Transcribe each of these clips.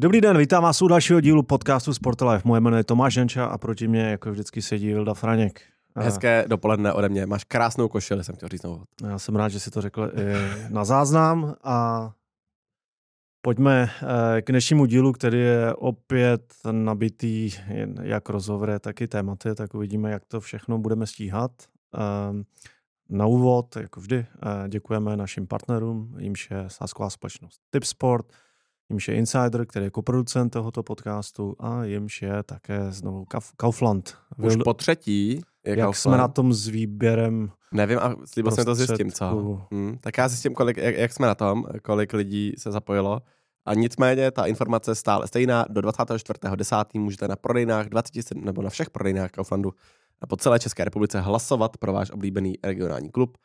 Dobrý den, vítám vás u dalšího dílu podcastu Sport Life. Moje jméno je Tomáš Janča a proti mě jako vždycky sedí Vilda Franěk. Hezké dopoledne ode mě. Máš krásnou košili, jsem chtěl říct znovu. Já jsem rád, že si to řekl i na záznam a pojďme eh, k dnešnímu dílu, který je opět nabitý jak rozhovory, tak i tématy, tak uvidíme, jak to všechno budeme stíhat. Ehm, na úvod, jako vždy, eh, děkujeme našim partnerům, jimž je sásková společnost Tipsport, jimž je Insider, který je koproducent tohoto podcastu a jimž je také znovu Kaufland. Už po třetí je Jak Kaufland. jsme na tom s výběrem Nevím a slíbil jsem to zjistím, co? Hmm, tak já zjistím, kolik, jak, jak jsme na tom, kolik lidí se zapojilo. A nicméně ta informace je stále stejná. Do 24.10. můžete na prodejnách 27, nebo na všech prodejnách Kauflandu po celé České republice hlasovat pro váš oblíbený regionální klub.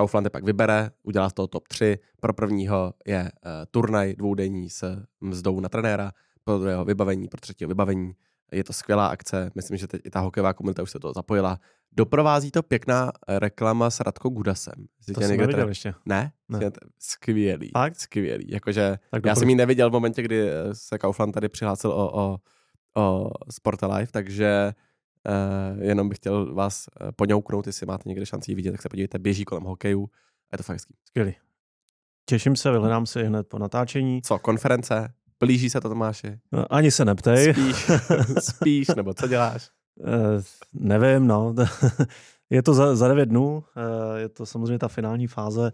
Kaufland je pak vybere, udělá z toho top 3. Pro prvního je uh, turnaj dvoudenní s mzdou na trenéra, pro druhého vybavení, pro třetího vybavení. Je to skvělá akce, myslím, že teď i ta hokejová komunita už se to zapojila. Doprovází to pěkná reklama s Radkou Gudasem. Jsi to jsem neviděl tady... ještě. Ne? ne. Skvělý. Tak? Skvělý. Jakože tak já jsem ji neviděl v momentě, kdy se Kaufland tady přihlásil o, o, o Sport Life, takže Uh, jenom bych chtěl vás uh, poňouknout, jestli máte někde šanci ji vidět, tak se podívejte, běží kolem hokeju a je to fakt hezký. Skvělý. Těším se, vyhledám si hned po natáčení. Co, konference? Blíží se to, Tomáši? No, ani se neptej. Spíš, spíš, nebo co děláš? Uh, nevím, no. je to za, za devět dnů, uh, je to samozřejmě ta finální fáze,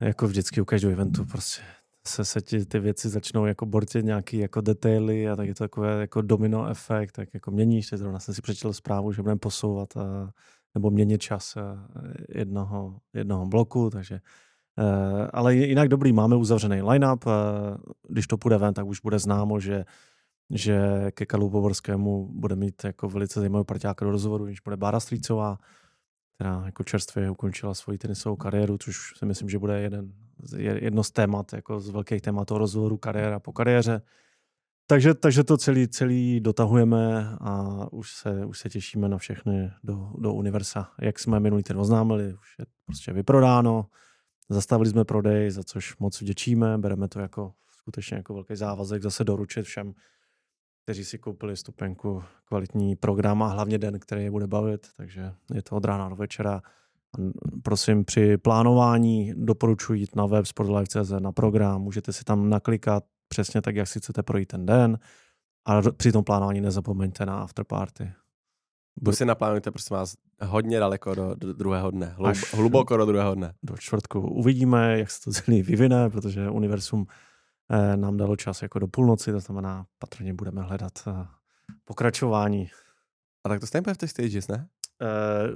jako vždycky u každého eventu, prostě se, se ti ty věci začnou jako bortit nějaký jako detaily a tak je to takové jako domino efekt, tak jako měníš, teď zrovna jsem si přečetl zprávu, že budeme posouvat a, nebo měnit čas jednoho, jednoho bloku, takže ale jinak dobrý, máme uzavřený line-up, když to půjde ven, tak už bude známo, že že ke Kalu Poborskému bude mít jako velice zajímavou parťáka do rozhovoru, když bude Bára Strýcová, která jako čerstvě ukončila svoji tenisovou kariéru, což si myslím, že bude jeden, jedno z témat, jako z velkých témat toho rozhovoru kariéra po kariéře. Takže, takže to celý, celý dotahujeme a už se, už se těšíme na všechny do, do universa. Jak jsme minulý ten oznámili, už je prostě vyprodáno, zastavili jsme prodej, za což moc vděčíme, bereme to jako skutečně jako velký závazek zase doručit všem kteří si koupili stupenku, kvalitní program a hlavně den, který je bude bavit, takže je to od rána do večera. Prosím, při plánování doporučuji jít na web sportlife.cz na program, můžete si tam naklikat přesně tak, jak si chcete projít ten den a při tom plánování nezapomeňte na afterparty. Buď si naplánujte, prosím vás, hodně daleko do, do druhého dne, hlub, hluboko do druhého dne. Do čtvrtku. Uvidíme, jak se to celý vyvine, protože univerzum nám dalo čas jako do půlnoci, to znamená, patrně budeme hledat eh, pokračování. A tak to stejně bude v těch stages, ne?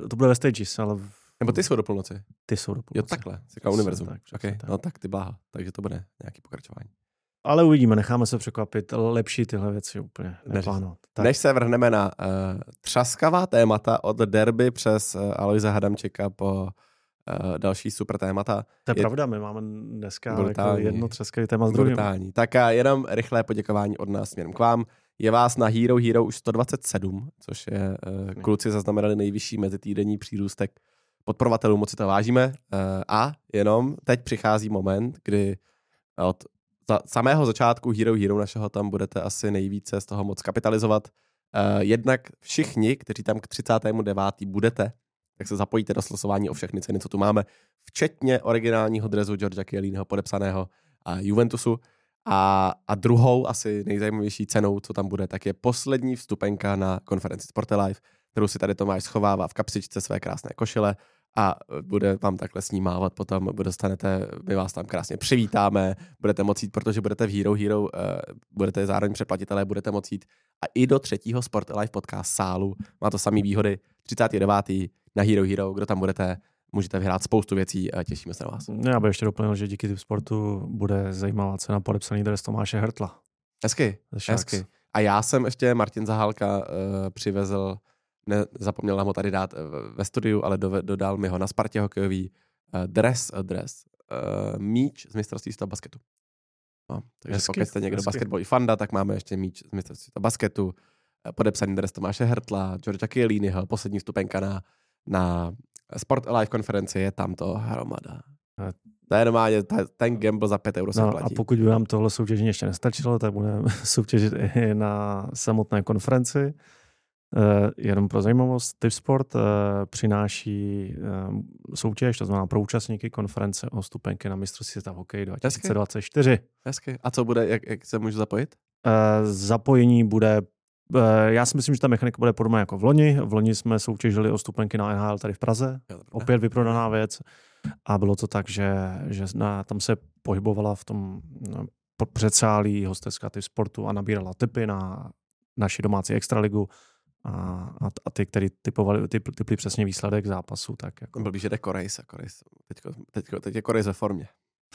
Uh, to bude ve stages, ale... V... Nebo ty jsou do půlnoci? Ty jsou do půlnoci. Jo, takhle, říká univerzum. Tak, okay. tak. No tak ty bláha, takže to bude nějaký pokračování. Ale uvidíme, necháme se překvapit. Lepší tyhle věci úplně neplánovat. Tak. Než se vrhneme na uh, třaskavá témata od derby přes uh, Aloise Hadamčeka po uh, další super témata. To je, je pravda, my máme dneska jako jedno třeskavý téma z druhým. Brutální. Tak a jenom rychlé poděkování od nás směrem k vám. Je vás na Hero Hero už 127, což je uh, kluci zaznamenali nejvyšší mezitýdenní přírůstek podporovatelů, moc si to vážíme. Uh, a jenom teď přichází moment, kdy od za samého začátku Hero Hero našeho tam budete asi nejvíce z toho moc kapitalizovat. Uh, jednak všichni, kteří tam k 39. budete, tak se zapojíte do slosování o všechny ceny, co tu máme, včetně originálního drezu Georgia Chielliniho podepsaného a Juventusu. A, a druhou, asi nejzajímavější cenou, co tam bude, tak je poslední vstupenka na konferenci Sportelife, kterou si tady Tomáš schovává v kapsičce své krásné košile a bude vám takhle snímávat potom, dostanete, my vás tam krásně přivítáme, budete moci jít, protože budete v Hero Hero, uh, budete zároveň předplatitelé, budete moci jít a i do třetího Sport Live podcast sálu, má to samé výhody, 39 na Hero Hero, kdo tam budete, můžete vyhrát spoustu věcí a těšíme se na vás. Já bych ještě doplnil, že díky typ sportu bude zajímavá cena podepsaný dres Tomáše Hertla. Hezky, hezky. A já jsem ještě Martin Zahálka uh, přivezl, ne, zapomněl nám ho tady dát uh, ve studiu, ale do, dodal mi ho na Spartě hokejový uh, dres, uh, dres, uh, míč z mistrovství z basketu. No, takže hezky, pokud jste někdo basketbalový fanda, tak máme ještě míč z mistrovství basketu, podepsaný dres Tomáše Hertla, Georgia Chielliniho, poslední stupenka na na Sport Alive konferenci je tam to hromada. To je normálně, ten gamble za 5 euro se no, platí. A pokud by vám tohle soutěžení ještě nestačilo, tak budeme soutěžit i na samotné konferenci. Uh, jenom pro zajímavost, Tipsport uh, přináší uh, soutěž, to znamená pro účastníky konference o stupenky na mistrovství světa v hokeji 2024. Hezky. A co bude, jak, jak se můžu zapojit? Uh, zapojení bude já si myslím, že ta mechanika bude podobná jako v loni. V loni jsme soutěžili o stupenky na NHL tady v Praze. Opět vyprodaná věc. A bylo to tak, že, že na, tam se pohybovala v tom no, předsálí hosteská typ sportu a nabírala typy na naši domácí extraligu a, a, a ty, který typovali, typ, typli přesně výsledek zápasu. Tak jako... Byl že jde Korejs a Korejs. Teďko, teďko, teď je Korejs ve formě.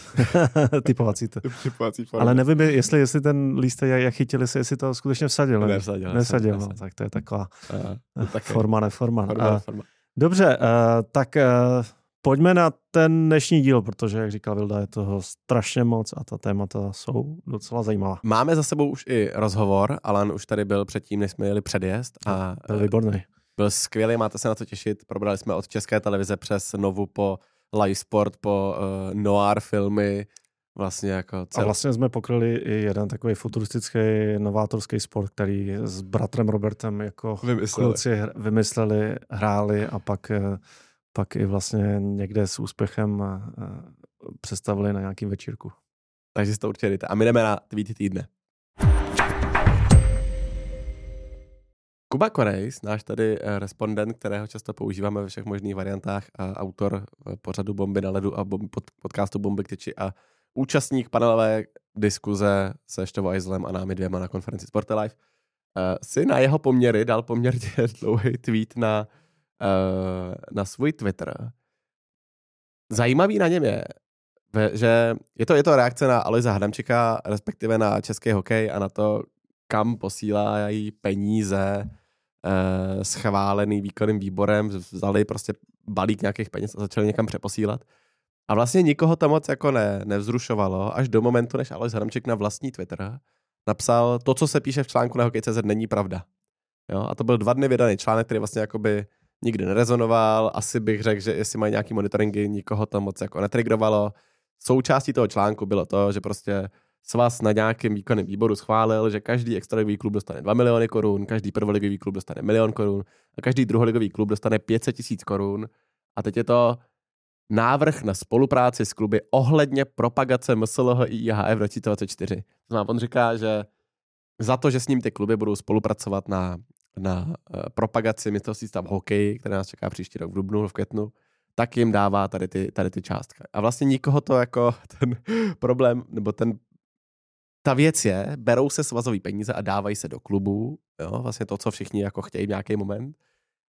Typovací to. Typovací. Ale nevím, jestli, jestli ten lístek, jak, jak chytili si, jestli to skutečně vsadil. Nevsadil. Nesadil, no, tak to je taková uh, forma, neforma. Forma, uh, forma. Dobře, uh, tak uh, pojďme na ten dnešní díl, protože, jak říkal Vilda, je toho strašně moc a ta témata jsou docela zajímavá. Máme za sebou už i rozhovor, Alan už tady byl předtím, než jsme jeli předjezd. A byl výborný. Byl skvělý, máte se na to těšit. Probrali jsme od České televize přes Novu po live sport, po uh, noir filmy, vlastně jako cel... A vlastně jsme pokryli i jeden takový futuristický, novátorský sport, který s bratrem Robertem jako vymysleli. kluci vymysleli, hráli a pak uh, pak i vlastně někde s úspěchem představili na nějakým večírku. Takže si to určitě dejte. A my jdeme na tweety týdne. Kuba Korejs, náš tady eh, respondent, kterého často používáme ve všech možných variantách, a autor eh, pořadu Bomby na ledu a pod, podcastu Bomby k tyči a účastník panelové diskuze se Štovo Aislem a námi dvěma na konferenci Sporty Life, uh, si na jeho poměry dal poměrně dlouhý tweet na na svůj Twitter. Zajímavý na něm je, že je to, je to reakce na Aloisa Hadamčika, respektive na český hokej a na to, kam posílají peníze uh, schválený výkonným výborem, vzali prostě balík nějakých peněz a začali někam přeposílat. A vlastně nikoho to moc jako ne, nevzrušovalo, až do momentu, než Alois Hadamčik na vlastní Twitter napsal, to, co se píše v článku na hokej.cz, není pravda. Jo? A to byl dva dny vydaný článek, který vlastně jakoby nikdy nerezonoval, asi bych řekl, že jestli mají nějaký monitoringy, nikoho to moc jako netrigrovalo. Součástí toho článku bylo to, že prostě svaz na nějakém výkonném výboru schválil, že každý extraligový klub dostane 2 miliony korun, každý prvoligový klub dostane milion korun a každý druholigový klub dostane 500 tisíc korun. A teď je to návrh na spolupráci s kluby ohledně propagace MSLH IHF 2024. To znamená, on říká, že za to, že s ním ty kluby budou spolupracovat na na uh, propagaci mistrovství stav hokeji, které nás čeká příští rok v Dubnu, v květnu, tak jim dává tady ty, tady ty částky. A vlastně nikoho to jako ten problém, nebo ten ta věc je, berou se svazový peníze a dávají se do klubu, jo, vlastně to, co všichni jako chtějí v nějaký moment,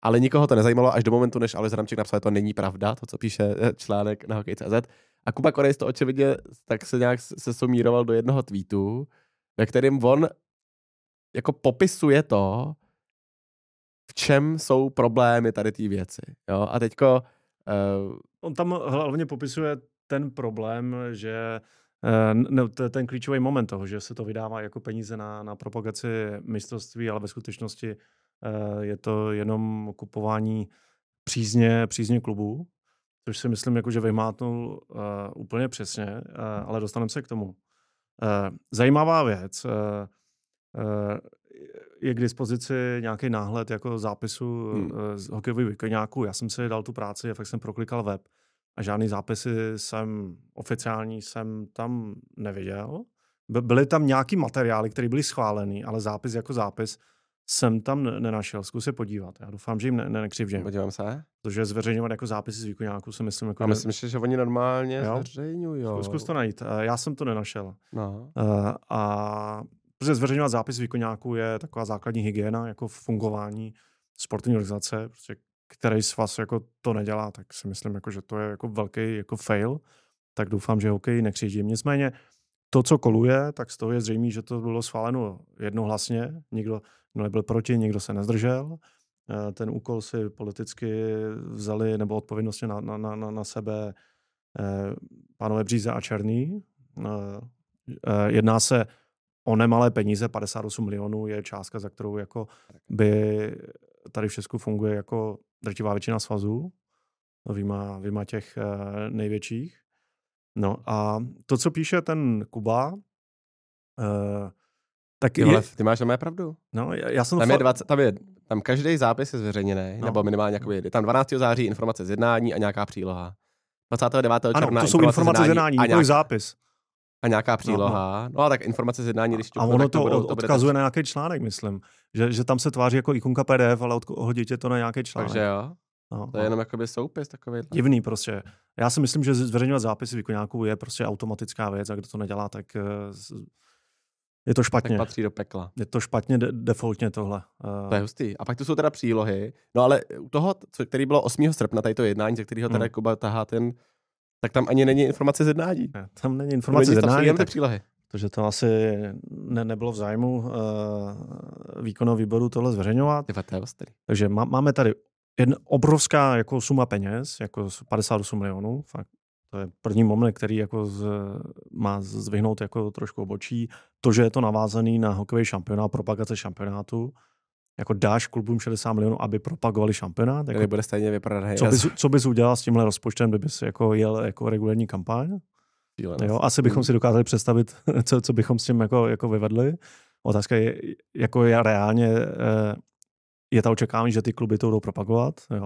ale nikoho to nezajímalo až do momentu, než Alois Ramček napsal, že to není pravda, to, co píše eh, článek na hokej.cz. A Kuba Korejs to očividně tak se nějak se sumíroval do jednoho tweetu, ve kterém on jako popisuje to, v čem jsou problémy tady té věci. Jo? A teďko... Uh... On tam hlavně popisuje ten problém, že uh, to je ten klíčový moment toho, že se to vydává jako peníze na, na propagaci mistrovství, ale ve skutečnosti uh, je to jenom kupování přízně, přízně klubů, což si myslím, jako, že vymátnul uh, úplně přesně, uh, ale dostaneme se k tomu. Uh, zajímavá věc. Uh, uh, je k dispozici nějaký náhled jako zápisu hmm. Eh, z hokejových výkonňáků. Já jsem si dal tu práci a fakt jsem proklikal web a žádný zápisy jsem oficiální jsem tam neviděl. Byly tam nějaký materiály, které byly schváleny, ale zápis jako zápis jsem tam nenašel. Zkus se podívat. Já doufám, že jim ne- nekřivdím. Podívám se. Protože zveřejňovat jako zápisy z výkonňáků si myslím... Jako a myslím, že, že oni normálně zveřejňují. Zkus to najít. Eh, já jsem to nenašel. No. Uh, a Protože zveřejňovat zápis výkonňáků je taková základní hygiena jako fungování sportovní organizace, prostě, který z vás jako to nedělá, tak si myslím, jako, že to je jako velký jako fail. Tak doufám, že hokej nekřížím. Nicméně to, co koluje, tak z toho je zřejmé, že to bylo schváleno jednohlasně. Nikdo nebyl proti, nikdo se nezdržel. Eh, ten úkol si politicky vzali, nebo odpovědnostně na, na, na, na sebe eh, pánové Bříze a Černý. Eh, jedná se o nemalé peníze, 58 milionů je částka, za kterou jako by tady v Česku funguje jako drtivá většina svazů, vyma, vyma těch uh, největších. No a to, co píše ten Kuba, uh, tak ty, je, ty máš na mé pravdu. no, já, já jsem Tam fa- je, 20, tam je tam každý zápis je zveřejněný, No. nebo minimálně jakoby, je tam 12. září informace z jednání a nějaká příloha. 29. ano, června to jsou informace z jednání, a, nějak, zápis. A nějaká příloha. No, no. a tak informace z jednání, když A ťuknu, ono tak to, budou, to bude odkazuje na nějaký článek, myslím. Že, že tam se tváří jako ikonka PDF, ale od, hodí tě to na nějaký tak, článek. Takže jo, no, to je jenom jakoby soupis takový. Divný prostě. Já si myslím, že zveřejňovat zápisy výkonáků je prostě automatická věc a kdo to nedělá, tak eh, je to Tak špatně. patří do pekla. Je to špatně de- defaultně tohle. Eh, To je hustý. A pak tu jsou teda přílohy. No ale u toho, co, který bylo 8. srpna, tady to jednání, ze kterého teda Hmm. Kuba tahá ten, tak tam ani není informace z jednání. ne, Tam není Tam informace z tam jednání, jenom ty přílohy. protože to asi ne, nebylo v zájmu uh, výkonného výboru tohle zveřejňovat. Takže má, máme tady jedna obrovská jako suma peněz, jako z 58 milionů. Fakt. To je první moment, který jako z, má zvyhnout jako trošku obočí. To, že je to navázaný na hokejový šampionát, propagace šampionátu, jako dáš klubům 60 milionů, aby propagovali šampionát. Který Jako, bude stejně vypadat co, bys, co bys udělal s tímhle rozpočtem, kdybys jako jel jako regulární kampaň? Jo, asi bychom si dokázali představit, co, co bychom s tím jako, jako vyvedli. Otázka je, jako je reálně, eh, je ta očekávání, že ty kluby to budou propagovat. Jo,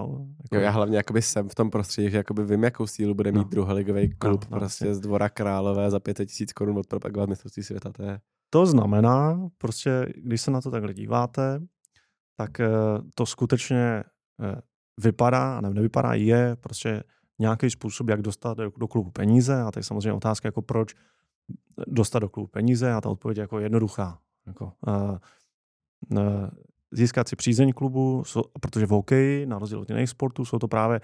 jako, Jo, já hlavně jakoby jsem v tom prostředí, že jakoby vím, jakou sílu bude mít No. no. druholigový klub no, prostě jasně. z dvora králové za 500 tisíc korun odpropagovat mistrovství světa. To je To znamená, prostě, když se na to takhle díváte, tak eh, to skutečně eh, vypadá, nebo nevypadá, je prostě nějaký způsob, jak dostat do, klubu peníze. A je samozřejmě otázka, jako proč dostat do klubu peníze. A ta odpověď je jako jednoduchá. Jako, uh, získat si přízeň klubu, protože v hokeji, na rozdíl od jiných sportů, jsou to právě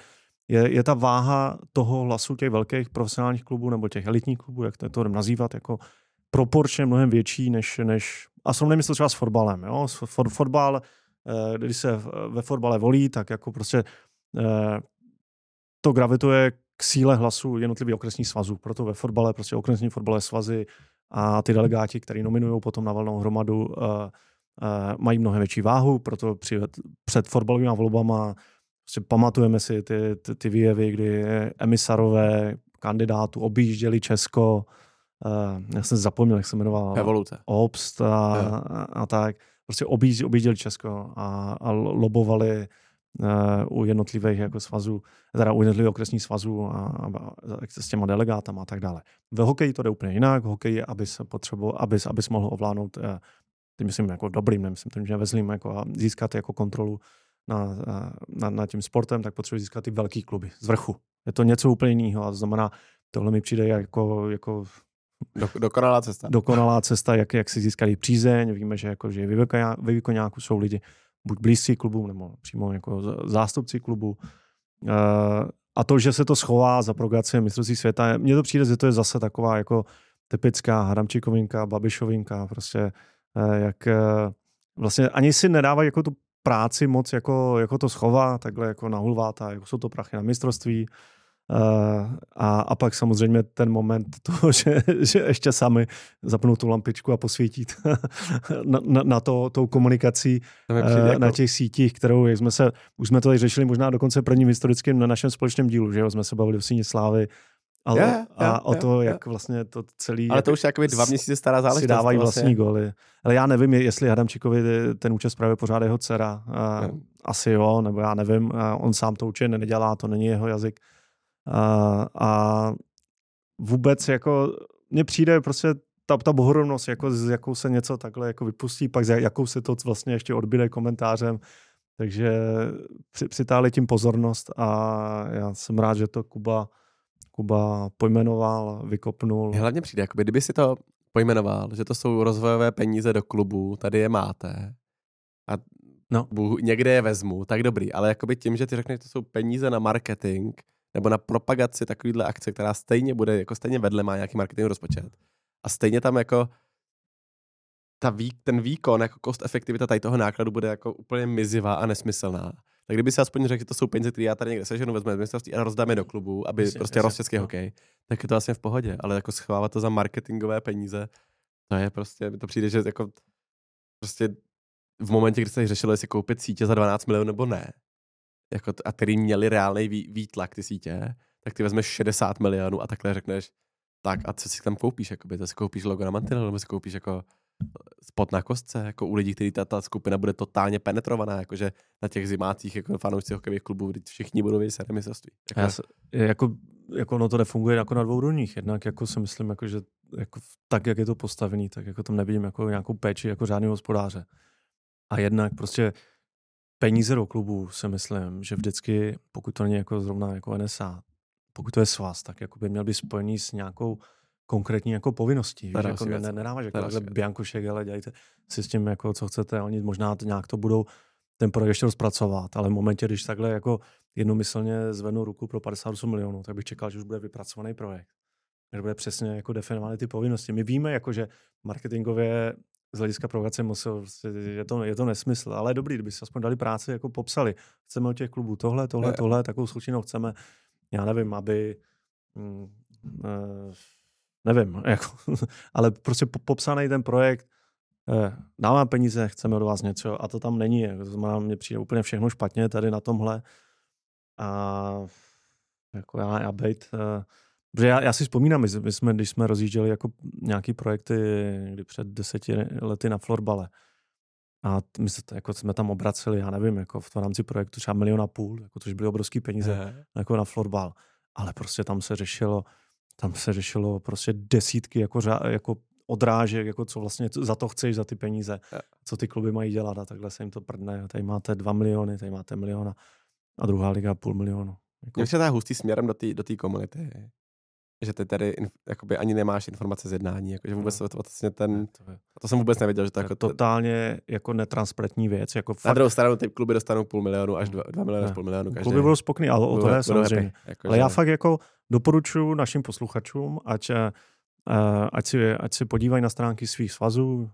je, je ta váha toho hlasu těch velkých profesionálních klubů nebo těch elitních klubů, jak to, to nazývat, jako proporčně mnohem větší než, než a srovnejme to třeba s fotbalem. Jo? For, fotbal, eh, když se ve fotbale volí, tak jako prostě eh, to gravituje k síle hlasu jednotlivých okresních svazů. Proto ve fotbale prostě okresní fotbalové svazy a ty delegáti, který nominují potom na valnou hromadu, eh, eh, mají mnohem větší váhu, proto při, před fotbalovými volbama prostě pamatujeme si ty, ty, ty výjevy, kdy emisarové kandidátů objížděli Česko, já jsem zapomněl, jak se jmenoval, evoluce. Obst a, a, a tak. Prostě objížděli, objížděli Česko a, a lobovali uh, u jednotlivých jako svazů, teda u jednotlivých okresních svazů a, a, a s těma delegátama a tak dále. Ve hokeji to jde úplně jinak. V hokeji, aby se potřeboval, aby, aby mohl ovládnout, uh, tím myslím jako dobrým, nemyslím tím, že vezlým, jako a získat jako kontrolu na, eh, na, na tím sportem, tak potřebuje získat ty velký kluby z vrchu. Je to něco úplně jiného a to znamená, tohle mi přijde jako, jako Do, dokonalá cesta. dokonalá cesta, jak, jak si získali přízeň. Víme, že, jako, že ve výkonáku jsou lidi buď blízcí klubu, nebo přímo jako zástupci klubu. Uh, a to, že se to schová za propagaci mistrovství světa, mně to přijde, že to je zase taková jako typická Hadamčíkovinka, Babišovinka, prostě uh, jak uh, vlastně ani si nedávají jako tu práci moc jako, jako to schová, takhle jako na hulváta, jako jsou to prachy na mistrovství. Uh, a, a pak samozřejmě ten moment toho, že, že ještě sami zapnou tu lampičku a posvětí t- na, na, na to, tou komunikací To uh, jako, na těch sítích, kterou, jak jsme se, už jsme to tady řešili možná dokonce prvním historickým na našem společném dílu, že jo, jsme se bavili o síni slávy a, Je, a je, o to, je. jak vlastně to celý ale to už je jakoby dva měsíce stará záležitost. si dávají vlastně- vlastní goly. Ale já nevím, jestli Hadamčíkovi ten účest právě pořád jeho dcera. A Ne. asi jo, nebo já nevím. A on sám to určitě nedělá, to není jeho jazyk. A, a vůbec jako mně přijde prostě ta, ta bohorovnost, jako, s jakou se něco takhle jako vypustí, pak s jakou se to vlastně ještě odbyde komentářem. Takže při, přitáhli tím pozornost a já jsem rád, že to Kuba, Kuba pojmenoval, vykopnul. Hlavně přijde, jakoby, kdyby si to pojmenoval, že to jsou rozvojové peníze do klubu, tady je máte a No. bu- někde je vezmu, tak dobrý, ale jakoby tím, že ty řekneš, že to jsou peníze na marketing nebo na propagaci takovýhle akce, která stejně bude, jako stejně vedle má nějaký marketing rozpočet a stejně tam jako ta vý, ten výkon, jako cost efektivita tady toho nákladu bude jako úplně mizivá a nesmyslná. Tak kdyby si aspoň řekl, že to jsou peníze, které já tady někde seženu, vezmu z mistrovství a rozdáme do klubu, aby Jasně, prostě jasně, rost český no. hokej, tak je to vlastně v pohodě. Ale jako schovávat to za marketingové peníze, to je prostě, mi to přijde, že jako prostě v momentě, kdy se řešilo, jestli koupit sítě za 12 milionů nebo ne, jako t- a který měli reálný vý, výtlak ty sítě, tak ty vezmeš 60 milionů a takhle řekneš, tak a co si tam koupíš? Jakoby? To si koupíš logo na mantinel, nebo si koupíš jako spot na kostce, jako u lidí, který ta, ta skupina bude totálně penetrovaná, jakože na těch zimácích jako fanoušci hokejových klubů všichni budou vědět mistrovství. Jako... Já se, jako, jako no to nefunguje jako na dvou rovních, jednak jako si myslím, jako, že jako tak, jak je to postavený, tak jako tam nevidím jako nějakou péči jako žádný hospodáře. A jednak prostě peníze do klubu si myslím, že vždycky, pokud to není jako zrovna jako NSA, pokud to je svaz, tak jako by měl být spojený s nějakou konkrétní jako povinností. Že jako ne, nedáváš jako takhle biankošek, ale dělejte si s tím, jako, co chcete. Oni možná to nějak to budou ten projekt ještě rozpracovat, ale v momentě, když takhle jako jednomyslně zvednou ruku pro 58 milionů, tak bych čekal, že už bude vypracovaný projekt. Že bude přesně jako definované ty povinnosti. My víme, jako, že marketingově z hlediska provokace musel, prostě je to, je to nesmysl, ale je dobrý, kdyby se aspoň dali práci, jako popsali. Chceme od těch klubů tohle, tohle, tohle, takovou slučinu chceme, já nevím, aby mm, eh, nevím, jako, ale prostě popsaný ten projekt, eh, dáváme peníze, chceme od vás něco a to tam není. Jako, to znamená, mně přijde úplně všechno špatně tady na tomhle. A jako já, já bejt, eh, protože já, já si vzpomínám, my, my jsme, když jsme rozjížděli jako nějaký projekty kdy před deseti lety na florbale, a my se, jako jsme tam obraceli, já nevím, jako v tom rámci projektu třeba milion a půl, jako což byly obrovské peníze ne. jako na florbal. Ale prostě tam se řešilo, tam se řešilo prostě desítky jako, jako odrážek, jako co vlastně za to chceš, za ty peníze, co ty kluby mají dělat a takhle se jim to prdne. Tady máte dva miliony, tady máte miliona a druhá liga půl milionu. Jako... Mně se dá hustý směrem do té do komunity že ty tady jakoby ani nemáš informace z jednání, jakože vůbec no. to, vlastně ten, to, jsem vůbec nevěděl, že to, jako, totálně jako netransparentní věc. Jako fakt... Na druhou stranu ty kluby dostanou půl milionu až dva, dva miliony, půl milionu každý. Kluby budou spokojný, ale o to je samozřejmě. Jako, ale já fakt jako doporučuji našim posluchačům, ať, uh, ať, si, ať si podívají na stránky svých svazů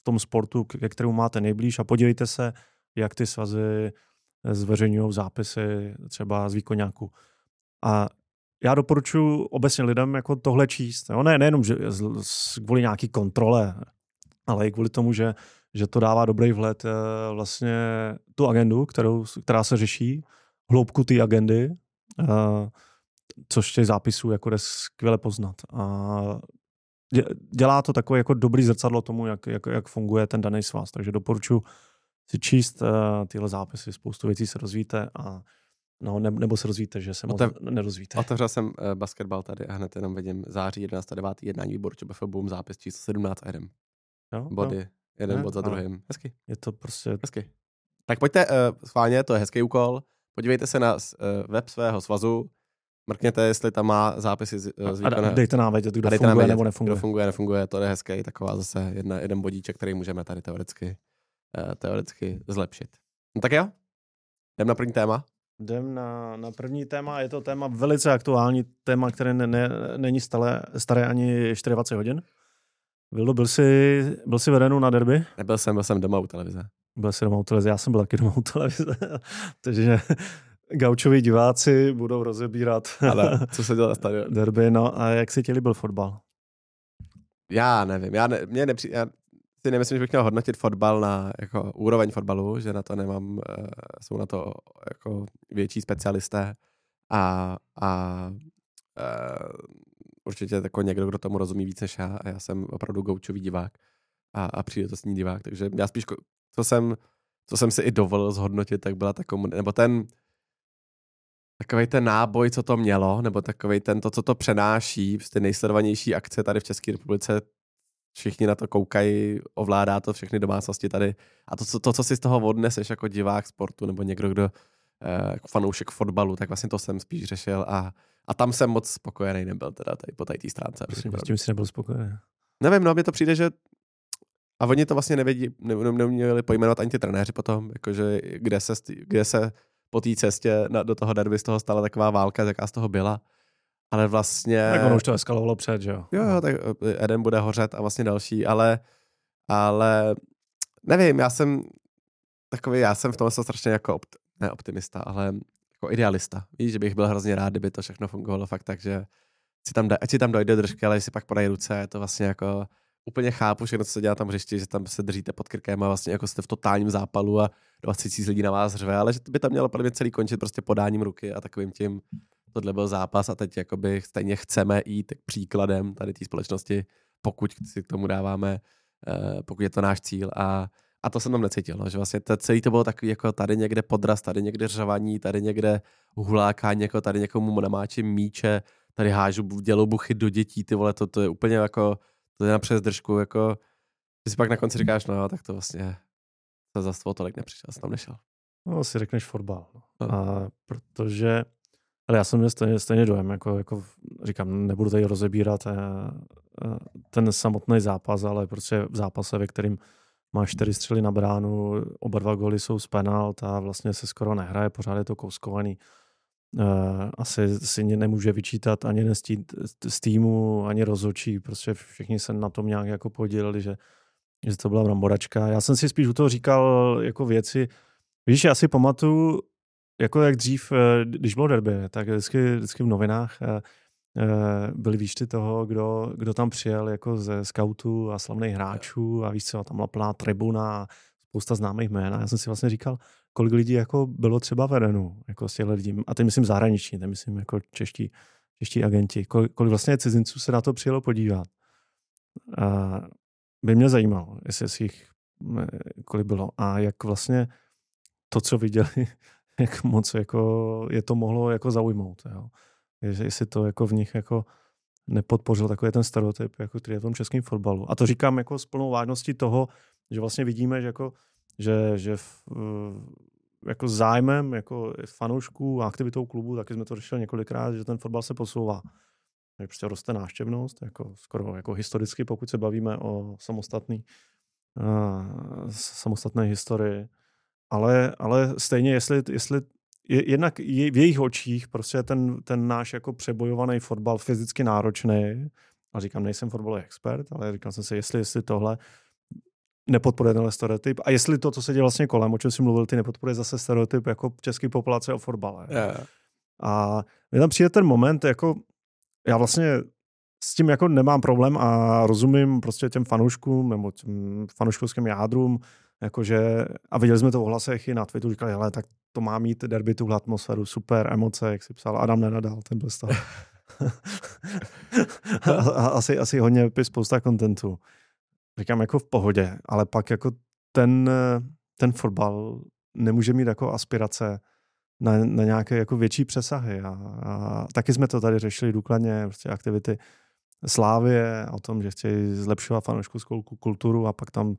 v tom sportu, ke kterému máte nejblíž a podívejte se, jak ty svazy zveřejňují zápisy třeba z výkonňáku. A já doporučuji obecně lidem jako tohle číst. Jo? Ne, nejenom že kvůli nějaký kontrole, ale i kvůli tomu, že, že to dává dobrý vhled eh, vlastně tu agendu, kterou, která se řeší, hloubku té agendy, eh, což těch zápisů jako jde skvěle poznat. A dělá to takové jako dobrý zrcadlo tomu, jak, jak, jak funguje ten daný svaz. Takže doporučuji si číst uh, tyhle zápisy, spoustu věcí se rozvíte a No, ne, nebo se rozvíte, že se Otev, moc nerozvíte. Otevřel jsem uh, basketbal tady a hned jenom vidím září 11. 9. jednání výboru ČBF, boom, zápis číslo 17 a jdem. Jo, Body, jo. jeden ne, bod za druhým. Hezky. Je to prostě... Hezky. Tak pojďte, uh, schválně, to je hezký úkol. Podívejte se na uh, web svého svazu, mrkněte, jestli tam má zápisy z, uh, z výkona. A dejte nám vědět, kdo funguje vědět, nebo nefunguje. Kdo funguje, nefunguje, to je hezký, taková zase jedna, jeden bodíček, který můžeme tady teoreticky, uh, teoreticky zlepšit. No tak jo, jdem na první téma. Jdem na, na první téma. Je to téma velice aktuální, téma, které ne, ne, není stále, staré ani 24 hodin. Vildo, byl jsi, byl jsi vedenou na derby? Nebyl jsem, byl jsem doma u televize. Byl jsi doma u televize, já jsem byl taky doma u televize. Takže gaučoví diváci budou rozebírat Ale co se dělá stadion? derby. No a jak si ti líbil fotbal? Já nevím, já, ne, mě nepři, já si nemyslím, že bych měl hodnotit fotbal na jako úroveň fotbalu, že na to nemám, uh, jsou na to jako větší specialisté a, a uh, určitě jako někdo, kdo tomu rozumí víc než já a já jsem opravdu goučový divák a, a příležitostní divák, takže já spíš, co jsem, co jsem si i dovolil zhodnotit, tak byla ta komunita, nebo ten takový ten náboj, co to mělo, nebo takový ten, to, co to přenáší, ty nejsledovanější akce tady v České republice, všichni na to koukají, ovládá to všechny domácnosti tady. A to, to, to co si z toho odneseš jako divák sportu nebo někdo, kdo eh, jako fanoušek fotbalu, tak vlastně to jsem spíš řešil a, a tam jsem moc spokojený nebyl teda tady po té stránce. Prostě s tím jsi nebyl spokojený. Nevím, no mně to přijde, že a oni to vlastně nevědí, ne, ne, neuměli pojmenovat ani ty trenéři potom, jakože kde se, kde se po té cestě na, do toho derby z toho stala taková válka, jaká z toho byla ale vlastně... Tak ono už to eskalovalo před, že jo? Jo, jo, tak eh, Eden bude hořet a vlastně další, ale, ale nevím, já jsem takový, já jsem v tom strašně jako opt, ne optimista, ale jako idealista. Víš, že bych byl hrozně rád, kdyby to všechno fungovalo fakt tak, že si tam, ať si tam dojde držky, ale si pak podají ruce, je to vlastně jako úplně chápu všechno, co se dělá tam hřišti, že tam se držíte pod krkem a vlastně jako jste v totálním zápalu a 20 tisíc lidí na vás řve, ale že by tam mělo podle mě celý končit prostě podáním ruky a takovým tím tohle byl zápas a teď jakoby stejně chceme jít příkladem tady té společnosti, pokud si k tomu dáváme, uh, pokud je to náš cíl a a to jsem tam necítil, no, že vlastně to, celý to bylo takový jako tady někde podraz, tady někde řavaní, tady někde hulákání, jako tady někomu namáčím míče, tady hážu dělobuchy do dětí, ty vole, to, to je úplně jako, to je na přezdržku, jako, ty si pak na konci říkáš, no tak to vlastně se za tolik nepřišel, jsem tam nešel. No, si řekneš fotbal. No. A protože, ale já jsem měl stejně, stejně dojem, jako, jako říkám, nebudu tady rozebírat eh, eh, ten samotný zápas, ale prostě v zápase, ve kterým má čtyři střely na bránu, oba dva goly jsou z penalt a vlastně se skoro nehraje, pořád je to kouskovaný. Uh, asi si nemůže vyčítat ani z týmu, ani rozočí, prostě všichni se na tom nějak jako podělili, že, že to byla bramboračka. Já jsem si spíš u toho říkal jako věci, víš, já si pamatuju, jako jak dřív, eh, když bylo derby, tak vždycky, vždycky v novinách eh, Eh, byly výčty toho, kdo, kdo tam přijel jako ze scoutů a slavných hráčů a víš co, tam byla plná tribuna a spousta známých jmén. A já jsem si vlastně říkal, kolik lidí jako bylo třeba vedenu, jako z těchto lidí. A teď myslím zahraniční, teď myslím jako čeští, čeští agenti. Kolik, kolik vlastně cizinců se na to přijelo podívat. A by mě zajímalo, jestli, jich kolik bylo. A jak vlastně to, co viděli, jak moc jako je to mohlo jako zaujmout. Jo jestli to jako v nich jako nepodpořil takový ten stereotyp, jako který je v tom českém fotbalu. A to říkám jako s plnou vážností toho, že vlastně vidíme, že, jako, že, že v, jako zájmem jako fanoušků a aktivitou klubu, taky jsme to řešili několikrát, že ten fotbal se posouvá. Že prostě roste návštěvnost, jako skoro jako historicky, pokud se bavíme o samostatný, uh, samostatné historii. Ale, ale stejně, jestli, jestli je, jednak je, v jejich očích prostě ten, ten náš jako přebojovaný fotbal fyzicky náročný, a říkám, nejsem fotbalový expert, ale říkal jsem si, jestli, jestli tohle nepodporuje tenhle stereotyp a jestli to, co se děje vlastně kolem, o čem si mluvil, ty nepodporuje zase stereotyp jako český populace o fotbale. Yeah. A mě tam přijde ten moment, jako já vlastně s tím jako nemám problém a rozumím prostě těm fanouškům nebo těm fanouškovským jádrům, jakože, a viděli jsme to v hlasech i na Twitteru, říkali, hele, tak to má mít derby, tuhle atmosféru, super emoce, jak si psal Adam Nenadal, ten byl stav. asi, asi hodně spousta kontentu. Říkám jako v pohodě, ale pak jako ten, ten fotbal nemůže mít jako aspirace na, na nějaké jako větší přesahy. A, a taky jsme to tady řešili důkladně, prostě aktivity Slávě, o tom, že chtějí zlepšovat fanouškovskou kulturu a pak tam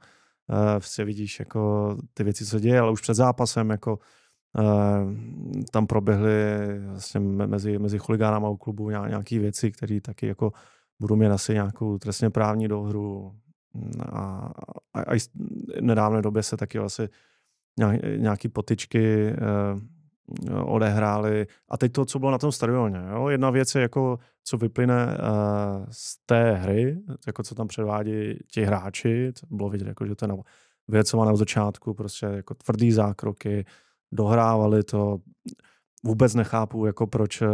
prostě vidíš jako ty věci, co děje, ale už před zápasem jako uh, tam proběhly vlastně mezi, mezi chuligánama u klubu nějaké věci, které taky jako budou mít asi nějakou trestně právní dohru. A, a, a v nedávné době se taky asi nějaký potyčky uh, odehráli. A teď to, co bylo na tom stadioně. Jo? Jedna věc je, jako, co vyplyne uh, z té hry, jako co tam předvádí ti hráči, bylo vidět, jako, že to je vyjecované od začátku, prostě jako tvrdý zákroky, dohrávali to. Vůbec nechápu, jako proč uh,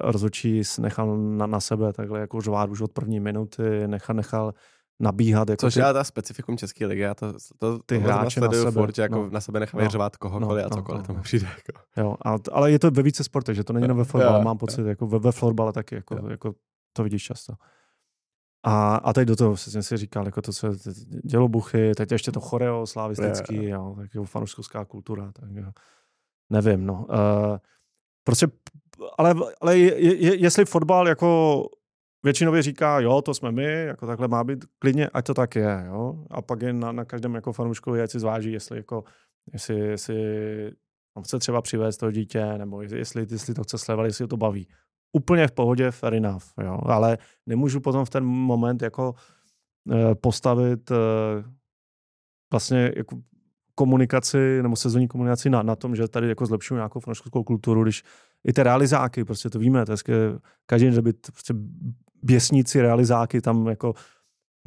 rozhodčí nechal na, na sebe takhle jako řvát už od první minuty, nechal, nechal nabíhat. Jako Což ty, je ta specifikum České ligy, já to, to, ty hráče na sebe, furt, že jako no, na sebe nechávají no, řvát kohokoliv no, a cokoliv no, no, to přijde. Jako. Jo, a, ale je to ve více sportech, že to není jenom ve fotbale, mám pocit, jo. jako ve, ve florbale taky, jako, jako to vidíš často. A, a teď do toho jsem si říkal, jako to, co dělobuchy, teď ještě to choreo slavistický, jo, jo tak jako fanouškovská kultura, tak jo. nevím, no. Uh, prostě, ale, ale je, je, jestli fotbal jako většinově říká, jo, to jsme my, jako takhle má být, klidně, ať to tak je, jo. A pak je na, na každém jako fanouškovi, ať si zváží, jestli jako, jestli, jestli on chce třeba přivést to dítě, nebo jestli, jestli to chce sledovat, jestli to baví. Úplně v pohodě, fair enough, jo. Ale nemůžu potom v ten moment jako e, postavit e, vlastně jako komunikaci nebo sezónní komunikaci na, na tom, že tady jako zlepšuju nějakou fanouškovskou kulturu, když i ty realizáky, prostě to víme, to je každý den, by prostě běsníci, realizáky, tam jako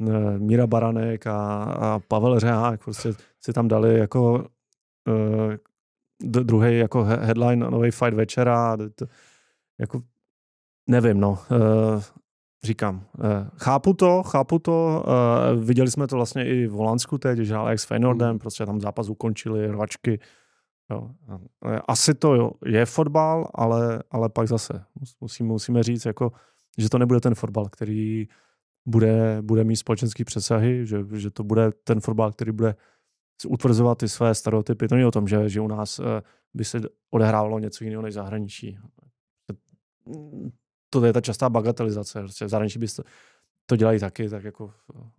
e, Míra Baranek a, a Pavel Řehák prostě si tam dali jako e, druhý jako headline nový fight večera. To, jako nevím, no. E, říkám, e, chápu to, chápu to. E, viděli jsme to vlastně i v Holandsku teď, když hrál s Feynordem, mm. prostě tam zápas ukončili, rvačky. Jo. Asi to je fotbal, ale, ale pak zase musíme, musíme říct, jako, že to nebude ten fotbal, který bude, bude mít společenský přesahy, že, že to bude ten fotbal, který bude utvrzovat ty své stereotypy. To není o tom, že, že u nás eh, by se odehrávalo něco jiného než zahraničí. To je ta častá bagatelizace. Prostě v zahraničí by to, dělají taky, tak jako,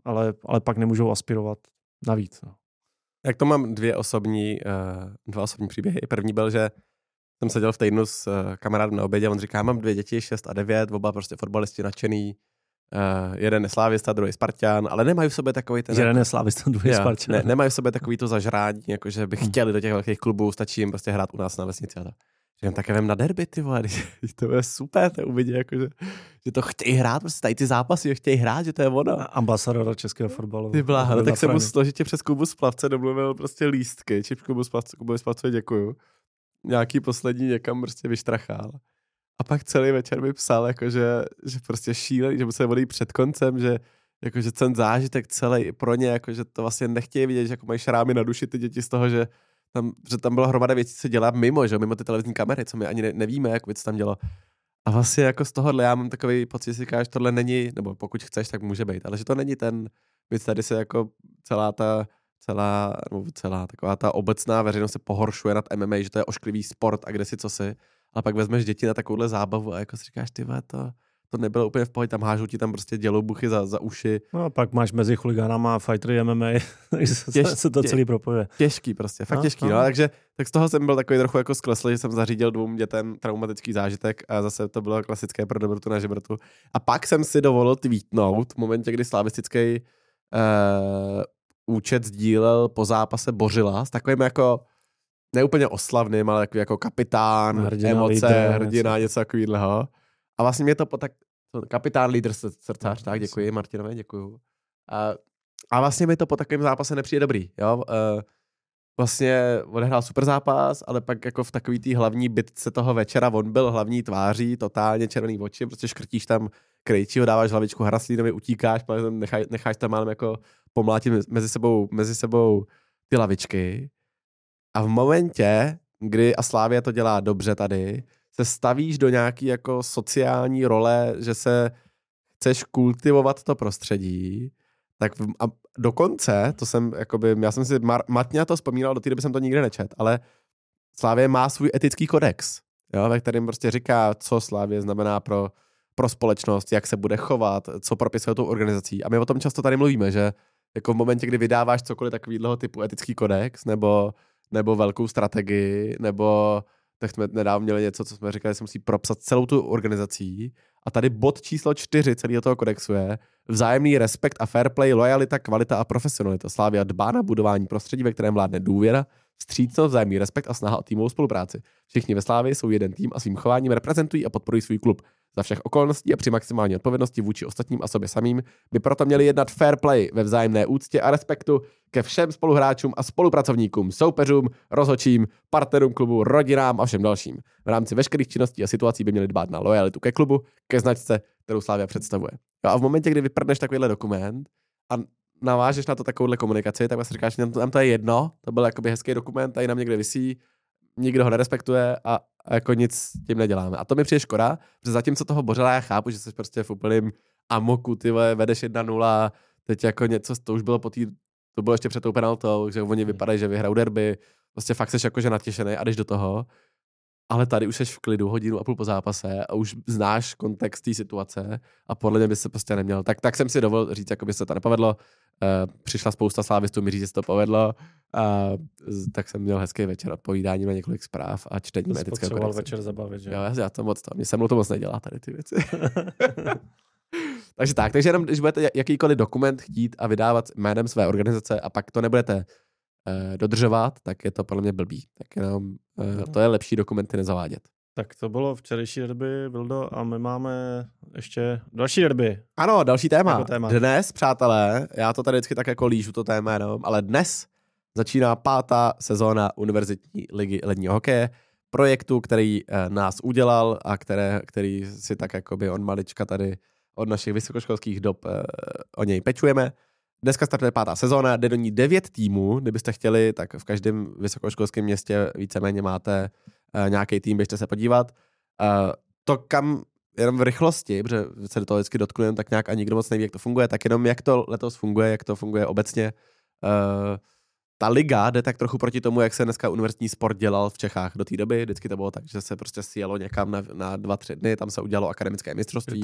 ale, ale pak nemůžou aspirovat navíc. No. Jak to mám dvě osobní, uh, dva osobní příběhy. První byl, že jsem seděl v týdnu s uh, kamarádem na obědě on říká, mám dvě děti, 6 a 9, oba prostě fotbalisti nadšený, Uh, jeden je slávista, druhý Spartan, ale nemají v sobě takový ten... Jeden je slávista, druhý je Spartan. Ne, nemají v sobě takový to zažrání, jakože by hmm. chtěli do těch velkých klubů, stačí jim prostě hrát u nás na vesnici a to. Říkám, tak vem na derby, ty vole, to je super, to uvidí, jakože, že to chtějí hrát, prostě tady ty zápasy, že chtějí hrát, že to je ono. Ambasadora českého fotbalu. Ty bláha, no, tak jsem mu složitě přes klubu splavce domluvil prostě lístky, či v klubu splavce, klubu splavce děkuju. Nějaký poslední někam prostě vyštrachal. A pak celý večer mi psal, jako že, prostě šílený, že museli volí před koncem, že jakože ten zážitek celý pro ně, jako že to vlastně nechtějí vidět, že jako mají šrámy na duši ty děti z toho, že tam, že tam byla hromada věcí, co dělá mimo, že mimo ty televizní kamery, co my ani ne, nevíme, jak věc tam dělo. A vlastně jako z tohohle já mám takový pocit, že říkáš, tohle není, nebo pokud chceš, tak může být, ale že to není ten věc, tady se jako celá ta celá, nebo celá taková ta obecná veřejnost se pohoršuje nad MMA, že to je ošklivý sport a kde si co si a pak vezmeš děti na takovouhle zábavu a jako si říkáš, ty to, to nebylo úplně v pohodě, tam hážou ti tam prostě děloubuchy za, za uši. No a pak máš mezi chuligánama a fightery MMA, takže Těž, se to celý propojuje. Těžký prostě, fakt no, těžký. No. no. takže tak z toho jsem byl takový trochu jako skleslý, že jsem zařídil dvou dětem traumatický zážitek a zase to bylo klasické pro dobrotu na žebrtu. A pak jsem si dovolil tweetnout v momentě, kdy slavistický uh, účet sdílel po zápase Bořila s takovým jako neúplně oslavným, ale jako, jako kapitán, hrdina, emoce, lídr, hrdina, něco, něco takového. A vlastně mě to po tak, kapitán, lídr, srdcář, tak děkuji Martinovi, děkuji. A, a vlastně mi to po takovém zápase nepřijde dobrý, jo. Uh, vlastně odehrál super zápas, ale pak jako v takový té hlavní bitce toho večera on byl hlavní tváří, totálně červený oči, prostě škrtíš tam krejčího, dáváš hlavičku Hraslínovi, utíkáš, necháš, necháš tam málem jako pomlátit mezi sebou, mezi sebou ty lavičky a v momentě, kdy a Slávia to dělá dobře tady, se stavíš do nějaký jako sociální role, že se chceš kultivovat to prostředí, tak v, a dokonce, to jsem, jakoby, já jsem si mar, matně to vzpomínal, do té doby jsem to nikdy nečet, ale Slávě má svůj etický kodex, jo, ve kterém prostě říká, co Slávě znamená pro, pro společnost, jak se bude chovat, co propisuje tou organizací. A my o tom často tady mluvíme, že jako v momentě, kdy vydáváš cokoliv takového typu etický kodex, nebo nebo velkou strategii, nebo tak jsme nedávno měli něco, co jsme říkali, že se musí propsat celou tu organizací. A tady bod číslo čtyři celého toho kodexu je vzájemný respekt a fair play, lojalita, kvalita a profesionalita. Slávia dbá na budování prostředí, ve kterém vládne důvěra, vstřícnost, vzájemný respekt a snaha o týmovou spolupráci. Všichni ve Slávii jsou jeden tým a svým chováním reprezentují a podporují svůj klub. Za všech okolností a při maximální odpovědnosti vůči ostatním a sobě samým by proto měli jednat fair play ve vzájemné úctě a respektu ke všem spoluhráčům a spolupracovníkům, soupeřům, rozhočím, partnerům klubu, rodinám a všem dalším. V rámci veškerých činností a situací by měli dbát na lojalitu ke klubu, ke značce, kterou Slávia představuje. A v momentě, kdy vyprdneš takovýhle dokument a navážeš na to takovouhle komunikaci, tak vlastně říkáš, nám to je jedno, to byl jakoby hezký dokument, tady nám někde visí, nikdo ho nerespektuje a, a jako nic s tím neděláme. A to mi přijde škoda, protože zatímco toho Bořela já chápu, že jsi prostě v úplným amoku, ty vole, vedeš 1-0, teď jako něco, to už bylo po tý, to bylo ještě před tou penaltou, že oni vypadají, že vyhrajou derby, prostě fakt jsi jakože natěšený a jdeš do toho. Ale tady už jsi v klidu hodinu a půl po zápase a už znáš kontext té situace a podle mě by se prostě neměl. Tak, tak jsem si dovolil říct, jako by se to nepovedlo. Uh, přišla spousta slávistů mi říct, že se to povedlo. A tak jsem měl hezký večer odpovídání na několik zpráv a čtení etického kodexu. večer zabavit, že? Jo, já, já to moc to, mě se mnou to moc nedělá tady ty věci. takže tak, takže jenom, když budete jakýkoliv dokument chtít a vydávat jménem své organizace a pak to nebudete uh, dodržovat, tak je to podle mě blbý. Tak jenom uh, no. to je lepší dokumenty nezavádět. Tak to bylo včerejší derby, Vildo, a my máme ještě další derby. Ano, další téma. Jako téma. Dnes, přátelé, já to tady vždycky tak jako lížu to téma jenom, ale dnes začíná pátá sezóna Univerzitní ligy ledního hokeje, projektu, který eh, nás udělal a které, který si tak jako by on malička tady od našich vysokoškolských dob eh, o něj pečujeme. Dneska startuje pátá sezóna, jde do ní devět týmů, kdybyste chtěli, tak v každém vysokoškolském městě víceméně máte uh, nějaký tým, běžte se podívat. Uh, to, kam jenom v rychlosti, protože se do toho vždycky dotkneme, tak nějak a nikdo moc neví, jak to funguje, tak jenom jak to letos funguje, jak to funguje obecně. Uh, ta liga jde tak trochu proti tomu, jak se dneska univerzitní sport dělal v Čechách do té doby. Vždycky to bylo tak, že se prostě sjelo někam na, na dva, tři dny, tam se udělalo akademické mistrovství.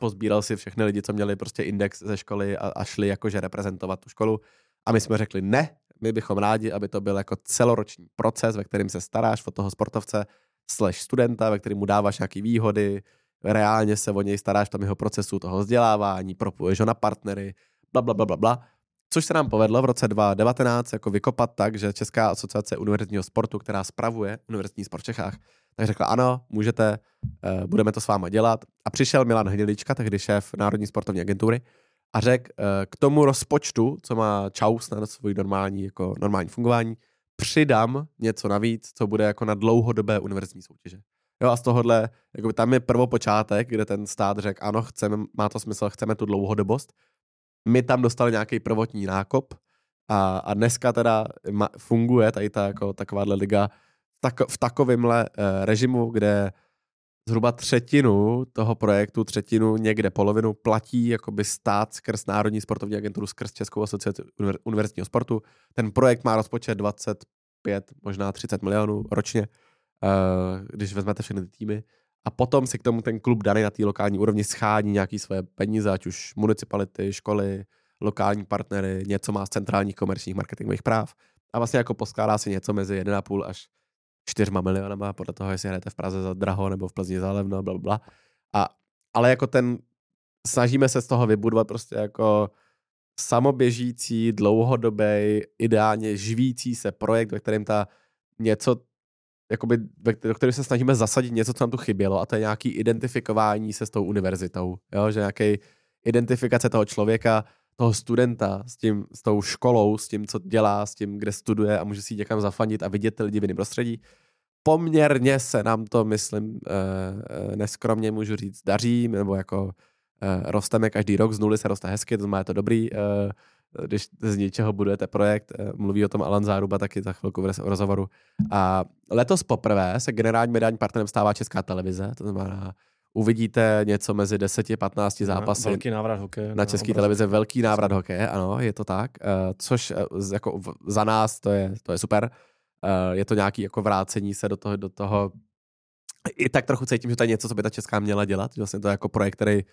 Pozbíral si všechny lidi, co měli prostě index ze školy a, a šli jakože reprezentovat tu školu. A my jsme řekli ne, my bychom rádi, aby to byl jako celoroční proces, ve kterém se staráš o toho sportovce slash studenta, ve kterém mu dáváš nějaké výhody, reálně se o něj staráš v tom jeho procesu toho vzdělávání, propuješ ho na partnery, bla, bla, bla, bla, bla. Což se nám povedlo v roce 2019 jako vykopat tak, že Česká asociace univerzitního sportu, která spravuje univerzitní sport v Čechách, tak řekla ano, můžete, eh, budeme to s váma dělat. A přišel Milan Hnilička, tehdy šéf Národní sportovní agentury, a řekl eh, k tomu rozpočtu, co má Čaus na svůj normální, jako normální fungování, přidám něco navíc, co bude jako na dlouhodobé univerzitní soutěže. Jo, a z tohohle, jako tam je prvopočátek, kde ten stát řekl, ano, chceme, má to smysl, chceme tu dlouhodobost. My tam dostali nějaký prvotní nákop a, a dneska teda funguje tady ta, jako, takováhle liga tak, v takovémhle uh, režimu, kde zhruba třetinu toho projektu, třetinu, někde polovinu platí jakoby stát skrz Národní sportovní agenturu, skrz Českou asociaci univerzitního sportu. Ten projekt má rozpočet 25, možná 30 milionů ročně uh, když vezmete všechny ty týmy. A potom si k tomu ten klub daný na té lokální úrovni schání nějaký své peníze, ať už municipality, školy, lokální partnery, něco má z centrálních komerčních marketingových práv. A vlastně jako poskládá si něco mezi 1,5 až 4 milionama, podle toho, jestli hrajete v Praze za draho nebo v Plzni za levno, bla, bla. A, ale jako ten, snažíme se z toho vybudovat prostě jako samoběžící, dlouhodobý, ideálně živící se projekt, ve kterém ta něco jakoby, do které se snažíme zasadit něco, co nám tu chybělo, a to je nějaký identifikování se s tou univerzitou. Jo? Že nějaký identifikace toho člověka, toho studenta s, tím, s tou školou, s tím, co dělá, s tím, kde studuje a může si někam zafandit a vidět ty lidi v jiném prostředí. Poměrně se nám to, myslím, eh, eh, neskromně můžu říct, daří, nebo jako eh, rosteme každý rok, z nuly se roste hezky, to znamená, je to dobrý když z něčeho budujete projekt, eh, mluví o tom Alan Záruba taky za chvilku v rozhovoru. A letos poprvé se generální mediální partnerem stává Česká televize, to znamená, uvidíte něco mezi 10-15 zápasy. Velký návrat hokeje. Na české televize velký návrat hokeje, ano, je to tak. Uh, což uh, jako za nás to je, to je super. Je to nějaký jako vrácení se do toho, do toho i tak trochu cítím, že to je něco, co by ta česká měla dělat. Vlastně to je jako projekt, který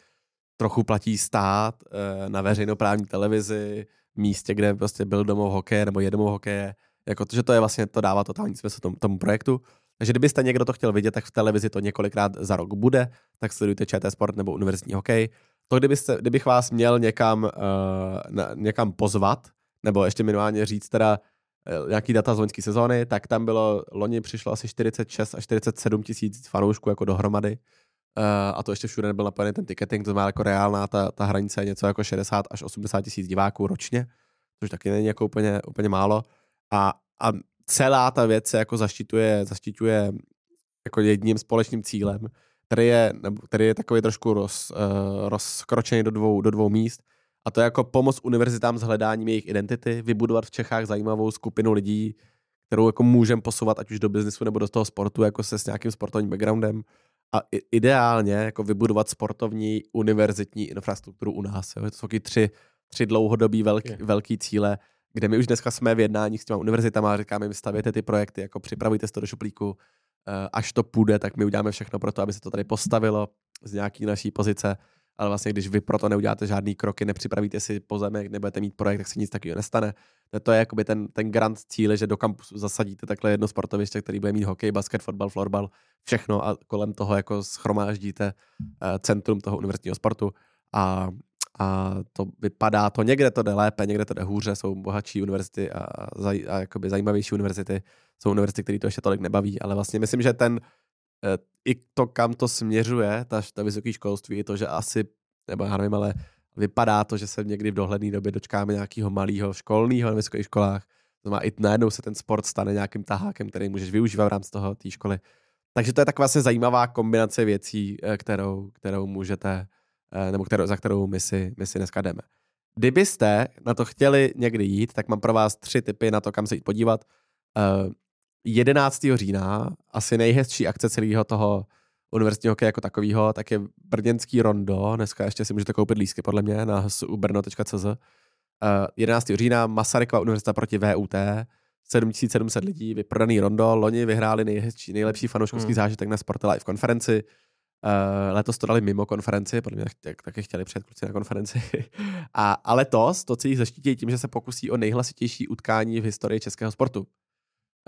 trochu platí stát eh, na veřejnoprávní televizi, místě, kde prostě byl domov hokeje nebo je domov hokeje, jako to, že to je vlastně, to dává totální smysl tomu, tomu projektu. Takže kdybyste někdo to chtěl vidět, tak v televizi to několikrát za rok bude, tak sledujte ČT Sport nebo univerzitní hokej. To, kdybyste, kdybych vás měl někam, uh, na, někam pozvat, nebo ještě minimálně říct teda uh, nějaký data z loňské sezóny, tak tam bylo, loni přišlo asi 46 až 47 tisíc fanoušků jako dohromady. Uh, a to ještě všude nebyl napojený ten ticketing, to znamená jako reálná ta, ta hranice je něco jako 60 až 80 tisíc diváků ročně, což taky není jako úplně, úplně málo. A, a celá ta věc se jako zaštiťuje, zaštiťuje jako jedním společným cílem, který je, který je takový trošku roz, uh, rozkročený do dvou, do dvou míst. A to je jako pomoc univerzitám s hledáním jejich identity, vybudovat v Čechách zajímavou skupinu lidí, kterou jako můžeme posouvat ať už do biznesu nebo do toho sportu, jako se s nějakým sportovním backgroundem a ideálně jako vybudovat sportovní univerzitní infrastrukturu u nás. Jo. To jsou tři, tři dlouhodobý velký, velký cíle, kde my už dneska jsme v jednání s těma univerzitama a říkáme, vy stavěte ty projekty, jako připravujte to do šuplíku, eh, až to půjde, tak my uděláme všechno pro to, aby se to tady postavilo z nějaký naší pozice, ale vlastně když vy proto neuděláte žádný kroky, nepřipravíte si pozemek, nebudete mít projekt, tak se nic takového nestane. To je jakoby ten, ten grant cíle, že do kampusu zasadíte takhle jedno sportoviště, který bude mít hokej, basket, fotbal, florbal, všechno a kolem toho jako schromáždíte uh, centrum toho univerzitního sportu a, a to vypadá, to někde to jde lépe, někde to jde hůře, jsou bohatší univerzity a, a jakoby zajímavější univerzity, jsou univerzity, které to ještě tolik nebaví, ale vlastně myslím, že ten uh, i to, kam to směřuje, ta, ta vysoké školství, je to, že asi, nebo já nevím, ale vypadá to, že se někdy v dohledné době dočkáme nějakého malého školního na vysokých školách. Znamená, i najednou se ten sport stane nějakým tahákem, který můžeš využívat v rámci toho té školy. Takže to je taková vlastně zajímavá kombinace věcí, eh, kterou, kterou můžete, eh, nebo kterou, za kterou my si, my si dneska jdeme. Kdybyste na to chtěli někdy jít, tak mám pro vás tři typy na to, kam se jít podívat. Uh, 11. října, asi nejhezčí akce celého toho univerzitního hokeje jako takového, tak je brněnský rondo. Dneska ještě si můžete koupit lísky podle mě na hsubrno.cz. Uh, 11. října Masarykova univerzita proti VUT. 7700 lidí, vyprodaný rondo. Loni vyhráli nejhezčí, nejlepší fanouškovský hmm. zážitek na Sport Live konferenci. Uh, letos to dali mimo konferenci, podle mě tak, taky chtěli přijet kluci na konferenci. a, a letos to celý zaštítí tím, že se pokusí o nejhlasitější utkání v historii českého sportu.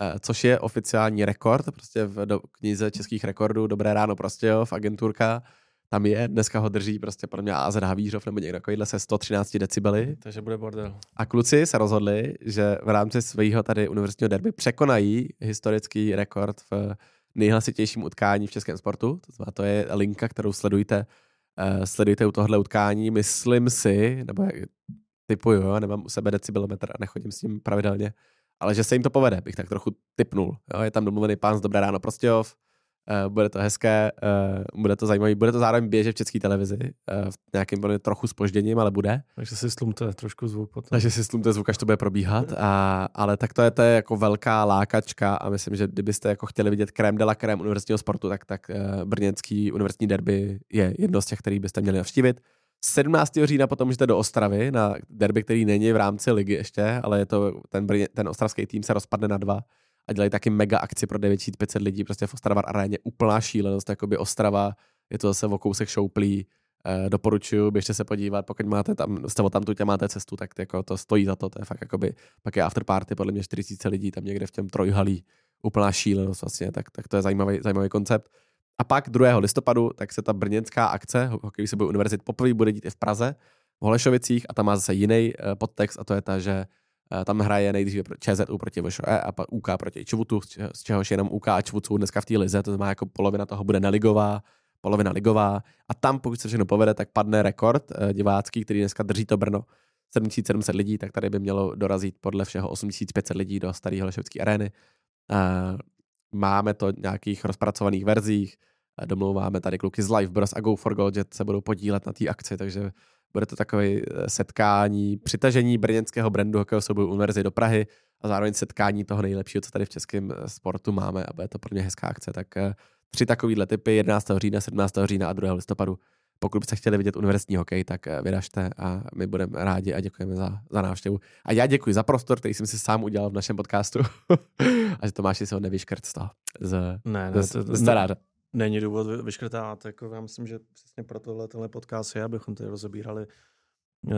Uh, což je oficiální rekord, prostě v do, knize českých rekordů Dobré ráno prostě v agenturka tam je, dneska ho drží prostě podle mě AZ Havířov nebo někdo takovýhle se 113 decibely. Takže bude bordel. A kluci se rozhodli, že v rámci svého tady univerzitního derby překonají historický rekord v nejhlasitějším utkání v českém sportu. To znamená, to je linka, kterou sledujte, uh, sledujte u tohohle utkání. Myslím si, nebo typuju, jo, nemám u sebe decibelometr a nechodím s ním pravidelně, ale že se jim to povede, bych tak trochu typnul. Jo. Je tam domluvený pán z Dobré ráno Prostějov, Uh, bude to hezké, uh, bude to zajímavé, bude to zároveň běžet v české televizi, uh, v nějakém trochu spožděním, ale bude. Takže si slumte trošku zvuk potom. Takže si slumte zvuk, až to bude probíhat, a, ale tak to je, to je jako velká lákačka a myslím, že kdybyste jako chtěli vidět krém de la krém univerzitního sportu, tak, tak uh, brněnský univerzitní derby je jedno z těch, který byste měli navštívit. 17. října potom můžete do Ostravy na derby, který není v rámci ligy ještě, ale je to ten, ten ostravský tým se rozpadne na dva a dělají taky mega akci pro 9500 lidí prostě v Ostravar aréně. Úplná šílenost, jakoby Ostrava, je to zase o kousek šouplí, e, doporučuju, běžte se podívat, pokud máte tam, jste tam tu máte cestu, tak jako to stojí za to, to je fakt jakoby, pak je afterparty, podle mě 4000 lidí tam někde v těm trojhalí, úplná šílenost vlastně, tak, tak to je zajímavý, zajímavý koncept. A pak 2. listopadu, tak se ta brněnská akce, hokej se bude univerzit poprvé, bude dít i v Praze, v Holešovicích a tam má zase jiný uh, podtext a to je ta, že Eh, tam hraje nejdříve ČZU proti VŠE a pak UK proti Čvutu, z čehož jenom UK a Čvut jsou dneska v té lize, to znamená jako polovina toho bude neligová, polovina ligová a tam, pokud se všechno povede, tak padne rekord eh, divácký, který dneska drží to Brno. 7700 lidí, tak tady by mělo dorazit podle všeho 8500 lidí do staré Holešovské arény. Máme to v nějakých rozpracovaných verzích, domlouváme tady kluky z Live Bros a Go for Gold, že se budou podílet na té akci, takže bude to takové eh, setkání, přitažení brněnského brandu hokejového souboru Univerzy do Prahy a zároveň setkání toho nejlepšího, co tady v českém eh, sportu máme a bude to pro mě hezká akce. Tak eh, tři takovýhle typy 11. října, 17. října a 2. listopadu. Pokud byste chtěli vidět univerzitní hokej, tak vyražte a my budeme rádi a děkujeme za, za návštěvu. A já děkuji za prostor, který jsem si sám udělal v našem podcastu. a že Tomáš si ho nevyškrt z toho. Z, ne, ne, z, to, z, z, není důvod vyškrtávat. Jako já myslím, že přesně pro tohle tenhle podcast je, abychom tady rozebírali uh,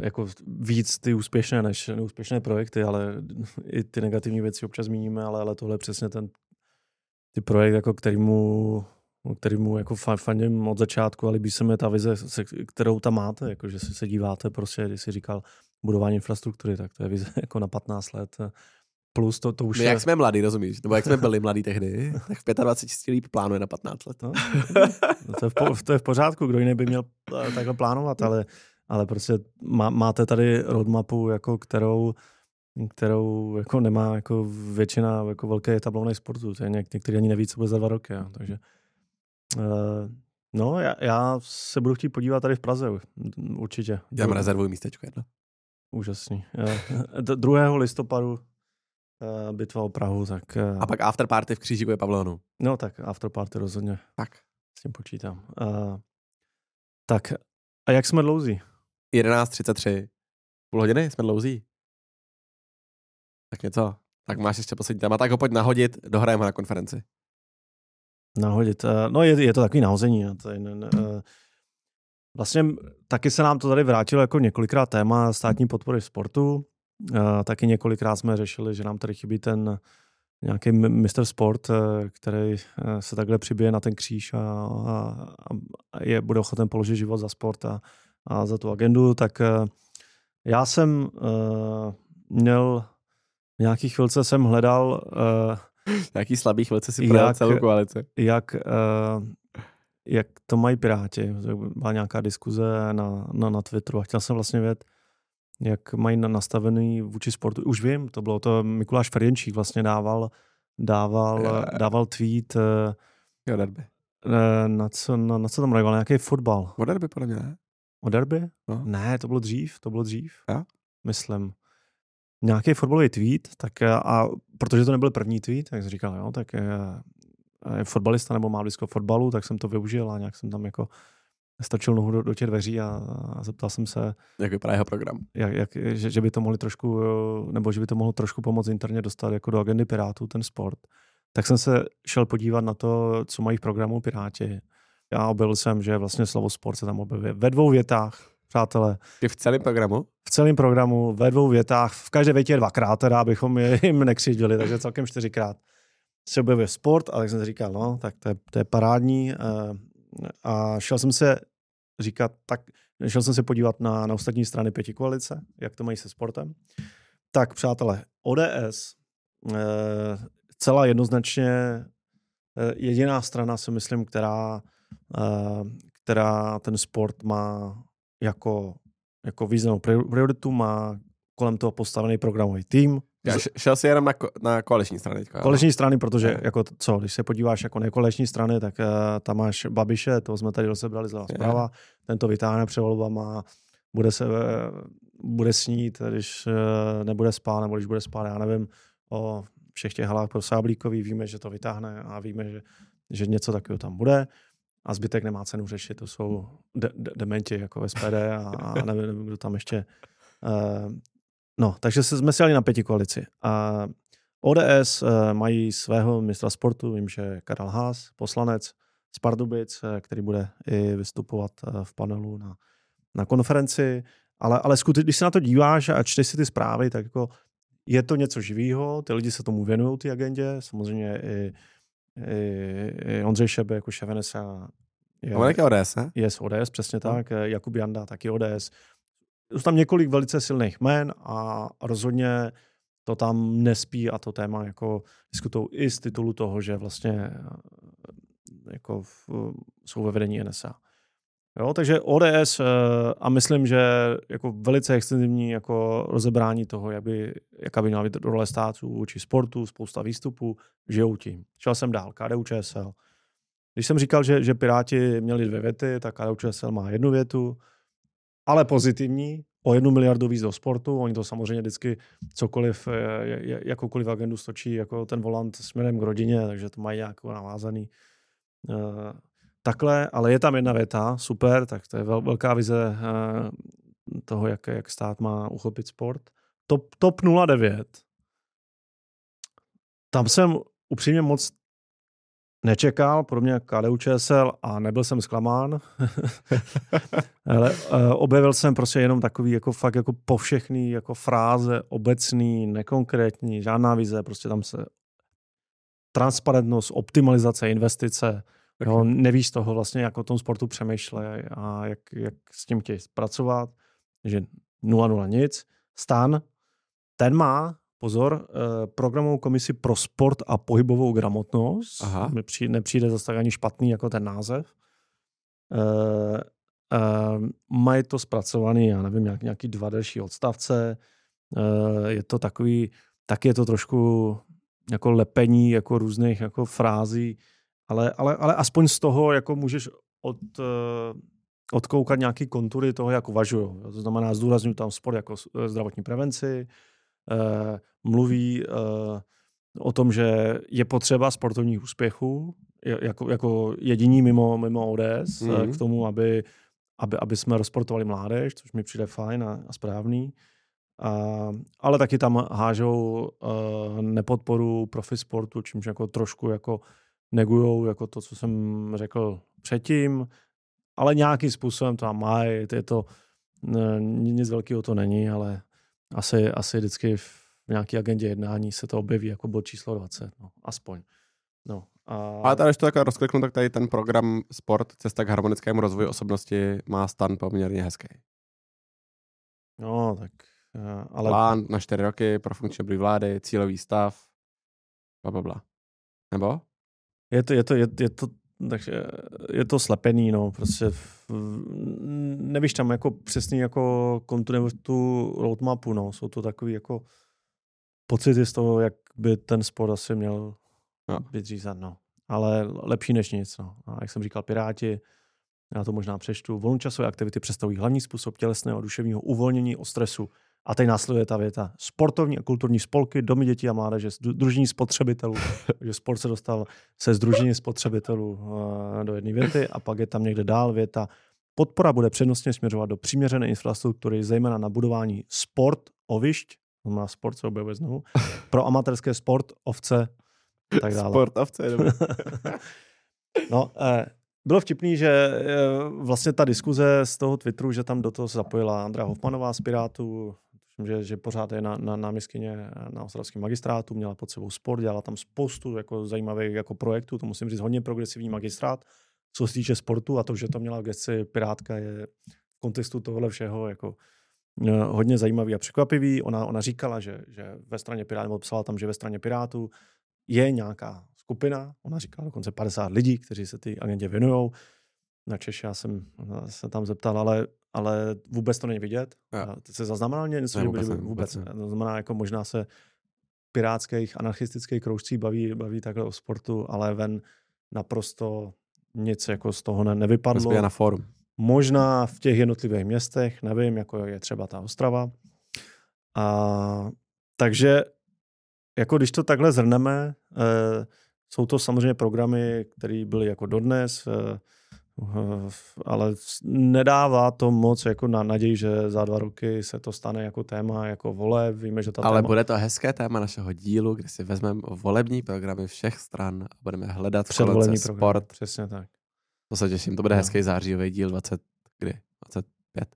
jako víc ty úspěšné než neúspěšné projekty, ale i ty negativní věci občas zmíníme, ale, ale tohle je přesně ten ty projekt, jako kterýmu kterýmu jako fandím od začátku a líbí se mi ta vize, se, kterou tam máte, jako že si se díváte prostě, když si říkal budování infrastruktury, tak to je vize jako na 15 let plus to, to už My je... jak jsme mladí, rozumíš? Nebo jak jsme byli mladí tehdy, tak v 25 líp plánuje na 15 let. No, no to, je v, po, to je v pořádku, kdo jiný by měl eh, takhle plánovat, ale, ale prostě má, máte tady roadmapu, jako kterou kterou jako nemá jako většina jako velké. To je něk, některý ani neví, co bude za dva roky. Jo. Takže no, já, já, se budu chtít podívat tady v Praze, určitě. Já mám rezervuji místečko jedno. Úžasný. 2. listopadu uh, bitva o Prahu, tak... A pak afterparty v Křížiku je Pavlonu. No tak afterparty rozhodně. Tak. S tím počítám. Uh, tak a jak jsme dlouzí? 11.33. Půl hodiny jsme dlouzí. Tak něco. Tak máš ještě poslední téma, tak ho pojď nahodit, dohrajeme na konferenci. Nahodit. Uh, no je, je to takový nahození. To je, uh, vlastně taky se nám to tady vrátilo jako několikrát téma státní podpory sportu. Uh, taky několikrát jsme řešili, že nám tady chybí ten nějaký Mr. Sport, eh, který eh, se takhle přibije na ten kříž a, a, a je, bude ochoten položit život za sport a, a za tu agendu, tak já jsem měl v nějaký chvilce jsem hledal Nějaký slabý chvilce si projel celou koalici. Jak, uh, jak to mají Piráti. Byla nějaká diskuze na, na, na Twitteru a chtěl jsem vlastně vědět, jak mají nastavený vůči sportu. Už vím, to bylo to, Mikuláš Ferjenčík vlastně dával, dával, je, dával tweet. Eh, jo, derby. Na co, na, na co tam reagoval? Nějaký fotbal. O derby podle mě ne? O derby? No. Ne, to bylo dřív, to bylo dřív. Jo? Myslím. Nějaký fotbalový tweet, tak eh, a protože to nebyl první tweet, tak jsem říkal, jo, tak je, je fotbalista nebo má blízko fotbalu, tak jsem to využil a nějak jsem tam jako strčil nohu do, do těch dveří a, a zeptal jsem se, Jak vypadá jeho program? jak, jak, že, že, by to mohli trošku, eh, nebo že by to mohlo trošku pomoct interně dostat jako do agendy Pirátů, ten sport. Tak jsem se šel podívat na to, co mají v programu Piráti. Já objevil jsem, že vlastně slovo sport se tam objevuje ve dvou větách, přátelé. Je v celém programu? V celém programu, ve dvou větách, v každé větě dvakrát, teda, abychom je- jim nekřivdili, takže celkem čtyřikrát se objevuje sport, a tak jsem si říkal, no, tak to je, to je parádní. eh, A šel jsem se říkat, tak šel jsem se podívat na, na ostatní strany pěti koalice, jak to mají se sportem. Tak, přátelé, ODS, eh, celá jednoznačně eh, jediná strana, si myslím, která, která ten sport má jako, jako významnou prior- prioritu, má kolem toho postavený programový tým. Já šel si jenom na, ko- na koaliční strany. teďka? Koaliční strany, protože Jo. jako co, když se podíváš jako nekoaliční strany, tak uh, tam máš Babiše, to jsme tady rozebrali zleva zprava, ten to vytáhne před volbama, bude se, eh, bude snít, když eh, nebude spát, nebo když bude spát, já nevím, o všech těch halách pro Sáblíkový, víme, že to vytáhne a víme, že, že něco takového tam bude a zbytek nemá cenu řešit, to jsou de- de- dementi jako SPD a, a nevím, nevím, kdo tam ještě. Uh, no, takže jsme si jeli na pěti koalici. A ODS eh, mají svého mistra sportu, vím, že Karel Haas, poslanec z Pardubic, eh, který bude i vystupovat v panelu na, na konferenci, ale, ale skutečně, když se na to díváš a čteš si ty zprávy, tak jako je to něco živého, ty lidi se tomu věnují, ty agendě, samozřejmě i Ondřej Šebe jako šéf NSA je, A on je ODS, ne? je z ODS, přesně No. tak, eh, Jakub Janda taky ODS. Jsou tam několik velice silných jmen a rozhodně to tam nespí a to téma jako diskutují i z titulu toho, že vlastně eh, jako v, jsou ve vedení NSA. Jo, takže ODS eh, a myslím, že jako velice extenzivní jako rozebrání toho, jak by, jaká by měla být role států vůči sportu, spousta výstupů, žijou tím. Šel jsem dál, KDU ČSL. Když jsem říkal, že, že Piráti měli dvě věty, tak KDU ČSL má jednu větu, ale pozitivní, o jednu miliardu víc do sportu. Oni to samozřejmě vždycky cokoliv, eh, jakoukoliv agendu stočí jako ten volant směrem k rodině, takže to mají nějak navázaný. Takhle, ale je tam jedna věta, super, tak to je vel, velká vize eh, toho, jak, jak stát má uchopit sport. Top, top 09. Tam jsem upřímně moc nečekal, podobně jak KDU ČSL a nebyl jsem zklamán. Ale uh, objevil jsem prostě jenom takový jako fakt jako povšechný jako fráze, obecný, nekonkrétní, žádná vize, prostě tam se transparentnost, optimalizace, investice, jo, nevíš z toho vlastně, jak o tom sportu přemýšlej a jak, jak s tím chtějí pracovat, že 0-0 nic. Stan, ten má, pozor, eh, programovou komisi pro sport a pohybovou gramotnost. Aha. Mi přijde, nepřijde zase tak ani špatný jako ten název. Eh, eh, mají to zpracovaný, já nevím, nějak, nějaký dva další odstavce. Eh, je to takový, tak je to trošku jako lepení jako různých jako frází, ale, ale, ale aspoň z toho jako můžeš od, eh, odkoukat nějaký kontury toho, jak uvažují. To znamená, zdůraznuju tam sport jako eh, zdravotní prevenci, eh, mluví eh, o tom, že je potřeba sportovních úspěchů, jako, jako jediní mimo, mimo ODS, mm. Mhm. k tomu, aby, aby, aby jsme rozportovali mládež, což mi přijde fajn a, a správný. A, ale taky tam hážou uh, nepodporu profi sportu, čímž jako trošku jako negujou jako to, co jsem řekl předtím, ale nějakým způsobem to tam mají, je to, ne, nic velkého to není, ale asi, asi vždycky v nějaké agendě jednání se to objeví jako bod číslo 20, no, aspoň. No, a... Ale tady, když to takhle rozkliknu, tak tady ten program Sport, cesta k harmonickému rozvoji osobnosti má stan poměrně hezký. No, tak, eh, ale Plán na čtyři roky pro funkční období vlády, cílový stav, bla, bla, bla. Nebo? Je to, je to, je, je to, takže je to slepený, no, prostě v, nevíš tam jako přesný jako kontu nebo tu roadmapu, no, jsou to takový jako pocity z toho, jak by ten sport asi měl No. být řízan, no. Ale lepší než nic, no. A jak jsem říkal, Piráti, já to možná přečtu, volnočasové aktivity představují hlavní způsob tělesného a duševního uvolnění o stresu. A teď následuje ta věta. Sportovní a kulturní spolky, domy dětí a mládeže, združení spotřebitelů. že sport se dostal se združení spotřebitelů eh, do jedné věty a pak je tam někde dál věta. Podpora bude přednostně směřovat do přiměřené infrastruktury, zejména na budování sport, ovišť, to má sport se objevuje znovu, pro amatérské sport, ovce tak dále. Sport, ovce, No, eh, bylo vtipný, že eh, vlastně ta diskuze z toho Twitteru, že tam do toho se zapojila Andrea Hofmanová z Pirátů, že, že pořád je na, na náměstkyně na ostravském magistrátu, měla pod sebou sport, dělala tam spoustu jako zajímavých jako projektů, to musím říct hodně progresivní magistrát, co se týče sportu a to, že to měla v gesci Pirátka je v kontextu tohle všeho jako eh, hodně zajímavý a překvapivý. Ona, ona říkala, že, že ve straně Pirátů, psala tam, že ve straně Pirátů je nějaká skupina, ona říkala dokonce 50 lidí, kteří se ty agendě věnují. Na Češi já jsem se tam zeptal, ale, ale vůbec to není vidět. Ja. Ty se zaznamenal něco, ne, vůbec, by, vůbec, vůbec ne. To znamená, jako možná se pirátských, anarchistických kroužcí baví, baví takhle o sportu, ale ven naprosto nic jako z toho ne, nevypadlo. na fórum. Možná v těch jednotlivých městech, nevím, jako je třeba ta Ostrava. A, takže jako když to takhle zhrneme, eh, jsou to samozřejmě programy, které byly jako dodnes, eh, ale nedává to moc jako na naději, že za dva roky se to stane jako téma, jako vole. Víme, že ta Ale téma... bude to hezké téma našeho dílu, kde si vezmeme volební programy všech stran a budeme hledat sport. Program, přesně tak. To se těším, to bude no. hezký zářijový díl 20, kdy? 25?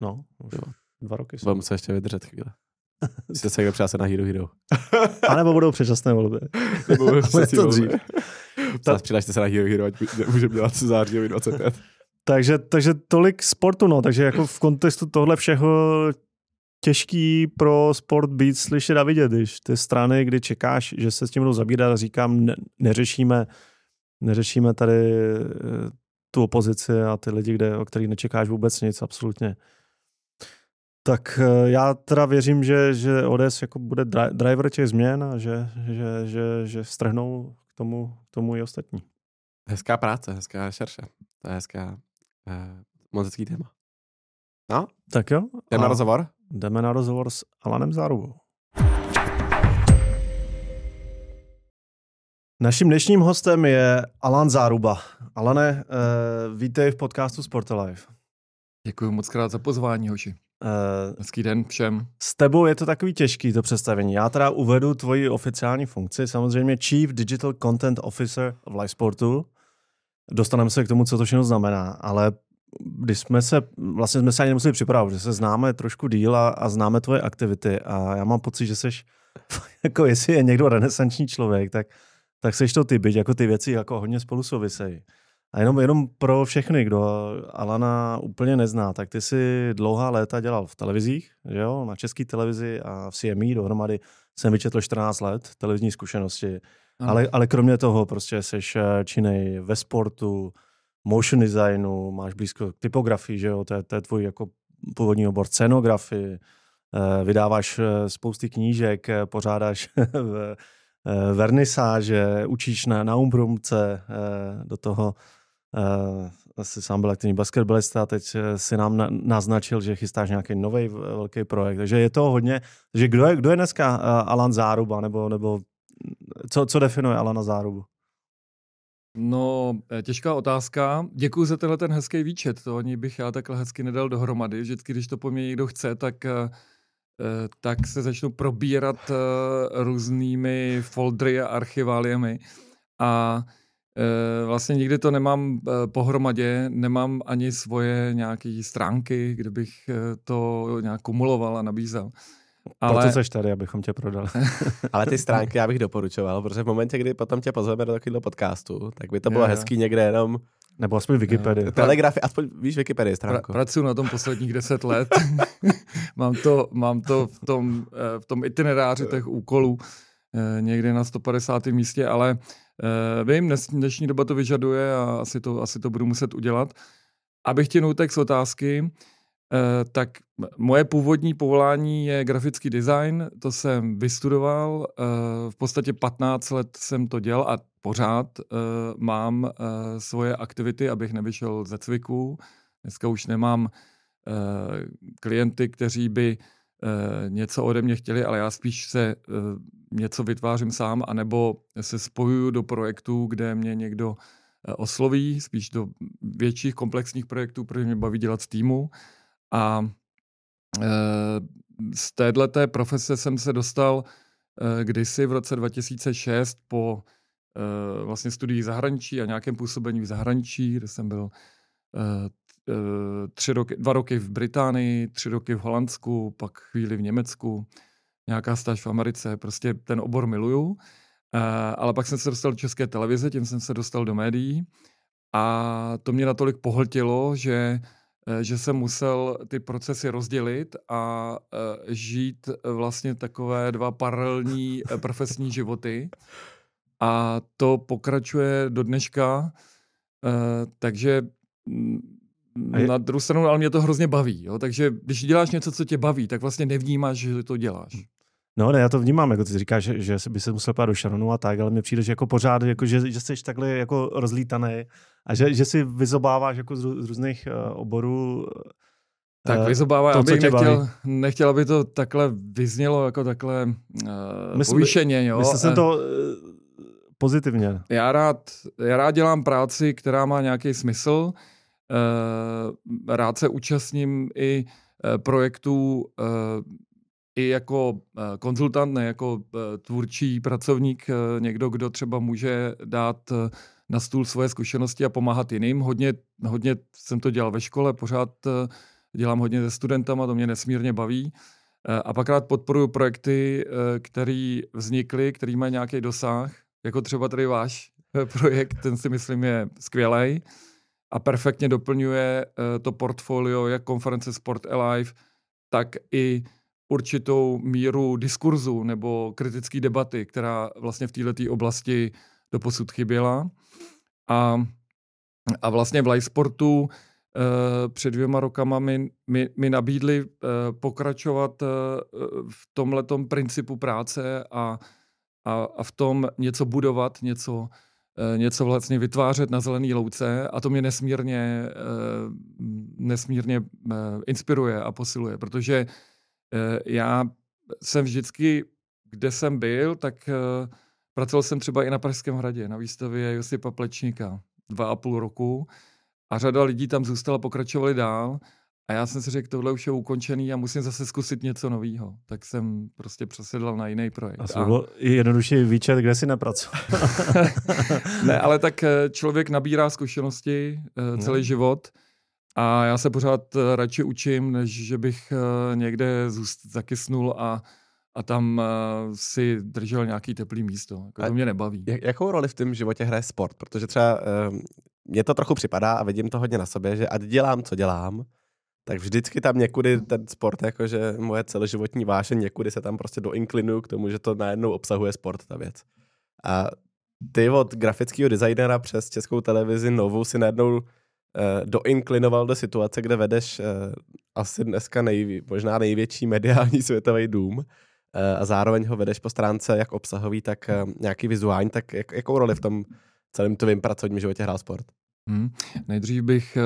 No, už dva roky. Budeme se ještě vydržet chvíli. Jste se přihlásit na Hero Hero. A nebo budou předčasné volby. Nebo budou to dřív. Ta... Přihlašte se na Hero Hero, ať můžeme dělat září 25. takže, takže tolik sportu, no. Takže jako v kontextu tohle všeho těžký pro sport být slyšet a vidět, když ty strany, kdy čekáš, že se s tím budou zabírat a říkám, ne, neřešíme, neřešíme tady eh, tu opozici a ty lidi, kde, o kterých nečekáš vůbec nic, absolutně. Tak eh, já teda věřím, že, že ODS jako bude driver těch změn a že, že, že, že strhnou k tomu, k tomu i ostatní. Hezká práce, hezká šerše. To je hezká, eh, moc hezký téma. No? Tak jo. Jdeme na rozhovor? Jdeme na rozhovor s Alanem Zárubou. Naším dnešním hostem je Alan Záruba. Alane, uh, vítej v podcastu Sportalive. Děkuji moc krát za pozvání, hoši. Uh, Hezký den všem. S tebou je to takový těžký, to představení. Já teda uvedu tvoji oficiální funkci, samozřejmě Chief Digital Content Officer v Live Sportu. Dostaneme se k tomu, co to všechno znamená, ale když jsme se, vlastně jsme se ani nemuseli připravit, že se známe trošku díl a, a známe tvoje aktivity a já mám pocit, že seš, jako jestli je někdo renesanční člověk, tak, tak seš to ty, byť jako ty věci jako hodně spolu souvisejí. A jenom, jenom pro všechny, kdo Alana úplně nezná, tak ty si dlouhá léta dělal v televizích, že jo? na české televizi a v CME dohromady jsem vyčetl 14 let televizní zkušenosti. Ale, ale kromě toho prostě jsi eh, činej ve sportu, motion designu, máš blízko k typografii, že jo? To, je, to je tvůj jako původní obor scenografii, eh, vydáváš eh, spousty knížek, pořádáš vernisáže, učíš na, na umbrumce, do toho asi sám byl aktivní basketbalista teď eh, si nám na, naznačil, že chystáš nějaký nový velký projekt. Takže je to hodně. Takže kdo je, kdo je dneska uh, Alan Záruba, nebo, nebo co, co definuje Alana Zárubu? No, těžká otázka. Děkuji za tenhle ten hezký výčet. To ani bych já takhle hezky nedal dohromady. Vždycky, když to po mně někdo chce, tak, tak se začnu probírat různými foldry a archiváliemi. A Eh, vlastně nikdy to nemám eh, pohromadě, nemám ani svoje nějaké stránky, kde bych eh, to nějak kumuloval a nabízel. Ale... Proto jsi tady, abychom tě prodali. Ale ty stránky já bych doporučoval, protože v momentě, kdy potom tě pozveme do takového podcastu, tak by to bylo je, hezký někde jenom nebo aspoň Wikipedii. Telegrafy, aspoň víš Wikipedii stránku. Pra, pracuji na tom posledních deset let. mám, to, mám to v tom, v tom itineráři těch úkolů někde na 150. místě, ale Uh, vím, dnes, dnešní doba to vyžaduje a asi to, asi to budu muset udělat. Abych tě nutek z otázky, tak moje původní povolání je grafický design, to jsem vystudoval, v podstatě 15 let jsem to dělal a pořád mám svoje aktivity, abych nevyšel ze cviku. Dneska už nemám klienty, kteří by něco ode mě chtěli, ale já spíš se něco vytvářím sám, anebo se spojuju do projektů, kde mě někdo osloví, spíš do větších komplexních projektů, protože mě baví dělat s týmu. A e, z téhleté profese jsem se dostal e, kdysi v roce 2006 po vlastně studií zahraničí a nějakém působení v zahraničí, kde jsem byl tři roky, dva roky v Británii, tři roky v Holandsku, pak chvíli v Německu, nějaká stáž v Americe. Prostě ten obor miluju. Ale pak jsem se dostal do české televize, tím jsem se dostal do médií. A to mě natolik pohltilo, že Eh, že jsem musel ty procesy rozdělit a eh, žít vlastně takové dva paralelní eh, profesní životy. A to pokračuje do dneška, takže mm, je... na druhou stranu, ale mě to hrozně baví. Jo? Takže když děláš něco, co tě baví, tak vlastně nevnímáš, že to děláš. No ne, já to vnímám, jako ty říkáš, že, že by se musel pát do Sharonu a tak, ale mně přijde, že jako pořád, jako, že, že jsi takhle jako rozlítaný a že, že si vyzobáváš jako z, z různých uh, oborů tak uh, vyzobává, to, abych nechtěl, nechtěl, aby to takhle vyznělo jako takhle uh, Mysl, povýšeně. Jo? Myslel jsem to uh, pozitivně. Já rád, já rád dělám práci, která má nějaký smysl. Uh, rád se účastním i uh, projektů uh, i jako eh, konzultant, ne jako eh, tvůrčí pracovník, eh, někdo, kdo třeba může dát na stůl svoje zkušenosti a pomáhat jiným. Hodně, hodně jsem to dělal ve škole, pořád dělám hodně se studentama, to mě nesmírně baví. A pak rád podporuji projekty, které vznikly, které mají nějaký dosah, jako třeba tady váš projekt, ten si myslím je skvělý a perfektně doplňuje to portfolio jak konference Sport Alive, tak i určitou míru diskurzu nebo kritické debaty, která vlastně v této oblasti doposud chyběla. A, a vlastně v live sportu uh, před dvěma rokama mi, mi, mi nabídli uh, pokračovat uh, v tomhletom principu práce a, a, a v tom něco budovat, něco, něco vlastně vytvářet na zelený louce a to mě nesmírně, nesmírně inspiruje a posiluje, protože Eh, já jsem vždycky, kde jsem byl, tak eh, pracoval jsem třeba i na Pražském hradě, na výstavě Josipa Plečníka, dva a půl roku a řada lidí tam zůstala, pokračovali dál a já jsem si řekl, tohle už je ukončený a musím zase zkusit něco nového. Tak jsem prostě přesedlal na jiný projekt. A to bylo jednodušší výčet, kde si nepracoval. ne, ale tak eh, člověk nabírá zkušenosti celý no. život a já se pořád eh, radši učím, než že bych eh, někde zůst, zakysnul a, a tam eh, si držel nějaký teplý místo. Jako to mě nebaví. Jakou roli v tom životě hraje sport? Protože třeba mně to trochu připadá a vidím to hodně na sobě, že ať dělám, co dělám, tak vždycky tam někudy ten sport, jakože moje celoživotní vášeň, někudy se tam prostě doinklinuju k tomu, že to najednou obsahuje sport, ta věc. A ty od grafického designera přes českou televizi novou si najednou doinklinoval do situace, kde vedeš uh, asi dneska nejví, možná největší mediální světový dům uh, a zároveň ho vedeš po stránce jak obsahový, tak nějaký vizuální, tak jak, jakou roli v tom celém tvým pracovním životě hrál sport? Hmm. Nejdřív bych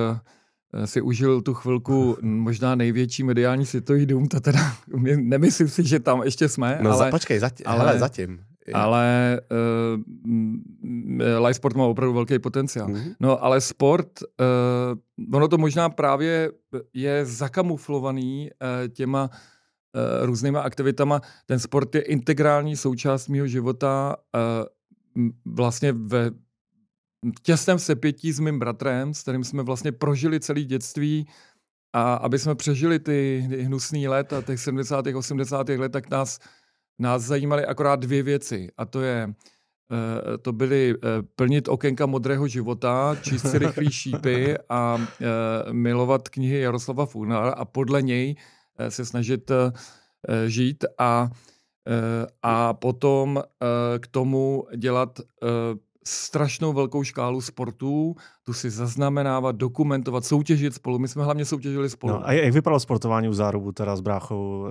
si užil tu chvilku možná největší mediální světový dům, to teda nemyslím si, že tam ještě jsme. No ale, za, počkej, zatím, ale, hele, zatím. Ale uh, live sport má opravdu velký potenciál. Mm-hmm. No ale sport, uh, ono to možná právě je zakamuflovaný uh, těma uh, různýma aktivitama. Ten sport je integrální součást mého života uh, vlastně ve těsném sepětí s mým bratrem, s kterým jsme vlastně prožili celé dětství a aby jsme přežili ty, ty hnusný let a těch 70. 80. let, tak nás nás zajímaly akorát dvě věci a to je eh, to byly eh, plnit okénka modrého života, číst si rychlý šípy a eh, milovat knihy Jaroslava Funa a podle něj se snažit žít a, a potom k tomu dělat strašnou velkou škálu sportů, tu si zaznamenávat, dokumentovat, soutěžit spolu. My jsme hlavně soutěžili spolu. No, a jak vypadalo sportování u zárubu teda s bráchou?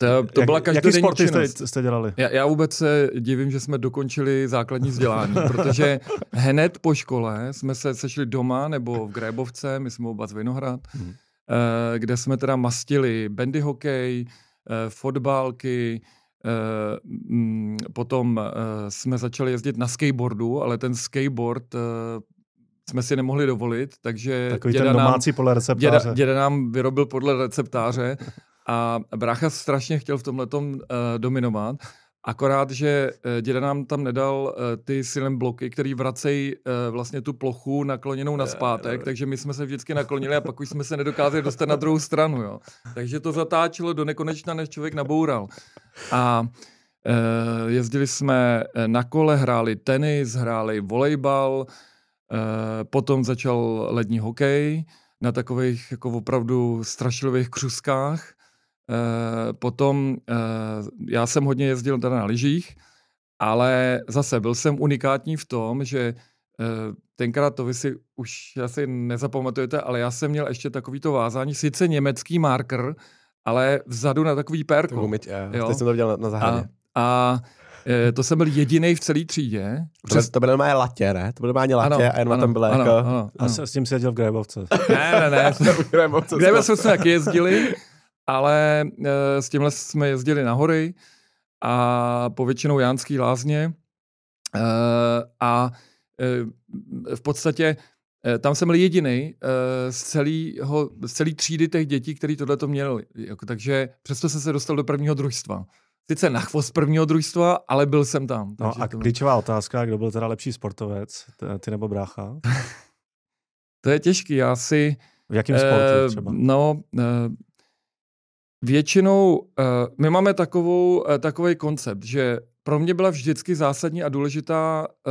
To, to byla každodenní Jaký sporty činnost. jste, jste dělali? Já, já vůbec se divím, že jsme dokončili základní vzdělání, protože hned po škole jsme se sešli doma nebo v Grébovce, my jsme oba z Vinohrad, eh, kde jsme teda mastili bandy hokej, eh, fotbalky, eh, mm, potom jsme začali jezdit na skateboardu, ale ten skateboard jsme si nemohli dovolit, takže Takový děda ten nám, domácí podle receptáře. děda, děda nám vyrobil podle receptáře a brácha strašně chtěl v tomhle uh, dominovat. Akorát, že uh, děda nám tam nedal uh, ty silem bloky, který vracejí vlastně tu plochu nakloněnou na zpátek, takže my jsme se vždycky naklonili a pak už jsme se nedokázali dostat na druhou stranu. Jo. Takže to zatáčelo do nekonečna, než člověk naboural. A jezdili jsme eh, na kole, hráli tenis, hráli volejbal, potom začal lední hokej na takových jako opravdu strašlivých křuskách. Eh, Potom eh, já jsem hodně jezdil teda na lyžích, ale zase byl jsem unikátní v tom, že eh, tenkrát to vy si už asi nezapamatujete, ale já jsem měl ještě takovýto vázání, sice německý marker, ale vzadu na takový To pérko. umyť, jo. Jo. Teď jsem to viděl na, na A, zahradě. a eh, to jsem byl jediný v celé třídě. Přes... To byly normálně latě, ne? To byly normálně latě Ano, a jenom ano, tam bylo ano, jako... ano, A ano. s, s tím seděl v Grébovce. Ne, ne, ne. Kde Kde jsme taky jezdili, ale e, s tímhle jsme jezdili na hory a povětšinou Jánský lázně e, a e, v podstatě tam jsem byl jediný z, celého, z celé třídy těch dětí, který tohle to měli. Jako, takže přesto jsem se dostal do prvního družstva. Sice na chvost prvního družstva, ale byl jsem tam. No a to, klíčová otázka, kdo byl teda lepší sportovec, ty nebo brácha? to je těžký. Já si... V jakém sportu Eh, třeba? No, eh, většinou eh, my máme takovou, eh, takový koncept, že pro mě byla vždycky zásadní a důležitá eh,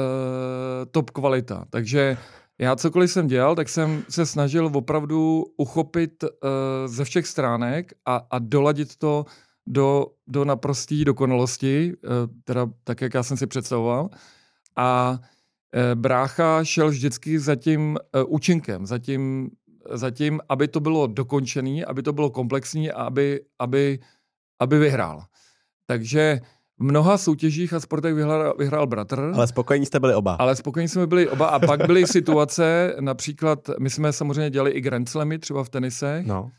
top kvalita. Takže já cokoliv jsem dělal, tak jsem se snažil opravdu uchopit ze všech stránek a, a doladit to do, do naprosté dokonalosti, teda tak, jak já jsem si představoval. A brácha šel vždycky za tím účinkem, za tím, za tím, aby to bylo dokončené, aby to bylo komplexní a aby, aby, aby vyhrál. Takže v mnoha soutěžích a sportech vyhrál, vyhrál bratr. Ale spokojení jste byli oba. Ale spokojení jsme byli oba a pak byly situace, například my jsme samozřejmě dělali i Grand Slamy, třeba v tenisech, No.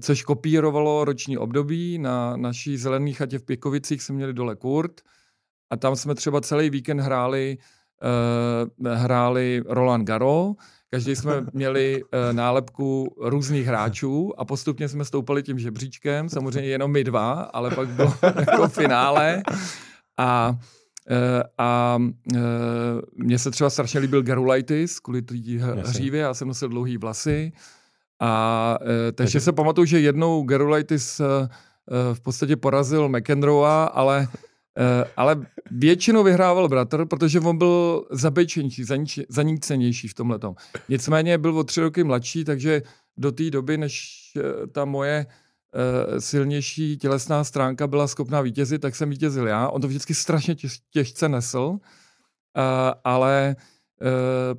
což kopírovalo roční období. Na naší zelené chatě v Pěkovicích jsme měli dole kurt a tam jsme třeba celý víkend hráli, uh, hráli Roland Garros. Každý jsme měli uh, nálepku různých hráčů a postupně jsme stoupali tím žebříčkem, samozřejmě jenom my dva, ale pak bylo jako finále. A Eh, A eh, mně se třeba strašně líbil Garulaitis kvůli té hřívě, já jsem nosil dlouhý vlasy. A takže se pamatuju, že jednou Garulaitis eh, v podstatě porazil McEnroea, ale, ale většinou vyhrával bratr, protože on byl zabečenější, zanícenější v tomhle. Nicméně byl o tři roky mladší, takže do té doby, než eh, ta moje eh, silnější tělesná stránka byla schopná vítězit, tak jsem vítězil já. On to vždycky strašně těž, těžce nesl, eh, ale eh,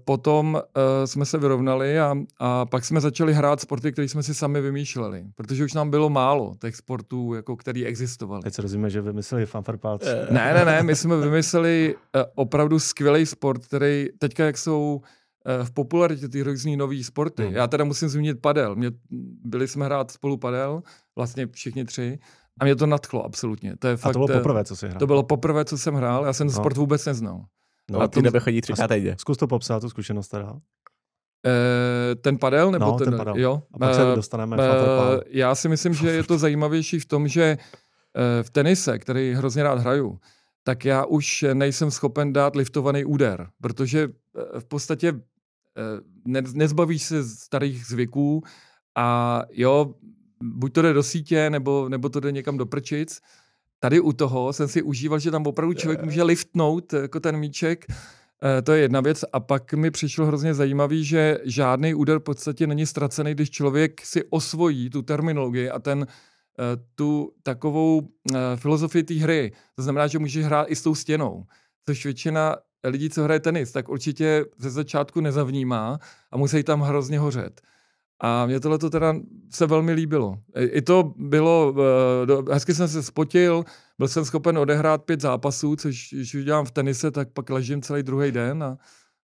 potom eh, jsme se vyrovnali a, a pak jsme začali hrát sporty, které jsme si sami vymýšleli, protože už nám bylo málo těch sportů, jako který existovaly. Teď se rozumíme, že vymysleli fanfarpác. Ne, ne, ne, my jsme vymysleli eh, opravdu skvělý sport, který teďka, jak jsou eh, v popularitě ty různý nový sporty. Hmm. Já teda musím zmínit padel. Mě, byli jsme hrát spolu padel, vlastně všichni tři, a mě to nadchlo absolutně. To je A fakt, to bylo eh, poprvé, co jsi hrál. to bylo poprvé, co jsem hrál, já jsem ten No. sport vůbec neznal. No, a ty době chodí třikrát týdně. Zkus to popsat, tu zkušenost teda. Eh, ten padel? Nebo No, ten, ten padel. Jo. A pak se Eh, dostaneme fanfarpálu. já si myslím, že je to zajímavější v tom, že eh, v tenise, který hrozně rád hraju, tak já už nejsem schopen dát liftovaný úder, protože v podstatě eh, ne, nezbavíš se starých zvyků a jo, buď to jde do sítě, nebo, nebo to jde někam do prčic. Tady u toho jsem si užíval, že tam opravdu člověk může liftnout jako ten míček. Eh, To je jedna věc. A pak mi přišlo hrozně zajímavý, že žádný úder v podstatě není ztracený, když člověk si osvojí tu terminologii a ten eh, tu takovou eh, filozofii té hry. To znamená, že můžeš hrát i s tou stěnou. Což většina lidí, co hraje tenis, tak určitě ze začátku nezavnímá a musí tam hrozně hořet. A mě tohle to teda se velmi líbilo. I to bylo, eh, hezky jsem se spotil, byl jsem schopen odehrát pět zápasů, což když už dělám v tenise, tak pak ležím celý druhý den a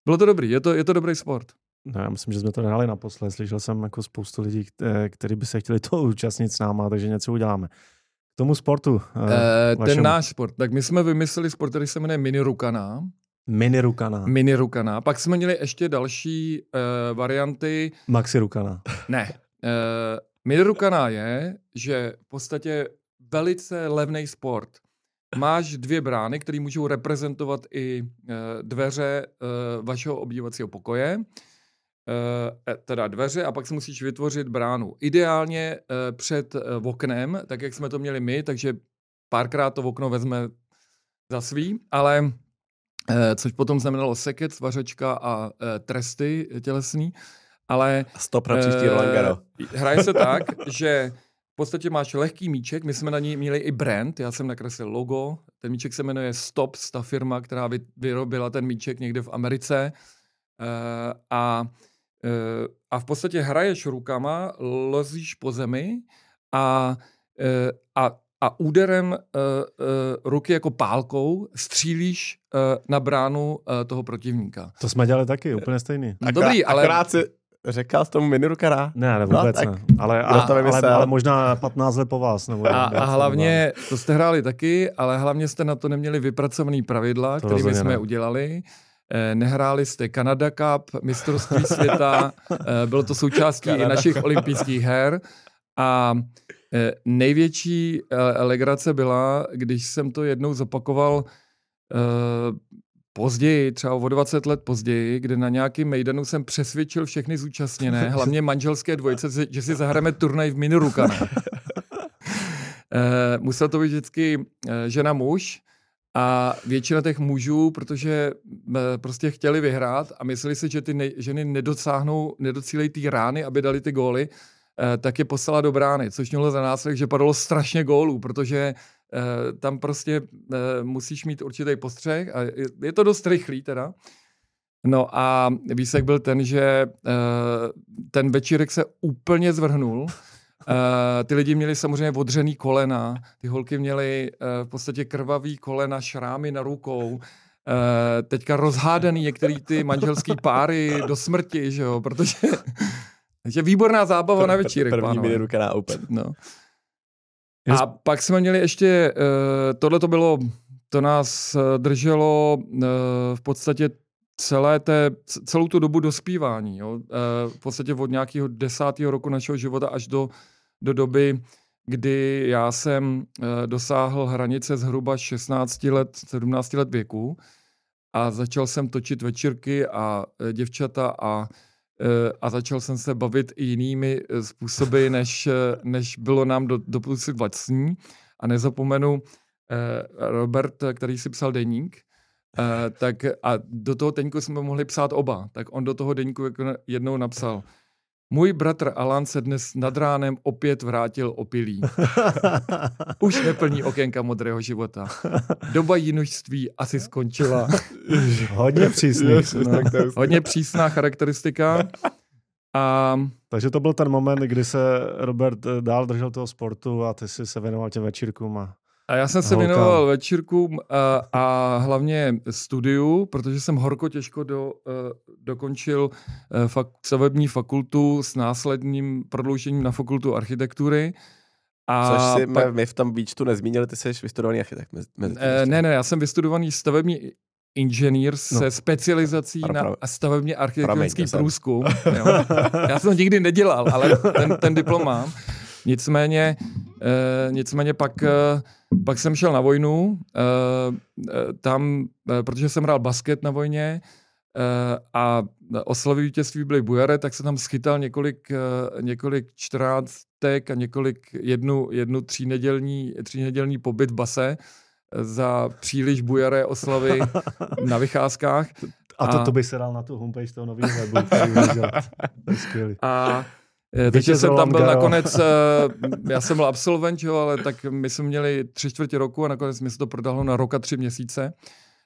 bylo to dobrý, je to, je to dobrý sport. No, já myslím, že jsme to nehráli naposled. Slyšel jsem jako spoustu lidí, kteří by se chtěli to účastnit s náma, takže něco uděláme. K tomu sportu. E, ten náš sport. Tak my jsme vymysleli sport, který se jmenuje Mini Rukana. Mini Rukana. Mini Rukana. Pak jsme měli ještě další uh, varianty. Maxi Rukana. Ne. Uh, Mini Rukana je, že v podstatě velice levný sport. Máš dvě brány, které můžou reprezentovat i uh, dveře uh, vašeho obdívacího pokoje. Uh, teda dveře a pak si musíš vytvořit bránu. Ideálně uh, před uh, oknem, tak jak jsme to měli my, takže párkrát to okno vezme za svý, ale což potom znamenalo seket, svařečka a eh, tresty tělesný. Ale... Stop na příští uh, Roland Garo. Hraje se tak, že v podstatě máš lehký míček, my jsme na něj měli i brand, já jsem nakreslil logo, ten míček se jmenuje Stops, ta firma, která vyrobila ten míček někde v Americe. A, a v podstatě hraješ rukama, lozíš po zemi a, a a úderem uh, uh, ruky jako pálkou střílíš uh, na bránu uh, toho protivníka. To jsme dělali taky, úplně stejný. No, dobrý, ale... Akorát si řekl s tomu minirukara. Ne, ne, vůbec no, ne. Ale, ale, to ale, ale, možná 15 let po vás. Nebo a, a hlavně, to jste hráli taky, ale hlavně jste na to neměli vypracovaný pravidla, kterými jsme ne. udělali. Nehráli jste Canada Cup, mistrovství světa, bylo to součástí i našich olympijských her. A Eh, největší eh, legrace byla, když jsem to jednou zopakoval eh, později, třeba o 20 let později, kde na nějakým mejdanu jsem přesvědčil všechny zúčastněné, hlavně manželské dvojice, že si zahrajeme turnaj v miniruka. musel to být vždycky žena muž a většina těch mužů, protože prostě chtěli vyhrát a mysleli si, že ty ne- ženy nedosáhnou, nedocílejí ty rány, aby dali ty góly, tak je poslala do brány, což mělo za následek, že padalo strašně gólů, protože eh, tam prostě eh, musíš mít určitý postřeh a je to dost rychlý teda. No a výsek byl ten, že ten večírek se úplně zvrhnul. ty lidi měli samozřejmě odřený kolena, ty holky měly v podstatě krvavý kolena, šrámy na rukou, teďka rozhádaný některý ty manželský páry do smrti, že jo, protože takže výborná zábava na večírek, První pánové. minutka na Open. No. A pak jsme měli ještě, uh, tohle to bylo, to nás uh, drželo uh, v podstatě celé té, celou tu dobu dospívání. Jo? Uh, v podstatě od nějakého desátého roku našeho života až do, do doby, kdy já jsem uh, dosáhl hranice zhruba 16 let, 17 let věku a začal jsem točit večírky a uh, děvčata a Eh, a začal jsem se bavit i jinými eh, způsoby, než, eh, než bylo nám do, doposud vlastní. A nezapomenu Robert, který si psal deník, tak a do toho deníku jsme mohli psát oba. Tak on do toho deníku jako jednou napsal – můj bratr Alan se dnes nad ránem opět vrátil opilý. Už neplní okénka modrého života. Doba jinužství asi skončila. hodně přísný. No, hodně přísná charakteristika. A... Takže to byl ten moment, kdy se Robert dál držel toho sportu a ty si se věnoval těm večírkům a a já jsem se Holka. věnoval večírkům a, a hlavně studiu, protože jsem horko těžko do, uh, dokončil uh, fak, stavební fakultu s následným prodloužením na fakultu architektury. A Což si pak, my v tom výčtu nezmínili, ty jsi vystudovaný architekt. Mezi, mezi uh, ne, ne, já jsem vystudovaný stavební inženýr no. se specializací pra, na stavebně architektonický průzkum. Jo. Já jsem to nikdy nedělal, ale ten, ten diplom mám. Nicméně, uh, nicméně pak, uh, pak jsem šel na vojnu, uh, tam, uh, protože jsem hrál basket na vojně a oslavy vítězství byly bujare, tak se tam schytal několik, několik čtrnáctek a několik jednu, jednu třínedělní, třínedělní pobyt v base za příliš bujaré oslavy na vycházkách. A to, a to by se dal na tu homepage toho nového webu. to. A takže jsem tam byl nakonec, eh, já jsem byl absolvent, jo, ale tak my jsme měli tři čtvrtě roku a nakonec mi se to prodalo na roka tři měsíce.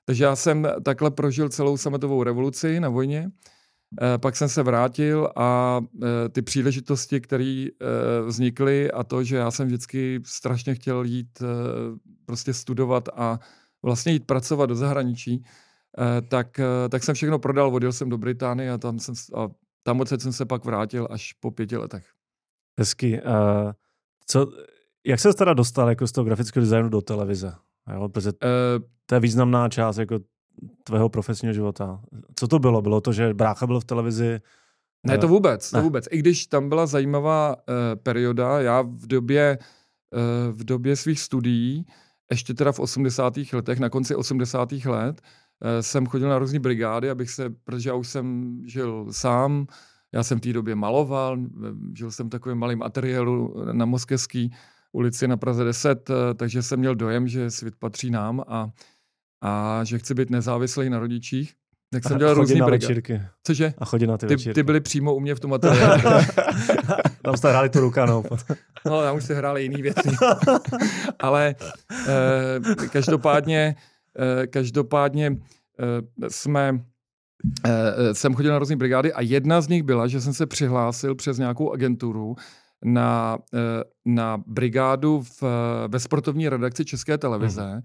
Takže já jsem takhle prožil celou sametovou revoluci na vojně. Eh, pak jsem se vrátil a eh, ty příležitosti, které eh, vznikly a to, že já jsem vždycky strašně chtěl jít prostě studovat a vlastně jít pracovat do zahraničí, tak, tak jsem všechno prodal, odjel jsem do Británie a tam, jsem, a tam odsaď jsem se pak vrátil až po pěti letech. Hezky. Uh, co, jak se teda dostal jako z toho grafického designu do televize? Jo, protože to je významná část jako tvého profesního života. Co to bylo? Bylo to, že brácha byl v televizi? Ne, to vůbec, ne. to vůbec. I když tam byla zajímavá uh, perioda, já v době, uh, v době svých studií, ještě teda v 80. letech, na konci 80. let, uh, jsem chodil na různé brigády, abych se, protože já už jsem žil sám, já jsem v té době maloval, žil jsem v takovém malém ateliéru na Moskevský ulici na Praze 10, takže jsem měl dojem, že svět patří nám a a že chci být nezávislý na rodičích. Tak jsem dělal různý brigády. Cože? A chodit na ty ty, večírky. ty byly přímo u mě v tom ateliéru. tam jste hráli tu rukanou. no, tam už jste hráli jiný věci. Ale eh, každopádně, eh, každopádně eh, jsme eh, jsem chodil na různé brigády a jedna z nich byla, že jsem se přihlásil přes nějakou agenturu na, eh, na brigádu v, ve sportovní redakci České televize, hmm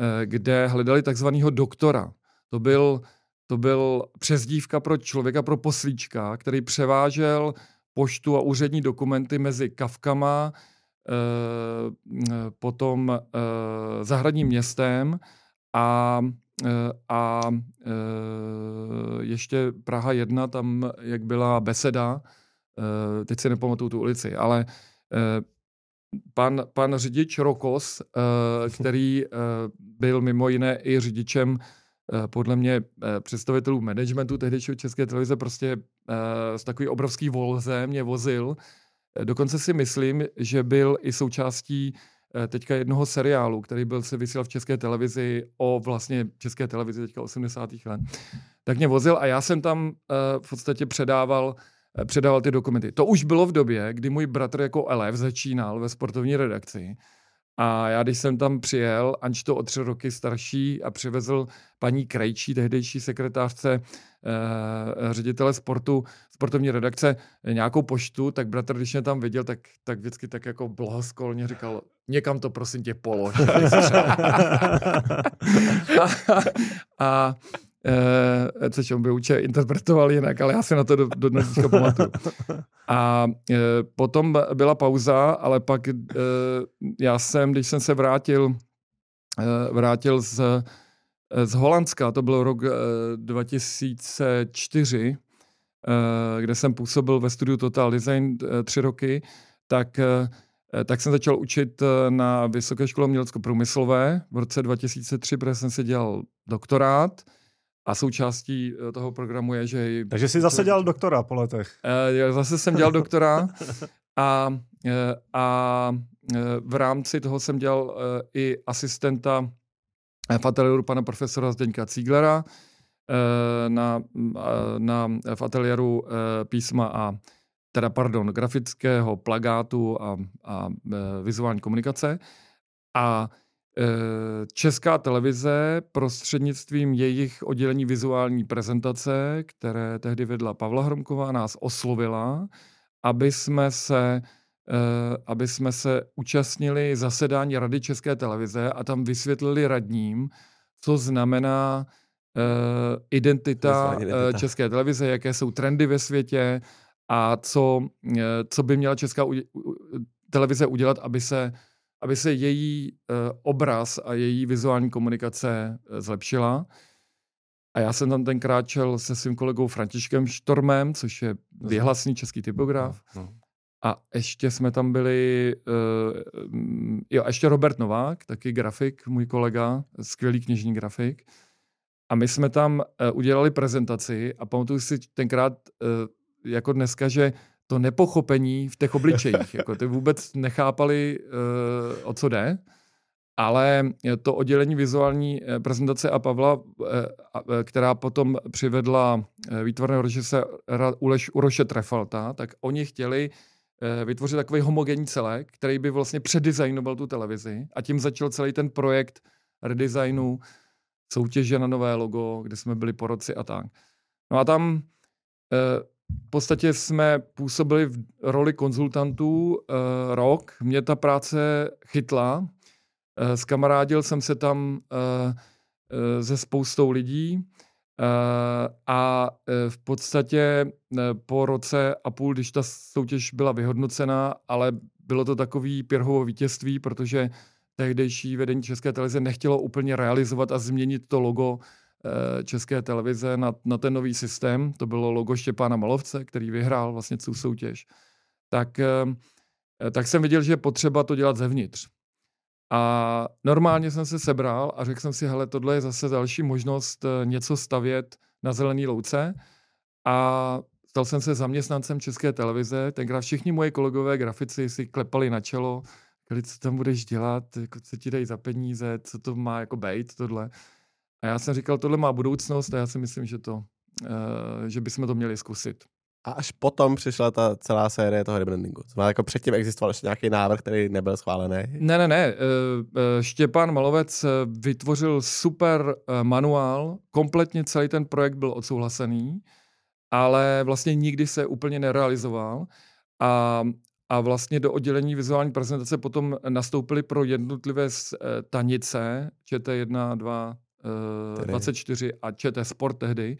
Eh, kde hledali takzvaného doktora. To byl, to byl přezdívka pro člověka, pro poslíčka, který převážel poštu a úřední dokumenty mezi Kavkama, eh, potom eh, zahradním městem a, a ještě Praha 1, tam jak byla beseda, teď si nepamatuju tu ulici, ale pan, pan řidič Rokos, eh, který eh, byl mimo jiné i řidičem eh, podle mě představitelů managementu tehdejšího České televize, prostě z takový obrovský volze mě vozil. Dokonce si myslím, že byl i součástí teďka jednoho seriálu, který byl se vysílal v České televizi o vlastně České televizi teďka 80. let. Tak mě vozil a já jsem tam v podstatě předával Eh, předával ty dokumenty. To už bylo v době, kdy můj bratr jako elef začínal ve sportovní redakci. A já, když jsem tam přijel, anč to o tři roky starší a přivezl paní Krejčí, tehdejší sekretářce eh, ředitele sportu, sportovní redakce, nějakou poštu, tak bratr, když mě tam viděl, tak, tak vždycky tak jako blahoskolně říkal, někam to prosím tě polož. a, a, eh, což on by určitě interpretoval jinak, ale já si na to do, do dneška pamatuju. A eh, potom byla pauza, ale pak eh, já jsem, když jsem se vrátil, eh, vrátil z, eh, z Holandska, to byl rok eh, 2004, eh, kde jsem působil ve studiu Total Design eh, tři roky, tak eh, tak jsem začal učit eh, na Vysoké škole umělecko-průmyslové v roce 2003, protože jsem si dělal doktorát a součástí eh, toho programu je, že... Takže jsi zase dělal doktora po letech. Zase jsem dělal doktora a, a v rámci toho jsem dělal i asistenta v ateliéru pana profesora Zdeňka Cíglera na, uh, na, v ateliéru písma a teda pardon, grafického plagátu a, a uh, vizuální komunikace. A Eh, Česká televize prostřednictvím jejich oddělení vizuální prezentace, které tehdy vedla Pavla Hromková, nás oslovila, aby jsme se, eh, aby jsme se účastnili zasedání Rady České televize a tam vysvětlili radním, co znamená uh, identita, identita České televize, jaké jsou trendy ve světě a co, uh, co by měla Česká televize udělat, aby se aby se její uh, obraz a její vizuální komunikace uh, zlepšila. A já jsem tam tenkrát čel se svým kolegou Františkem Štormem, což je vyhlasný český typograf. No, no. A ještě jsme tam byli, uh, jo, ještě Robert Novák, taky grafik, můj kolega, skvělý knižní grafik. A my jsme tam uh, udělali prezentaci a pamatuju si tenkrát, uh, jako dneska, že to nepochopení v těch obličejích. jako ty vůbec nechápali, uh, o co jde, ale to oddělení vizuální eh, prezentace a Pavla, uh, která potom přivedla výtvarného Uleš Uroše Trefalta, tak oni chtěli vytvořit takový homogenní celek, který by vlastně předizajnoval tu televizi a tím začal celý ten projekt redesignu soutěže na nové logo, kde jsme byli po roci a tak. No a tam eh, v podstatě jsme působili v roli konzultantů eh, rok. Mě ta práce chytla. Eh, skamarádil jsem se tam eh, eh, se spoustou lidí eh, a v podstatě po roce a půl, když ta soutěž byla vyhodnocena, ale bylo to takový pěrhovo vítězství, protože tehdejší vedení České televize nechtělo úplně realizovat a změnit to logo České televize na, na ten nový systém. To bylo logo Štěpána Malovce, který vyhrál vlastně tu soutěž. Tak, eh, tak jsem viděl, že je potřeba to dělat zevnitř. A normálně jsem se sebral a řekl jsem si, hele, tohle je zase další možnost eh, něco stavět na zelený louce. A stal jsem se zaměstnancem České televize. Tenkrát všichni moje kolegové grafici si klepali na čelo, co tam budeš dělat, jako, co ti dají za peníze, co to má jako bejt, tohle. A já jsem říkal, tohle má budoucnost a já si myslím, že to, uh, že bychom to měli zkusit. A až potom přišla ta celá série toho rebrandingu. Znamená, jako předtím existoval ještě nějaký návrh, který nebyl schválený? Ne, ne, ne. Štěpán Malovec vytvořil super manuál, kompletně celý ten projekt byl odsouhlasený, ale vlastně nikdy se úplně nerealizoval. A a vlastně do oddělení vizuální prezentace potom nastoupili pro jednotlivé stanice ČT1, 2, 24 a ČT Sport tehdy,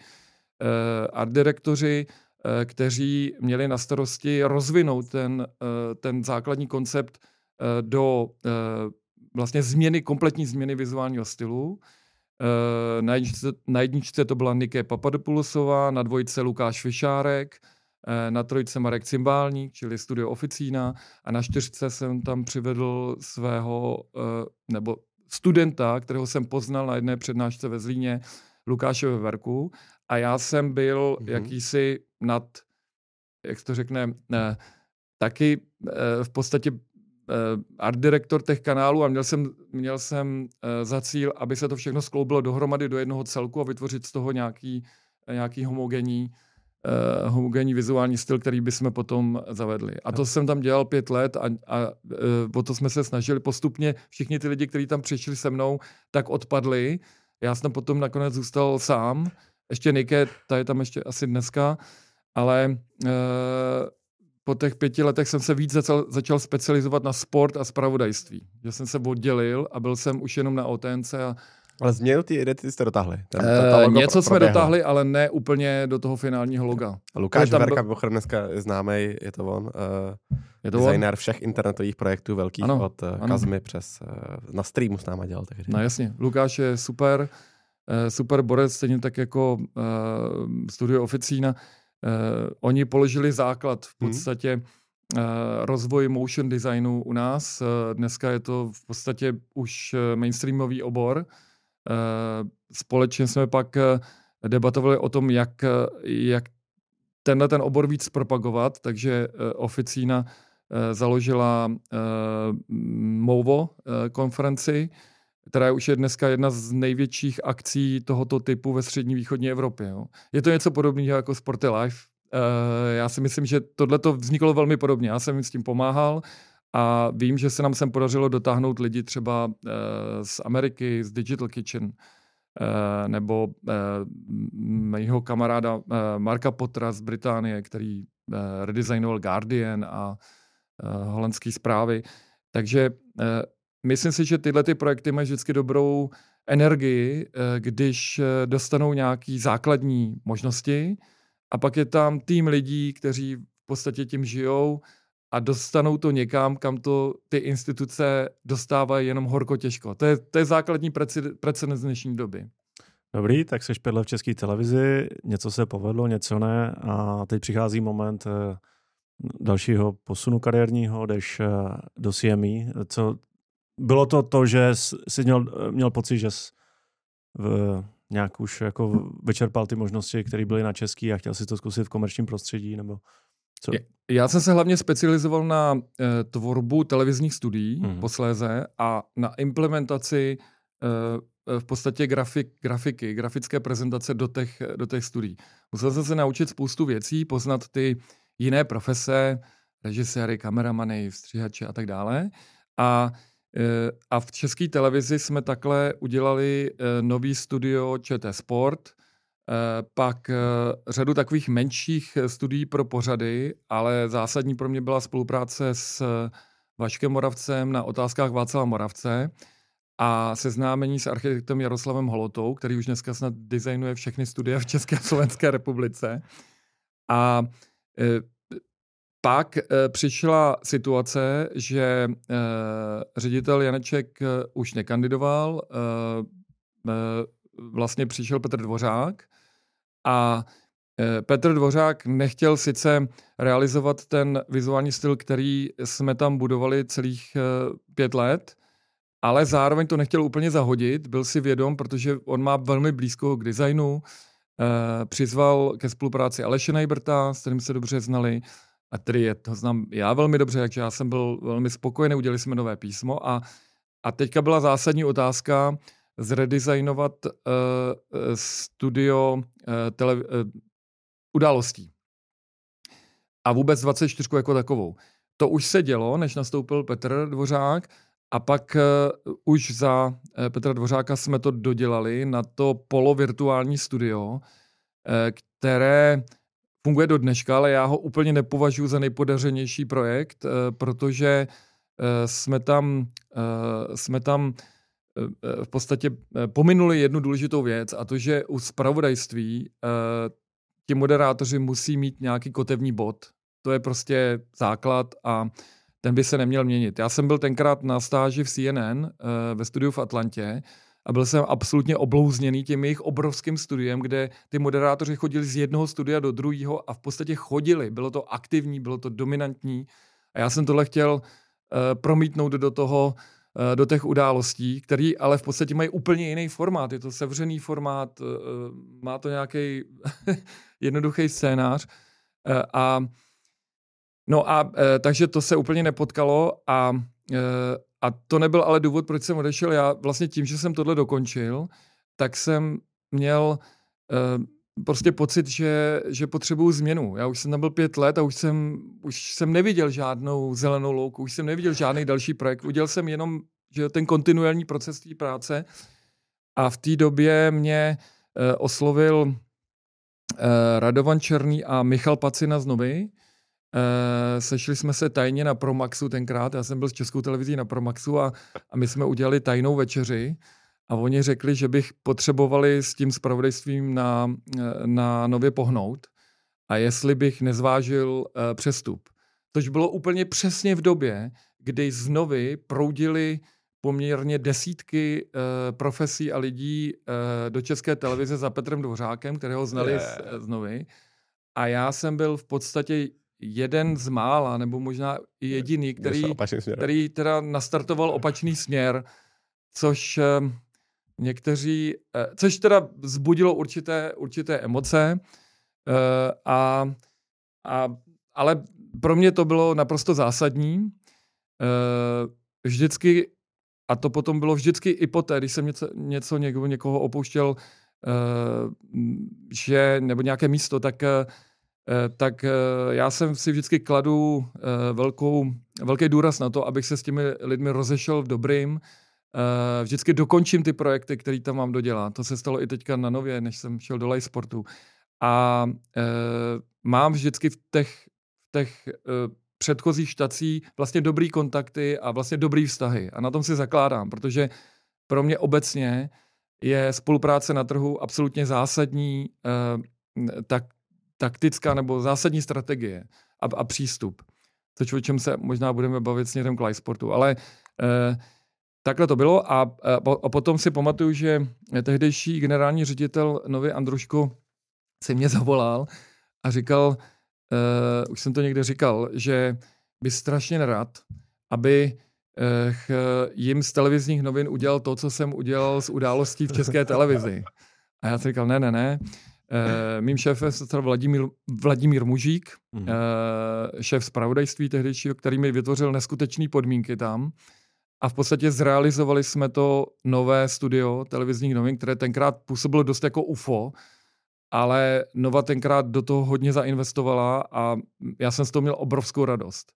art direktoři, kteří měli na starosti rozvinout ten, ten základní koncept do vlastně změny, kompletní změny vizuálního stylu. Na jedničce, na jedničce to byla Nike Papadopoulosová, na dvojce Lukáš Fišárek, Eh, na trojce Marek Cymbálník, čili studio Oficína a na čtyřce jsem tam přivedl svého, eh, nebo studenta, kterého jsem poznal na jedné přednášce ve Zlíně, Lukáše Verku a já jsem byl mm-hmm. jakýsi nad, jak to řekne, ne, taky eh, v podstatě art direktor těch kanálů a měl jsem, měl jsem za cíl, aby se to všechno skloubilo dohromady do jednoho celku a vytvořit z toho nějaký, nějaký homogenní uh, homogenní vizuální styl, který bychom potom zavedli. A to jsem tam dělal pět let a, a uh, o to jsme se snažili postupně. Všichni ty lidi, kteří tam přišli se mnou, tak odpadli. Já jsem potom nakonec zůstal sám. Ještě Nike, ta je tam ještě asi dneska, ale uh, po těch pěti letech jsem se víc začal, začal specializovat na sport a spravodajství. Že jsem se oddělil a byl jsem už jenom na OTNC a ale změnu ty identity jste dotáhli. Ten, ta, ta něco jsme dotáhli, ale ne úplně do toho finálního loga. Lukáš tam Verka, byl... dneska je známý, je to on. Uh, je to designer on? všech internetových projektů velkých ano, od uh, ano. Kazmy přes uh, na streamu s náma dělal tehdy. No jasně, Lukáš je super, uh, super borec, stejně tak jako uh, studio Oficína. Uh, oni položili základ v mhm. podstatě hmm rozvoj motion designu u nás. Dneska je to v podstatě už mainstreamový obor. Eh, společně jsme pak eh, debatovali o tom, jak, eh, jak tenhle ten obor víc propagovat, takže Oficína založila Movo konferenci, která už je dneska jedna z největších akcí tohoto typu ve střední východní Evropě. Jo. Je to něco podobného jako Sporty Life. Já si myslím, že tohle to vzniklo velmi podobně. Já jsem jim s tím pomáhal a vím, že se nám sem podařilo dotáhnout lidi třeba uh, z Ameriky, z Digital Kitchen, uh, nebo uh, mého kamaráda Marka Potra z Británie, který redesignoval Guardian a holandský zprávy. Takže myslím si, že tyhle ty projekty mají vždycky dobrou energii, když dostanou nějaký základní možnosti a pak je tam tým lidí, kteří v podstatě tím žijou, a dostanou to někam, kam to ty instituce dostávají jenom horko těžko. To je, to je základní precedens dnešní doby. Dobrý, tak jsi pět v české televizi, něco se povedlo, něco ne a teď přichází moment eh, dalšího posunu kariérního, jdeš eh, do CME. Co, bylo to to, že jsi měl, měl pocit, že jsi v, nějak už jako vyčerpal ty možnosti, které byly na český a chtěl si to zkusit v komerčním prostředí, nebo co? Já jsem se hlavně specializoval na uh, tvorbu televizních studií mm. posléze a na implementaci uh, v podstatě grafik, grafiky, grafické prezentace do těch, do těch studií. Musel jsem se naučit spoustu věcí, poznat ty jiné profese, režiséry, kameramany, stříhače a tak dále. A a v české televizi jsme takhle udělali nový studio ČT Sport, pak řadu takových menších studií pro pořady, ale zásadní pro mě byla spolupráce s Vaškem Moravcem na otázkách Václava Moravce a seznámení s architektem Jaroslavem Holotou, který už dneska snad designuje všechny studia v České a Slovenské republice. A pak přišla situace, že ředitel Janeček už nekandidoval, vlastně přišel Petr Dvořák a e, Petr Dvořák nechtěl sice realizovat ten vizuální styl, který jsme tam budovali celých e, pět let, ale zároveň to nechtěl úplně zahodit, byl si vědom, protože on má velmi blízko k designu, eh, přizval ke spolupráci Aleše Najbrta, s kterým se dobře znali, a který je, to znám já velmi dobře, takže já jsem byl velmi spokojený, udělali jsme nové písmo a, a teďka byla zásadní otázka zredesignovat eh, studio eh, tele, eh, událostí. A vůbec 24 jako takovou. To už se dělo, než nastoupil Petr Dvořák, a pak uh, už za uh, Petra Dvořáka jsme to dodělali na to polovirtuální studio, uh, které funguje do dneška, ale já ho úplně nepovažuji za nejpodařenější projekt, uh, protože uh, jsme tam, uh, jsme tam uh, v podstatě uh, pominuli jednu důležitou věc a to, že u spravodajství uh, ti moderátoři musí mít nějaký kotevní bod. To je prostě základ a ten by se neměl měnit. Já jsem byl tenkrát na stáži v CNN eh, ve studiu v Atlantě a byl jsem absolutně oblouzněný tím jejich obrovským studiem, kde ty moderátoři chodili z jednoho studia do druhého a v podstatě chodili. Bylo to aktivní, bylo to dominantní a já jsem tohle chtěl promítnout do toho, do těch událostí, které ale v podstatě mají úplně jiný formát. Je to sevřený formát, uh, má to nějaký jednoduchý scénář a No a takže to se úplně nepotkalo a, a to nebyl ale důvod, proč jsem odešel. Já vlastně tím, že jsem tohle dokončil, tak jsem měl prostě pocit, že, že potřebuju změnu. Já už jsem tam byl pět let a už jsem, už jsem neviděl žádnou zelenou louku, už jsem neviděl žádný další projekt. Udělal jsem jenom že ten kontinuální proces té práce a v té době mě e, oslovil e, Radovan Černý a Michal Pacina z Novy, Uh, sešli jsme se tajně na Promaxu tenkrát, já jsem byl s českou televizí na Promaxu a, a my jsme udělali tajnou večeři a oni řekli, že bych potřebovali s tím spravodajstvím na, eh, na nově pohnout a jestli bych nezvážil uh, přestup. Což bylo úplně přesně v době, kdy z novy proudili poměrně desítky uh, profesí a lidí uh, do české televize za Petrem Dvořákem, kterého znali yeah. z, z novy. A já jsem byl v podstatě jeden z mála, nebo možná i jediný, který, který teda nastartoval opačný směr, což někteří, eh, což teda zbudilo určité, určité emoce, eh, a, a, ale pro mě to bylo naprosto zásadní. Vždycky, a to potom bylo vždycky i poté, když jsem něco, něco někoho, někoho opouštěl, že, nebo nějaké místo, tak Eh, tak eh, já jsem si vždycky kladu eh, velkou, velký důraz na to, abych se s těmi lidmi rozešel v dobrým. Vždycky dokončím ty projekty, které tam mám dodělat. To se stalo i teďka na nově, než jsem šel do Sportu. A mám vždycky v těch, v těch předchozích štací vlastně dobrý kontakty a vlastně dobrý vztahy. A na tom si zakládám, protože pro mě obecně je spolupráce na trhu absolutně zásadní, tak taktická nebo zásadní strategie a, a přístup. Což o čem se možná budeme bavit směrem k sportu. Ale eh, takhle to bylo a, a, potom si pamatuju, že tehdejší generální ředitel Nový Andruško se mě zavolal a říkal, eh, už jsem to někde říkal, že by strašně nerad, aby eh, jim z televizních novin udělal to, co jsem udělal z událostí v české televizi. A já jsem říkal, ne, ne, ne, Uh, mým šéfem se stal Vladimír, Vladimír Mužík, mm. uh, šéf zpravodajství tehdejšího, který mi vytvořil neskutečné podmínky tam. A v podstatě zrealizovali jsme to nové studio televizních novin, které tenkrát působilo dost jako UFO, ale Nova tenkrát do toho hodně zainvestovala a já jsem z toho měl obrovskou radost.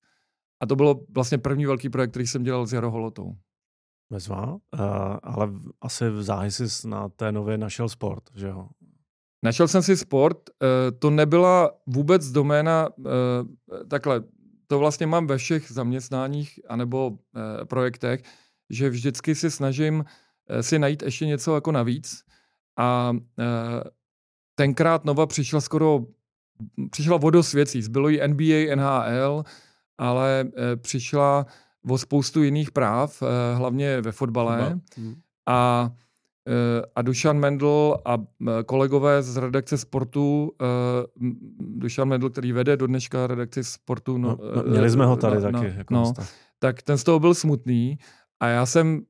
A to bylo vlastně první velký projekt, který jsem dělal s Jaro Holotou. Bezva, uh, ale asi v záhy jsi na té nově našel sport, že jo? Našel jsem si sport, uh, to nebyla vůbec doména, uh, takhle, to vlastně mám ve všech zaměstnáních anebo uh, projektech, že vždycky si snažím uh, si najít ještě něco jako navíc a uh, tenkrát Nova přišla skoro, přišla vodosvěcí, věcí, zbylo jí NBA, NHL, ale uh, přišla o spoustu jiných práv, eh, hlavně ve fotbale. Hmm. A, a Dušan Mendl a kolegové z redakce sportu, eh, Dušan Mendl, který vede do dneška redakci sportu. No, no, no, měli jsme ho tady no, taky. No, jako no, tak ten z toho byl smutný. A já jsem,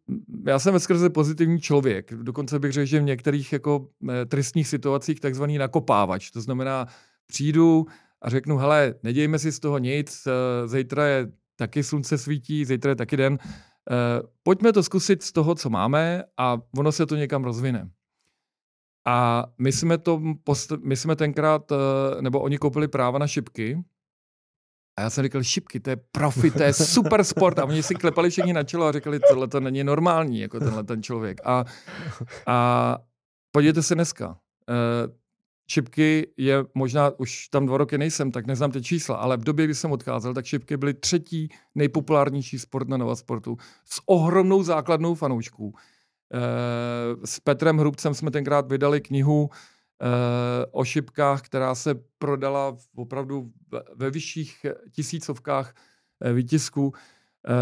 já jsem ve skrze pozitivní člověk. Dokonce bych řekl, že v některých jako tristních situacích takzvaný nakopávač. To znamená, přijdu a řeknu, hele, nedějme si z toho nic, zítra je taky slunce svítí, zítra je taky den. Eh, pojďme to zkusit z toho, co máme a ono se to někam rozvine. A my jsme, to, my jsme tenkrát, eh, nebo oni koupili práva na šipky, a já jsem říkal, šipky, to je profi, to je super sport. A oni si klepali všichni na čelo a říkali, tohle to není normální, jako tenhle ten člověk. A, a podívejte se dneska. Eh, šipky je možná, už tam dva roky nejsem, tak neznám ty čísla, ale v době, kdy jsem odcházel, tak šipky byly třetí nejpopulárnější sport na Nova Sportu s ohromnou základnou fanoušků. E, s Petrem Hrubcem jsme tenkrát vydali knihu e, o šipkách, která se prodala opravdu ve vyšších tisícovkách e, výtisků. E,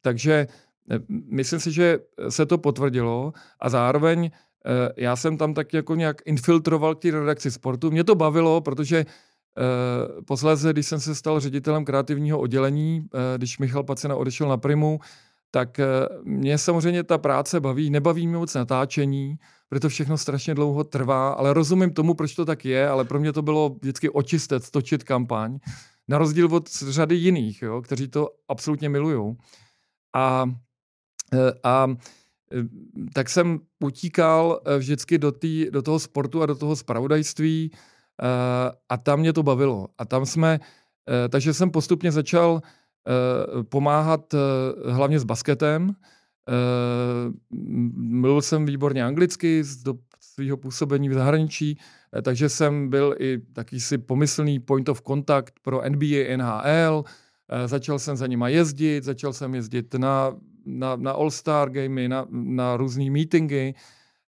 takže myslím si, že se to potvrdilo a zároveň Eh, já jsem tam tak jako nějak infiltroval k té redakci sportu. Mě to bavilo, protože Uh, posléze, když jsem se stal ředitelem kreativního oddělení, uh, když Michal Pacina odešel na Primu, tak mě samozřejmě ta práce baví. Nebaví mě moc natáčení, protože to všechno strašně dlouho trvá, ale rozumím tomu, proč to tak je, ale pro mě to bylo vždycky očistec, točit kampaň, na rozdíl od řady jiných, jo, kteří to absolutně milují. A, a tak jsem utíkal eh, vždycky do, tý, do toho sportu a do toho spravodajství eh, a tam mě to bavilo. A tam jsme, eh, takže jsem postupně začal pomáhat hlavně s basketem. Mluvil jsem výborně anglicky do svého působení v zahraničí, takže jsem byl i taký si pomyslný point of contact pro NBA, NHL, začal jsem za nima jezdit, začal jsem jezdit na na, na All-Star gamey, na, na různé meetingy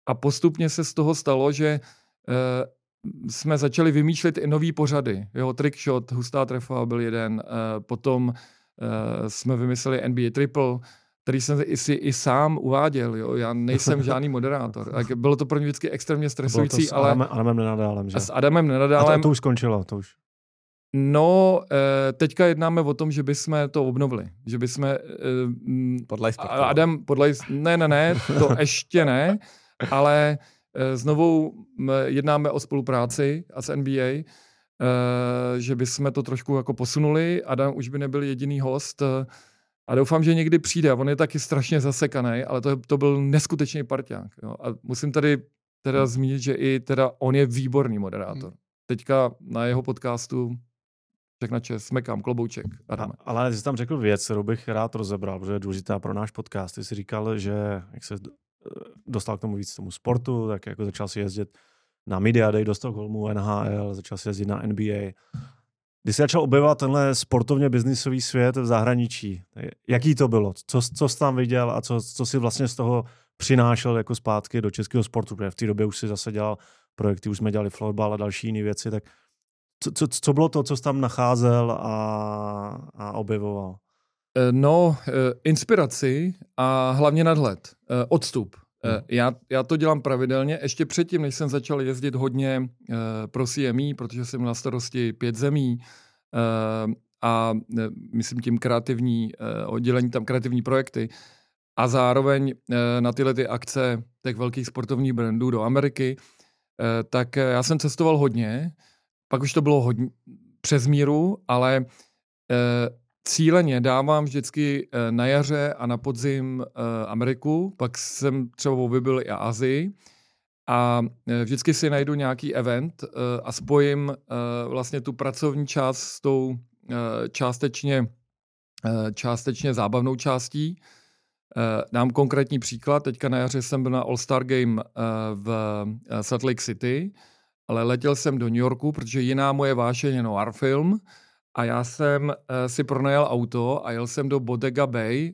a postupně se z toho stalo, že eh, jsme začali vymýšlet i nový pořady. Jo, Trickshot, Hustá trefa byl jeden, eh, potom eh, jsme vymysleli NBA Triple, který jsem i, si i sám uváděl. Jo. Já nejsem žádný moderátor. Tak bylo to pro mě vždycky extrémně stresující. Bylo to s Adamem, ale... Adamem Nenadálem, že? S Adamem Nenadálem. A to, to už skončilo, to už. No, eh, teďka jednáme o tom, že bychom to obnovili. Že bychom... Eh, podle Adam, podle, ne, ne, ne, to ještě ne, ale eh, znovu jednáme o spolupráci a s NBA, že bychom to trošku jako posunuli. Adam už by nebyl jediný host a doufám, že někdy přijde. On je taky strašně zasekaný, ale to, to byl neskutečný parťák. Jo. A musím tady teda hmm. zmínit, že i teda on je výborný moderátor. Hmm. Teďka na jeho podcastu tak na čes, smekám, klobouček. Adame. A, ale jsi tam řekl věc, kterou bych rád rozebral, protože je důležitá pro náš podcast. Ty jsi říkal, že jak se dostal k tomu víc tomu sportu, tak jako začal si jezdit na Media Day do Stockholmu, NHL, začal si jezdit na NBA. Když jsi začal objevovat tenhle sportovně biznisový svět v zahraničí, jaký to bylo? Co, co jsi tam viděl a co, co jsi vlastně z toho přinášel jako zpátky do českého sportu? Protože v té době už si zase dělal projekty, už jsme dělali florbal a další jiné věci, tak co, co, co bylo to, co jsi tam nacházel a, a objevoval? Eh, no, eh, inspiraci a hlavně nadhled, eh, odstup. Hmm. Já, já to dělám pravidelně. Ještě předtím, než jsem začal jezdit hodně pro CME, protože jsem na starosti pět zemí a myslím tím kreativní oddělení, tam kreativní projekty a zároveň na tyhle ty akce těch velkých sportovních brandů do Ameriky, tak já jsem cestoval hodně pak už to bylo hodně přes míru, ale e, cíleně dávám vždycky e, na jaře a na podzim e, Ameriku, pak jsem třeba objevil i Azii a e, vždycky si najdu nějaký event e, a spojím e, vlastně tu pracovní část s tou e, částečně, e, částečně zábavnou částí Dám konkrétní příklad. Teďka na jaře jsem byl na All-Star Game v Salt Lake City, ale letěl jsem do New Yorku, protože jiná moje vášeň je noir film a já jsem si pronajal auto a jel jsem do Bodega Bay,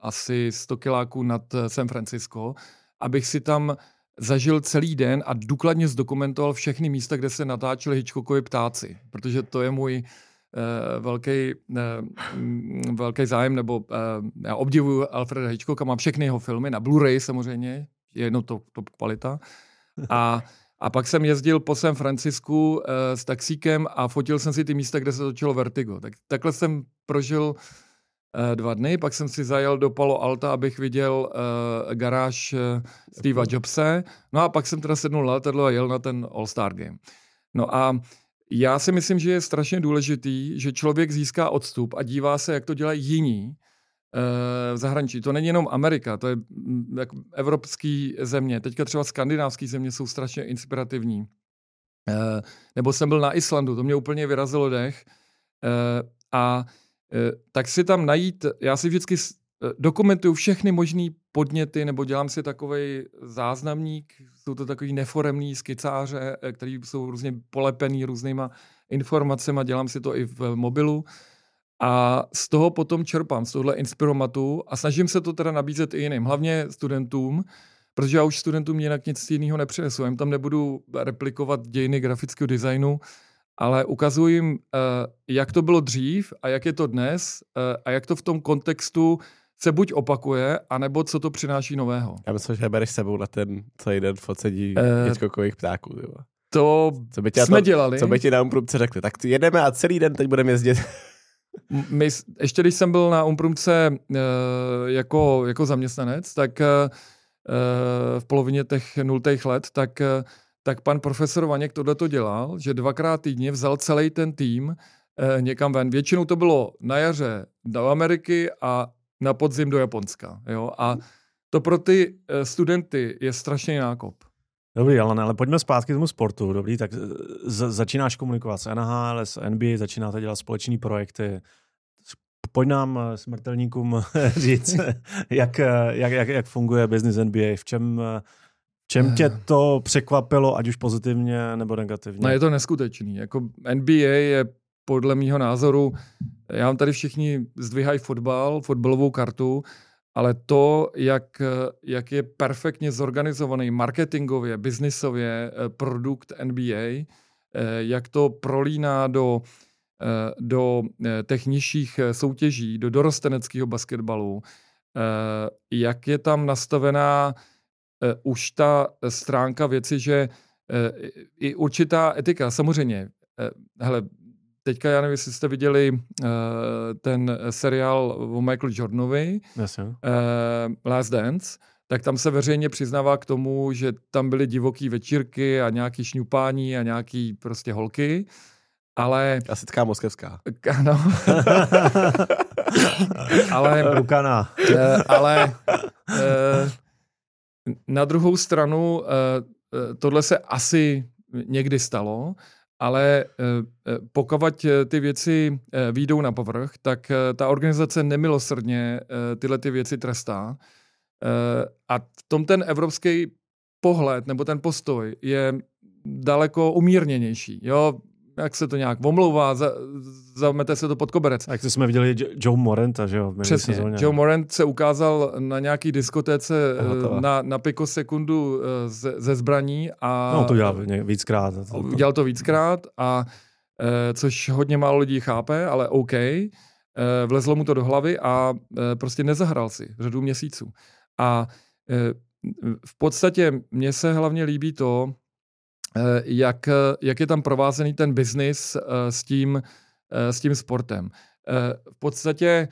asi 100 kiláků nad San Francisco, abych si tam zažil celý den a důkladně zdokumentoval všechny místa, kde se natáčeli Hitchcockovi ptáci, protože to je můj uh, velký, uh, velký zájem, nebo uh, já obdivuju Alfreda Hitchcocka, mám všechny jeho filmy, na Blu-ray samozřejmě, je jedno to top kvalita. A, a pak jsem jezdil po San Francisku uh, s taxíkem a fotil jsem si ty místa, kde se točilo Vertigo. Tak, takhle jsem prožil Eh, dva dny, pak jsem si zajel do Palo Alta, abych viděl uh, garáž uh, Steva Jobse, no a pak jsem teda sednul na letadlo a jel na ten All-Star Game. No a já si myslím, že je strašně důležitý, že člověk získá odstup a dívá se, jak to dělají jiní v zahraničí. To není jenom Amerika, to je jako evropský země. Teďka třeba skandinávské země jsou strašně inspirativní. Uh, nebo jsem byl na Islandu, to mě úplně vyrazilo dech. Uh, a Eh, tak si tam najít, já si vždycky eh, dokumentuju všechny možné podněty, nebo dělám si takový záznamník, jsou to takový neforemní skicáře, eh, který jsou různě polepený různýma informacemi, dělám si to i v mobilu. A z toho potom čerpám, z tohle inspiromatu a snažím se to teda nabízet i jiným, hlavně studentům, protože já už studentům jinak nic jiného nepřinesu. Jim tam nebudu replikovat dějiny grafického designu, ale ukazuji jim, eh, jak to bylo dřív a jak je to dnes eh, a jak to v tom kontextu se buď opakuje, anebo co to přináší nového. Já myslím, že bereš sebou na ten celý den focení uh, Hitchcockových ptáků. Tyba. To co by tě jsme to, dělali. Co by ti na Umprumce řekli? Tak jedeme a celý den teď budeme jezdit. My, ještě když jsem byl na Umprumce uh, jako, jako zaměstnanec, tak uh, v polovině těch nultých let, tak tak pan profesor Vaněk tohle to dělal, že dvakrát týdně vzal celý ten tým eh, někam ven. Většinou to bylo na jaře do Ameriky a na podzim do Japonska. Jo? A to pro ty eh, studenty je strašný nákop. Dobrý, Alan, ale pojďme zpátky k tomu sportu. Dobrý, tak z- začínáš komunikovat s NHL, s NBA, začínáte dělat společné projekty. Pojď nám eh, smrtelníkům říct, jak, eh, jak, jak, jak funguje business NBA, v čem eh, Čem tě to překvapilo, ať už pozitivně nebo negativně? No je to neskutečný. Jako NBA je podle mého názoru, já vám tady všichni zdvihají fotbal, fotbalovou kartu, ale to, jak, jak je perfektně zorganizovaný marketingově, biznisově eh, produkt NBA, eh, jak to prolíná do, eh, do těch nižších soutěží, do dorosteneckého basketbalu, jak je tam nastavená už ta stránka věci, že i určitá etika, samozřejmě, hele, teďka já nevím, jestli jste viděli uh, ten seriál o Michael Jordanovi, yes, uh, Last Dance, tak tam se veřejně přiznává k tomu, že tam byly divoký večírky a nějaký šňupání a nějaký prostě holky, ale... Klasická moskevská. Ano. ale... Rukana. ale... Uh, na druhou stranu, eh, eh, tohle se asi někdy stalo, ale eh, pokud ty věci výjdou na povrch, tak ta organizace nemilosrdně tyhle ty věci trestá. A v tom ten evropský pohled nebo ten postoj je daleko umírněnější. Jo, jak se to nějak omlouvá, za, zamete se to pod koberec. A jak jsme viděli Joe Morenta, že jo? Přesně. Sezóně. Joe Morant se ukázal na nějaký diskotéce eh, na, na pikosekundu eh, ze, ze zbraní. A, no, to dělal víckrát. Dělal to víckrát, a, eh, což hodně málo lidí chápe, ale OK. Vlezlo mu to do hlavy a prostě nezahral si řadu měsíců. A v podstatě mně se hlavně líbí to, jak, jak je tam provázený ten biznis eh, s tím, eh, s tím sportem. V podstatě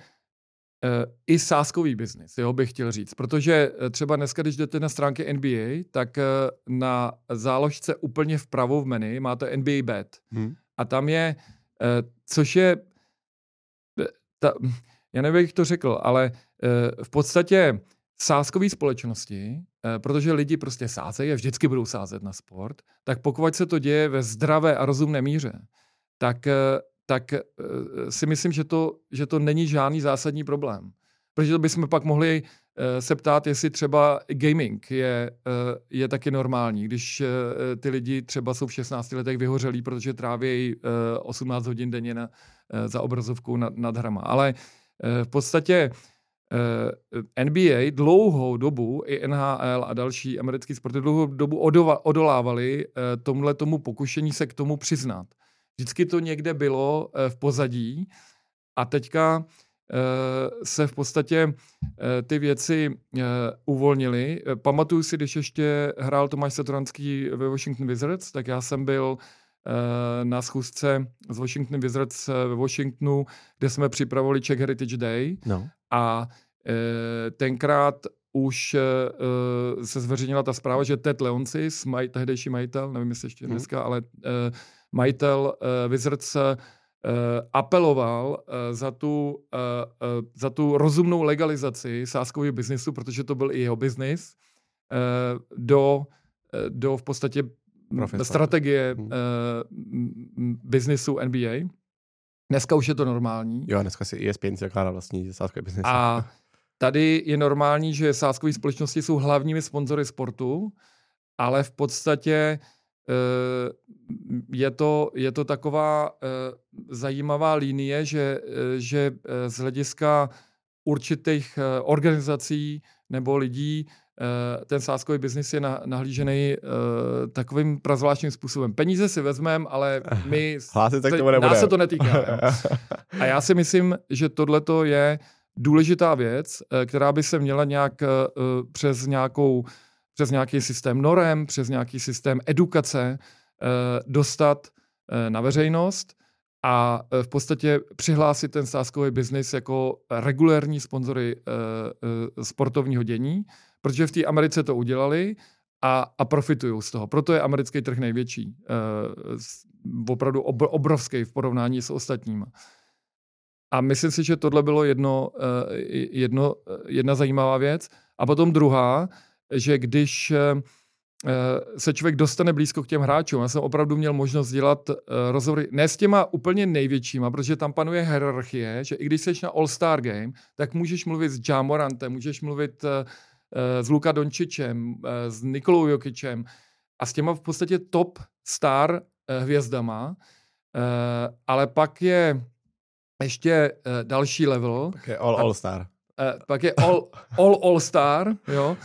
i sáskový biznis, jo, bych chtěl říct. Protože třeba dneska, když jdete na stránky NBA, tak na záložce úplně vpravo v menu máte NBA Bet. Hmm. A tam je, což je, ta, já nevím, jak to řekl, ale v podstatě sáskové společnosti, eh, protože lidi prostě sázejí a vždycky budou sázet na sport, tak pokud se to děje ve zdravé a rozumné míře, tak, eh, tak eh, si myslím, že to, že to není žádný zásadní problém. protože bychom pak mohli se ptát, jestli třeba gaming je, je taky normální, když ty lidi třeba jsou v 16 letech vyhořelí, protože tráví uh, 18 hodin denně na, za obrazovkou nad, nad hrama. Ale v podstatě NBA dlouhou dobu, i NHL a další americké sporty dlouhou dobu odova, odolávali uh, tomhle tomu pokušení se k tomu přiznat. Vždycky to někde bylo uh, v pozadí a teďka Eh, se v podstatě eh, ty věci eh, uvolnily. Pamatuju si, když ještě hrál Tomáš Satoranský ve Washington Wizards, tak já jsem byl na schůzce z Washington Wizards ve Washingtonu, kde jsme připravovali Czech Heritage Day no. a tenkrát už se zveřejnila ta zpráva, že Ted Leonsis, maj, tehdejší majitel, nevím jestli ještě mhm. dneska, hmm. ale majitel Wizards apeloval za, tu, za tu rozumnou legalizaci sáskového biznisu, protože to byl i jeho biznis, do, do v podstatě Profesor. strategie hmm. biznisu NBA. Dneska už je to normální. Jo, dneska si ESPN zakládá vlastní sáskový biznis. A tady je normální, že sáskové společnosti jsou hlavními sponzory sportu, ale v podstatě Eh, je to, je to taková eh, zajímavá linie, že, eh, že z hlediska určitých organizací nebo lidí ten sáskový biznis je nahlížený takovým prazvláštním způsobem. Peníze si vezmeme, ale my... Hlásit tak to Nás se to netýká. Jo. A já si myslím, že tohle je důležitá věc, která by se měla nějak přes nějakou přes nějaký systém norem, přes nějaký systém edukace eh, dostat eh, na veřejnost a eh, v podstatě přihlásit ten sáskový biznis jako regulérní sponzory sportovního dění, protože v té Americe to udělali a, a profitují z toho. Proto je americký trh největší. Opravdu obrovský v porovnání s ostatními. A myslím si, že tohle bylo jedno, jedno, jedna zajímavá věc. A potom druhá, že když eh, eh, se člověk dostane blízko k těm hráčům. Já jsem opravdu měl možnost dělat eh, rozhovory ne s těma úplně největšíma, protože tam panuje hierarchie, že i když jsi na All-Star Game, tak můžeš mluvit s Jamorantem, můžeš mluvit s Luka Dončičem, s Nikolou Jokičem a s těma v podstatě top star hvězdama, ale pak je ještě další level. Pak je All All-Star. Pak je All All, all Star, jo.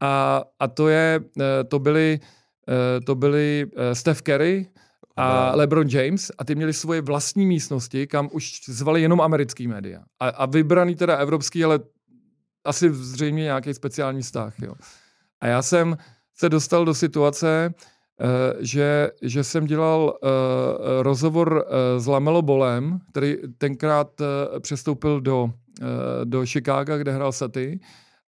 A, a to, je, eh, to byly, eh, to byly eh, Steph Curry a LeBron James a ty měli svoje vlastní místnosti, kam už zvali jenom americký média. A, a vybraný teda evropský, ale asi zřejmě nějaký speciální vztah. Jo. A já jsem se dostal do situace, že, že jsem dělal rozhovor s Lamelo Bolem, který tenkrát přestoupil do, do Chicaga, kde hrál Saty.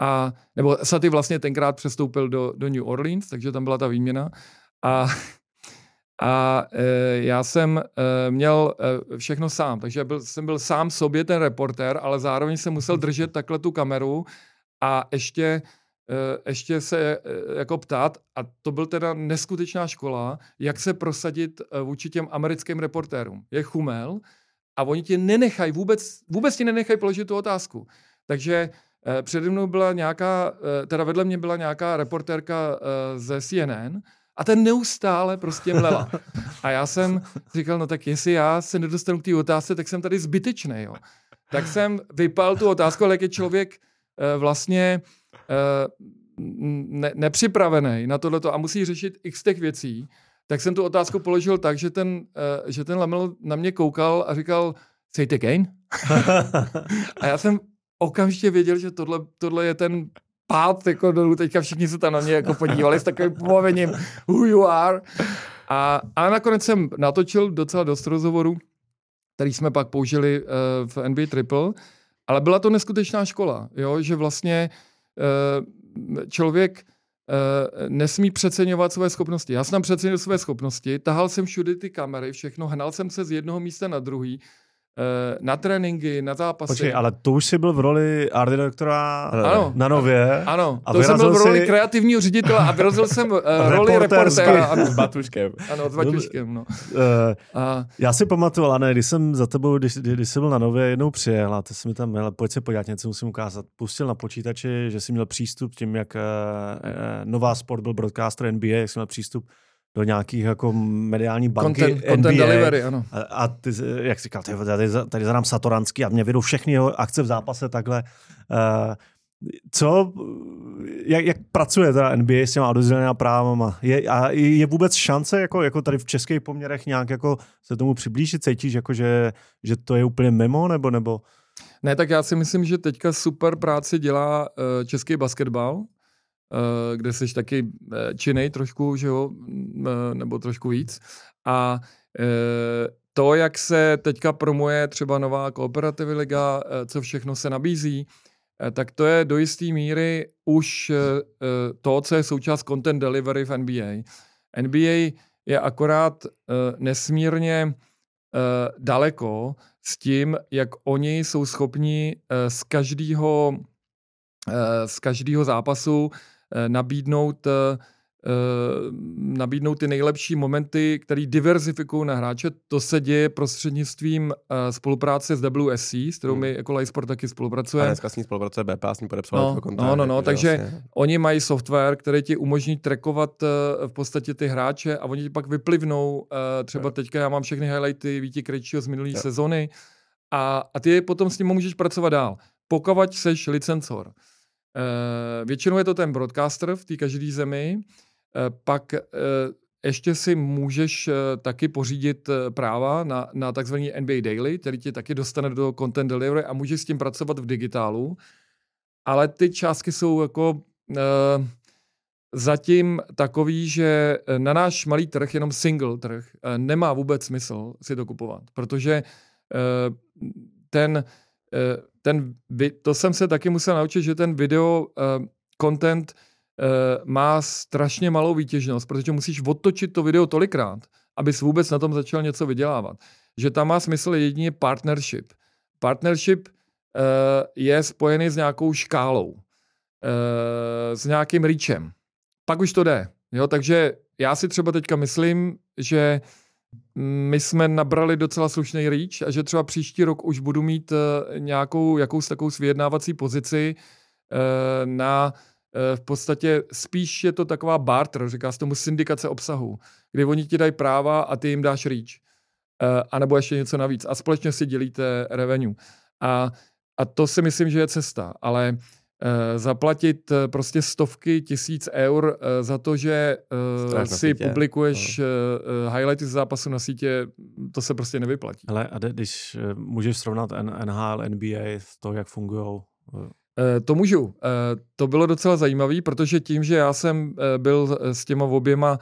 A, nebo Saty vlastně tenkrát přestoupil do, do New Orleans, takže tam byla ta výměna. A, a e, já jsem e, měl e, všechno sám, takže byl, jsem byl sám sobě ten reportér, ale zároveň jsem musel držet takhle tu kameru a ještě, e, ještě se e, jako ptát, a to byl teda neskutečná škola, jak se prosadit e, vůči těm americkým reportérům. Je chumel a oni ti nenechají, vůbec, vůbec ti nenechají položit tu otázku. Takže Eh, přede mnou byla nějaká, eh, teda vedle mě byla nějaká reportérka eh, ze CNN a ten neustále prostě mlela. A já jsem říkal, no tak jestli já se nedostanu k té otázce, tak jsem tady zbytečný, jo. Tak jsem vypal tu otázku, ale jak je člověk vlastně ne, nepřipravený na tohleto a musí řešit x těch věcí, tak jsem tu otázku položil tak, že ten, že ten Lamel na mě koukal a říkal, say it again. a já jsem okamžitě věděl, že tohle, tohle je ten pád jako dolů. Teďka všichni se tam na mě jako podívali s takovým pomavením who you are. A, ale nakonec jsem natočil docela dost rozhovorů, který jsme pak použili uh, v NBA Triple, ale byla to neskutečná škola, jo? že vlastně uh, člověk uh, nesmí přeceňovat své schopnosti. Já jsem přecenil své schopnosti, tahal jsem všude ty kamery, všechno, hnal jsem se z jednoho místa na druhý, na tréninky, na zápasy. Počkej, ale to už jsi byl v roli art direktora ano, na Nově. Ano, a to jsem byl v roli si... kreativního ředitele a vyrazil jsem uh, roli reportéra. Ano, s Batuškem. Ano, s Batuškem, no. Uh, a... Já si pamatuju, ale ne, když jsem za tebou, když, když jsi byl na Nově, jednou přijel a ty jsi mi tam, měl, pojď se podívat, něco musím ukázat. Pustil na počítači, že jsi měl přístup tím, jak uh, uh, Nová Sport byl broadcaster NBA, jak jsi měl přístup do nějakých jako mediální banky content, NBA. Content delivery, ano. A, a ty, jak říkal, tady, tady, tady zadám Satoranský a mě vedou všechny jeho akce v zápase takhle. Uh, co, jak, jak pracuje teda NBA s těma odozdělenými právama? Je, a je vůbec šance jako, jako tady v českých poměrech nějak jako se tomu přiblížit? Cítíš, jako, že, že to je úplně mimo, nebo, nebo? Ne, tak já si myslím, že teďka super práci dělá uh, český basketbal, kde jsi taky eh, činej trošku, že jo, eh, nebo trošku víc. A to, jak se teďka promuje třeba nová kooperativní liga, co všechno se nabízí, tak to je do jisté míry už to, co je součást content delivery v NBA. NBA je akorát nesmírně daleko s tím, jak oni jsou schopni z každého z každého zápasu Eh, nabídnout, eh, eh, nabídnout ty nejlepší momenty, které diverzifikují na hráče. To se děje prostřednictvím spolupráce s WSC, s kterou hmm. my jako Sport taky spolupracujeme. A dneska s ní spolupracuje BP, s ní podepsal no, kontrakt. No, no, no, takže vlastně. oni mají software, který ti umožní trackovat v podstatě ty hráče a oni ti pak vyplivnou, třeba teďka já mám všechny highlighty Víti Krejčího z minulé sezony a, a ty potom s ním můžeš pracovat dál. Pokud seš licencor. Eh, většinou je to ten broadcaster v té každé zemi, eh, pak eh, ještě si můžeš taky pořídit práva na, na takzvaný NBA Daily, který ti taky dostane do content delivery a můžeš s tím pracovat v digitálu. Ale ty částky jsou jako zatím takový, že na náš malý trh, jenom single trh, nemá vůbec smysl si to kupovat, protože ten uh, ten, to jsem se taky musel naučit, že ten video uh, content uh, má strašně malou výtěžnost, protože musíš otočit to video tolikrát, abys vůbec na tom začal něco vydělávat. Že tam má smysl jedině partnership. Partnership je spojený s nějakou škálou, s nějakým reachem. Pak už to jde. Jo? Takže já si třeba teďka myslím, že uh, my jsme nabrali docela slušný reach a že třeba příští rok už budu mít uh, nějakou jakous takovou vyjednávací pozici uh, na uh, v podstatě spíš je to taková barter, říká se tomu syndikace obsahu, kdy oni ti dají práva a ty jim dáš. Uh, a nebo ještě něco navíc. A společně si dělíte revenue. A, a to si myslím, že je cesta. Ale uh, Eh, zaplatit eh, prostě stovky tisíc eur eh, za to, že si sítě. publikuješ no. highlighty z zápasu na sítě, to se prostě nevyplatí. Ale a když můžeš srovnat NHL, NBA s to, jak fungují to můžu. To bylo docela zajímavé, protože tím, že já jsem byl s těma oběma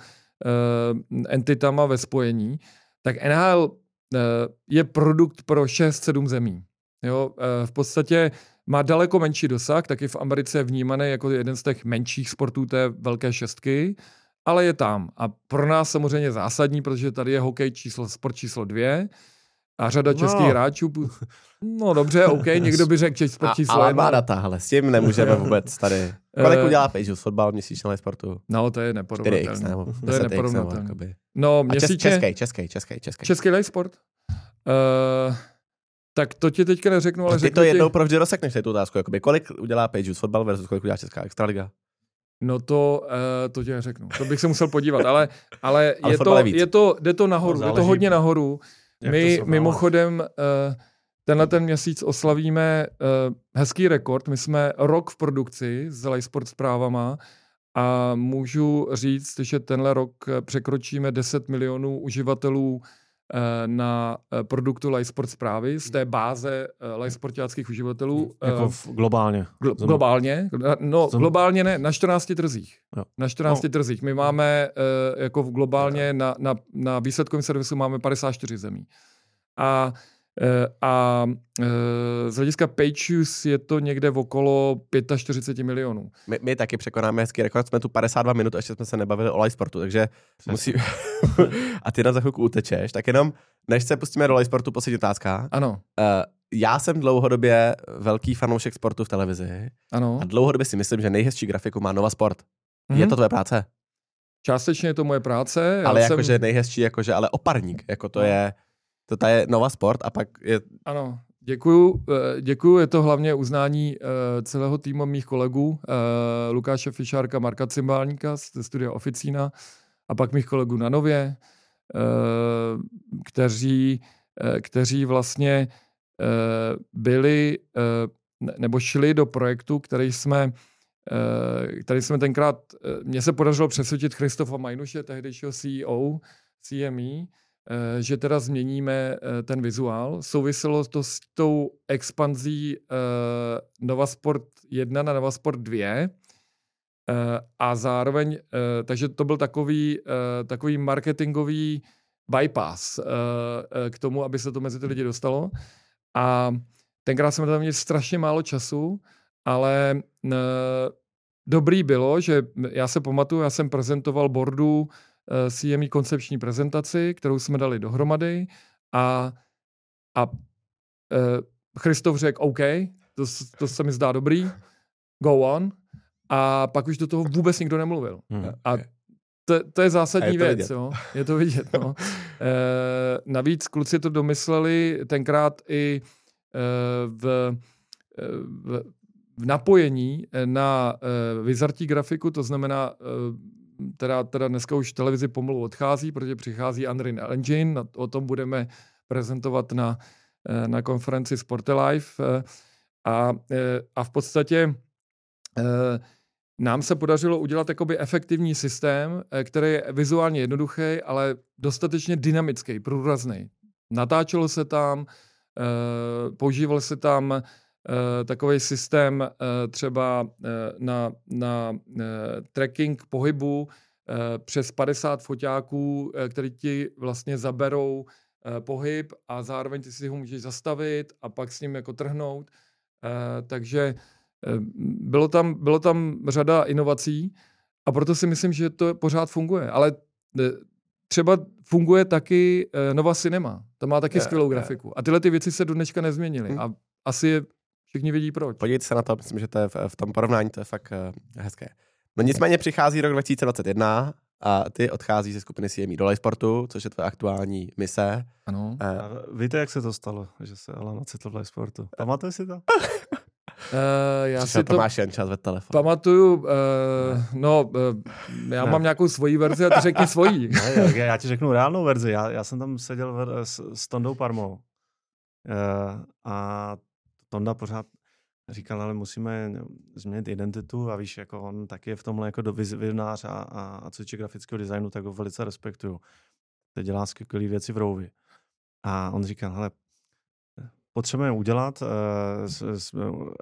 entitama ve spojení, tak NHL je produkt pro 6-7 zemí. Jo, v podstatě má daleko menší dosah, taky v Americe je vnímaný jako jeden z těch menších sportů té velké šestky, ale je tam. A pro nás samozřejmě zásadní, protože tady je hokej číslo, sport číslo dvě a řada no. českých hráčů. No dobře, OK, někdo by řekl, že sport číslo ale má data, ale s tím nemůžeme vůbec tady. Kolik eh, udělá Pages fotbal měsíčně sportu? No, to je neporovnatelné. 4x nebo to je neporovnatelné. No, měsíčně... český, český, český, český. Český live sport? Uh, tak to ti teďka neřeknu, ale Ty to jednou ti... provždy rozsekneš tu otázku. Jakoby, kolik udělá Page fotbal versus kolik udělá Česká extraliga? No to, uh, to ti neřeknu. To bych se musel podívat, ale, ale, ale je, to, je to, jde to nahoru, no, jde to hodně nahoru. My mimochodem uh, tenhle ten měsíc oslavíme uh, hezký rekord. My jsme rok v produkci s Live Sport zprávama a můžu říct, že tenhle rok překročíme 10 milionů uživatelů Eh, na eh, produktu Livesport zprávy z té báze eh, Livesportáckých uživatelů. Jako v, globálně. Glo- globálně? No, globálně ne, na 14 trzích. Jo. Na 14 no. trzích. My máme jako v globálně na, na, na výsledkovém servisu máme 54 zemí. A a z hlediska page use je to někde v okolo 45 milionů. My, my taky překonáme hezký rekord, jsme tu 52 minut a ještě jsme se nebavili o live sportu, takže musí... a ty na za chvilku utečeš, tak jenom než se pustíme do live sportu, poslední otázka. Ano. Uh, já jsem dlouhodobě velký fanoušek sportu v televizi. Ano. A dlouhodobě si myslím, že nejhezčí grafiku má Nova Sport. Mm-hmm. Je to tvoje práce? Částečně je to moje práce. Ale jsem... jakože nejhezčí, jakože, ale oparník, jako to no. je, to je Nova Sport a pak je... Ano, děkuju, eh, děkuju, je to hlavně uznání eh, celého týmu mých kolegů, eh, Lukáše Fišárka, Marka Cymbálníka ze studia Oficína a pak mých kolegů na Nově, kteří, kteří vlastně byli nebo šli do projektu, který jsme který jsme tenkrát, mně se podařilo přesvědčit Christofa Majnuše, tehdejšího CEO CME, že teda změníme ten vizuál. Souviselo to s tou expanzí Nova Sport 1 na Nova Sport 2 a zároveň, takže to byl takový, takový marketingový bypass k tomu, aby se to mezi ty lidi dostalo. A tenkrát jsme tam měli strašně málo času, ale dobrý bylo, že já se pamatuju, já jsem prezentoval boardu eh, CME koncepční prezentaci, kterou jsme dali dohromady a, a uh, Christoph řekl OK, to, to se mi zdá dobrý, go on. A pak už do toho vůbec nikdo nemluvil. Hmm. A to, to je zásadní je to věc, jo. Je to vidět, no. e, navíc kluci to domysleli tenkrát i e, v, v, v napojení eh, na uh, vyzartí grafiku, to znamená, teda, teda dneska už televizi pomalu odchází, protože přichází Unreal Engine, o tom budeme prezentovat na, uh, na konferenci Sportelife uh, a, uh, a v podstatě nám se podařilo udělat jakoby efektivní systém, který je vizuálně jednoduchý, ale dostatečně dynamický, průrazný. Natáčelo se tam, používal se tam Eh, takový systém eh, třeba eh, na, na tracking pohybu přes 50 foťáků, který ti vlastně zaberou pohyb a zároveň ty si ho můžeš zastavit a pak s ním jako trhnout. Takže bylo tam, bylo tam řada inovací a proto si myslím, že to pořád funguje. Ale třeba funguje taky Nova Cinema. Ta má taky skvělou grafiku. A tyhle ty věci se do dneška nezměnily. Hmm. A asi je Všichni vědí proč. Podívejte se na to, myslím, že to je v, v tom porovnání to je fakt uh, hezké. No nicméně přichází rok 2021 a ty odcházíš ze skupiny CME do Sportu, což je tvoje aktuální mise. Ano. Uh, a víte, jak se to stalo, že se Alan ocitl v Sportu? Pamatuješ si to? Uh, já Přišel si to Tomáš čas ve telefonu. Pamatuju, uh, no, uh, já ne. mám nějakou svoji verzi a ty řekni svoji. ne, já, já ti řeknu reálnou verzi. Já, já jsem tam seděl s, s Tondou Parmou uh, a Tonda pořád říkal, ale musíme změnit identitu a víš, jako on taky je v tomhle jako vizionář a, a, a co týče grafického designu, tak ho velice respektuju. Teď dělá skvělé věci v Rouvi. A on říkal, hele, potřebujeme udělat uh, s, s,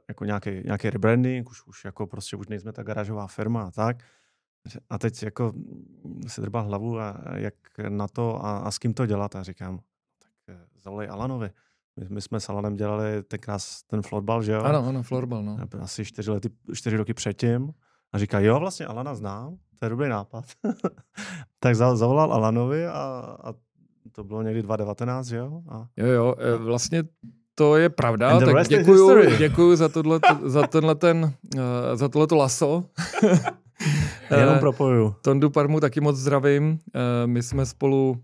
jako nějaký, nějaký rebranding, už, už jako prostě už nejsme ta garážová firma a tak. A teď jako si drbal hlavu a jak na to a, a s kým to dělat a říkám, tak eh, zavolej Alanovi. My, my jsme s Alanem dělali tenkrát ten florbal, že jo? Ano, ano, florbal, no. Asi čtyři, lety, čtyři roky předtím. A říká, jo, vlastně Alana znám, to je dobrý nápad. tak zavolal Alanovi a, a to bylo někdy 2019, že jo? A, jo, jo, e, vlastně to je pravda, tak děkuju, děkuju za, tohle, za tenhle ten, uh, za tohleto laso. Jenom propoju. Tondu Parmu taky moc zdravím. My jsme spolu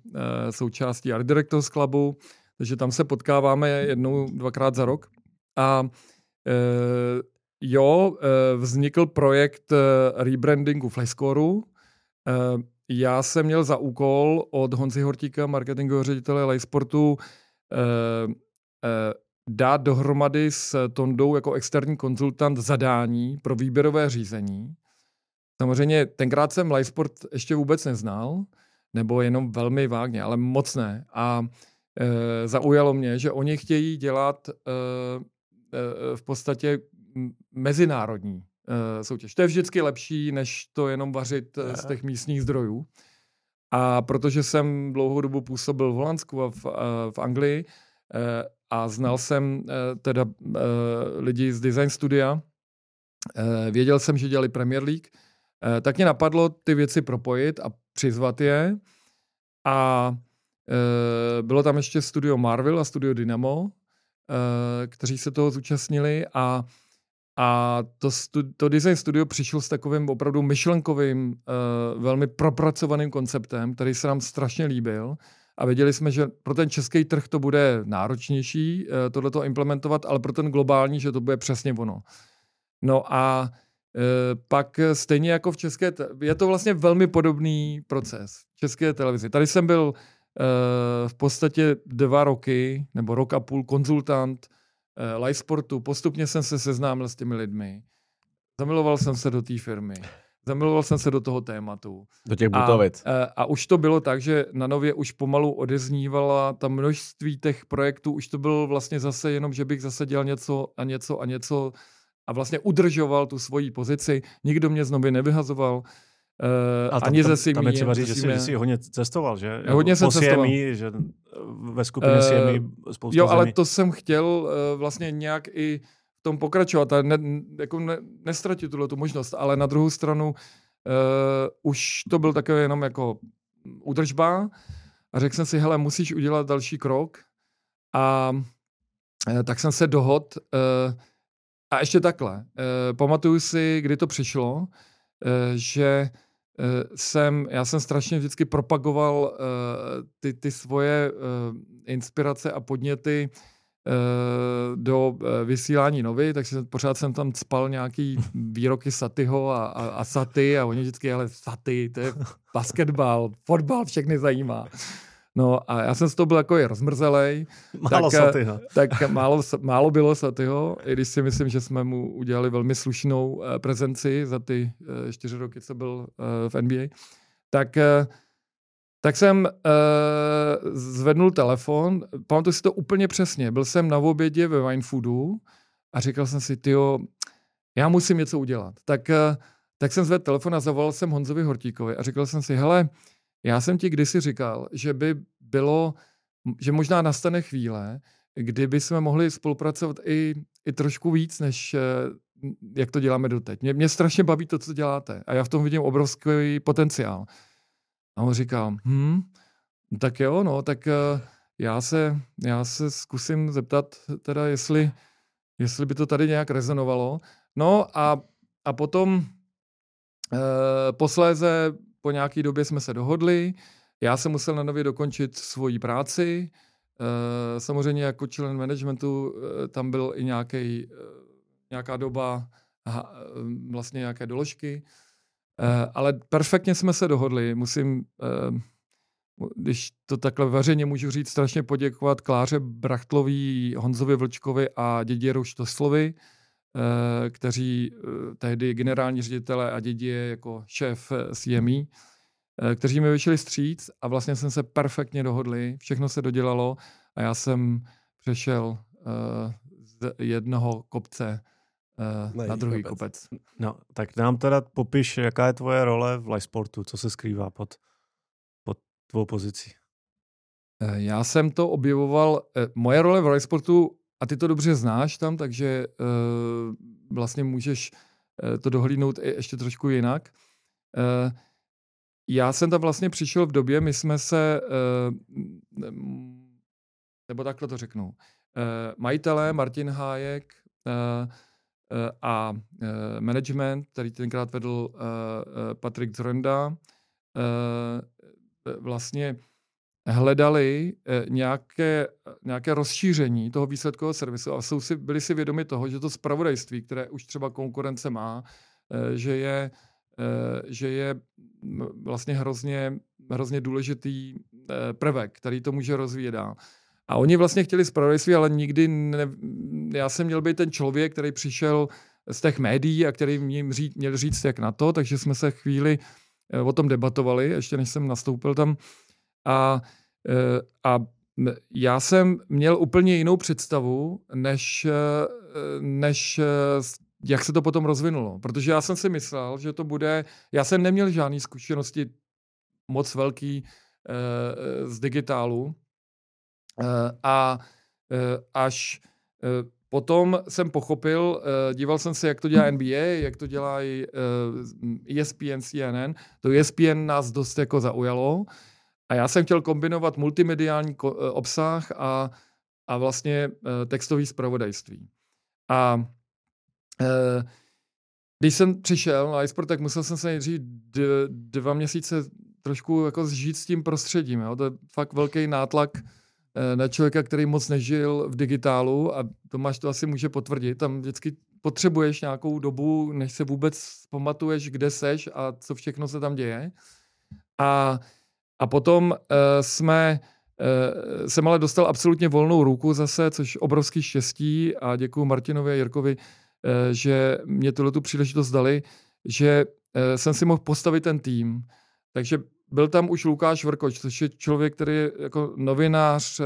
součástí Art Directors Clubu. Takže tam se potkáváme jednou, dvakrát za rok. A e, jo, e, vznikl projekt e, rebrandingu Flyscoreu. E, já jsem měl za úkol od Honzi Hortíka, marketingového ředitele Lejsportu, e, e, dát dohromady s Tondou jako externí konzultant zadání pro výběrové řízení. Samozřejmě tenkrát jsem Lifesport ještě vůbec neznal, nebo jenom velmi vágně, ale moc ne. A zaujalo mě, že oni chtějí dělat e, e, v podstatě mezinárodní soutěž. To je vždycky lepší, než to jenom vařit z těch místních zdrojů. A protože jsem dlouhou dobu působil v Holandsku a v, v Anglii, a znal jsem teda lidi z Design Studia. Věděl jsem, že dělali Premier League. Tak mě napadlo ty věci propojit a přizvat je. A bylo tam ještě studio Marvel a studio Dynamo, kteří se toho zúčastnili a a to, stu, to design studio přišlo s takovým opravdu myšlenkovým, uh, velmi propracovaným konceptem, který se nám strašně líbil. A věděli jsme, že pro ten český trh to bude náročnější tohleto implementovat, ale pro ten globální, že to bude přesně ono. No a pak stejně jako v české, je to vlastně velmi podobný proces české televizi. Tady jsem byl uh, v podstatě dva roky, nebo rok a půl konzultant uh, live sportu. Postupně jsem se seznámil s těmi lidmi. Zamiloval jsem se do té firmy. Zamiloval jsem se do toho tématu. Do těch butovit. A, a už to bylo tak, že na nově už pomalu odeznívala ta množství těch projektů. Už to bylo vlastně zase jenom, že bych zase dělal něco a něco a něco a vlastně udržoval tu svoji pozici. Nikdo mě znovu nevyhazoval. Uh, A tam, ani tam, ze Simí. tam je třeba říct, že jsi, že jsi hodně cestoval, že? Hodně jsem cestoval. CME, že ve skupině Eh, CME spousta Jo, ale zemí. to jsem chtěl uh, vlastně nějak i v tom pokračovat a ne, jako ne, nestratit tuhle tu možnost, ale na druhou stranu uh, už to byl takový jenom jako údržba a řekl jsem si, hele, musíš udělat další krok a uh, tak jsem se dohod uh, a ještě takhle. Uh, pamatuju si, kdy to přišlo, uh, že eh, jsem, já jsem strašně vždycky propagoval uh, ty, ty svoje uh, inspirace a podněty do vysílání novy, takže pořád jsem tam spal nějaký výroky Satyho a, a, a Saty a oni vždycky, ale Saty, to je basketbal, fotbal, všechny zajímá. No a já jsem z toho byl jako i rozmrzelej, Málo tak, eh, satyho. tak málo, málo bylo Satyho, i když si myslím, že jsme mu udělali velmi slušnou uh, prezenci za ty uh, čtyři roky, co byl v NBA. Tak, tak jsem uh, zvednul telefon, pamatuju si to úplně přesně, byl jsem na obědě ve Wine Foodu a říkal jsem si, tyjo, já musím něco udělat. Tak, uh, tak jsem zvedl telefon a zavolal jsem Honzovi Hortíkovi a říkal jsem si, hele, já jsem ti kdysi říkal, že by bylo, že možná nastane chvíle, kdyby jsme mohli spolupracovat i, i trošku víc, než eh, jak to děláme doteď. Mě, mě strašně baví to, co děláte a já v tom vidím obrovský potenciál. A on říkal, hm, tak jo, no, tak eh, já se, já se zkusím zeptat teda, jestli, jestli by to tady nějak rezonovalo. No a, a potom eh, posléze po nějaké době jsme se dohodli, já jsem musel na nově dokončit svoji práci, e, samozřejmě jako člen managementu e, tam byl i nějaký, e, nějaká doba, vlastně nějaké doložky, ale perfektně jsme se dohodli, musím, když to takhle veřejně můžu říct, strašně poděkovat Kláře Brachtlový, Honzovi Vlčkovi a Děděru Štoslovi, Eh, kteří eh, tehdy generální ředitele a dědi jako šéf CME, eh, kteří mi vyšli stříc a vlastně jsme se perfektně dohodli, všechno se dodělalo a já jsem přešel z jednoho kopce na, na druhý kopec. kopec. No, tak nám teda popiš, jaká je tvoje role v live sportu, co se skrývá pod, pod tvou pozicí. Já jsem to objevoval, moje role v live sportu a ty to dobře znáš tam, takže uh, vlastně můžeš uh, to dohlídnout i ještě trošku jinak. Uh, já jsem tam vlastně přišel v době, my jsme se, uh, nebo takhle to řeknu, uh, majitelé Martin Hájek uh, a management, který tenkrát vedl Patrik Zorenda, uh, vlastně hledali nějaké, nějaké rozšíření toho výsledkového servisu a jsou si, byli si vědomi toho, že to spravodajství, které už třeba konkurence má, že je, že je vlastně hrozně, hrozně důležitý prvek, který to může rozvíjet dál. A oni vlastně chtěli spravodajství, ale nikdy ne, já jsem měl být ten člověk, který přišel z těch médií a který měl říct, měl říct jak na to, takže jsme se chvíli o tom debatovali, ještě než jsem nastoupil tam a, a já jsem měl úplně jinou představu, než, než jak se to potom rozvinulo. Protože já jsem si myslel, že to bude... Já jsem neměl žádné zkušenosti moc velký z digitálu. A až Potom jsem pochopil, díval jsem se, jak to dělá NBA, jak to dělají ESPN, CNN. To ESPN nás dost jako zaujalo. A já jsem chtěl kombinovat multimediální obsah a, a vlastně textový zpravodajství. A když jsem přišel na iSport, tak musel jsem se nejdřív dva měsíce trošku jako zžít s tím prostředím. Jo? To je fakt velký nátlak eh, na člověka, který moc nežil v digitálu a Tomáš to asi může potvrdit. Tam vždycky potřebuješ nějakou dobu, než se vůbec pamatuješ, kde seš a co všechno se tam děje. A, a potom uh, jsme uh, jsem ale dostal absolutně volnou ruku zase, což obrovský štěstí a děkuji Martinovi a Jirkovi, uh, že mě tuhle tu příležitost dali, že uh, jsem si mohl postavit ten tým. Takže byl tam už Lukáš Vrkoč, což je člověk, který je jako novinář, eh,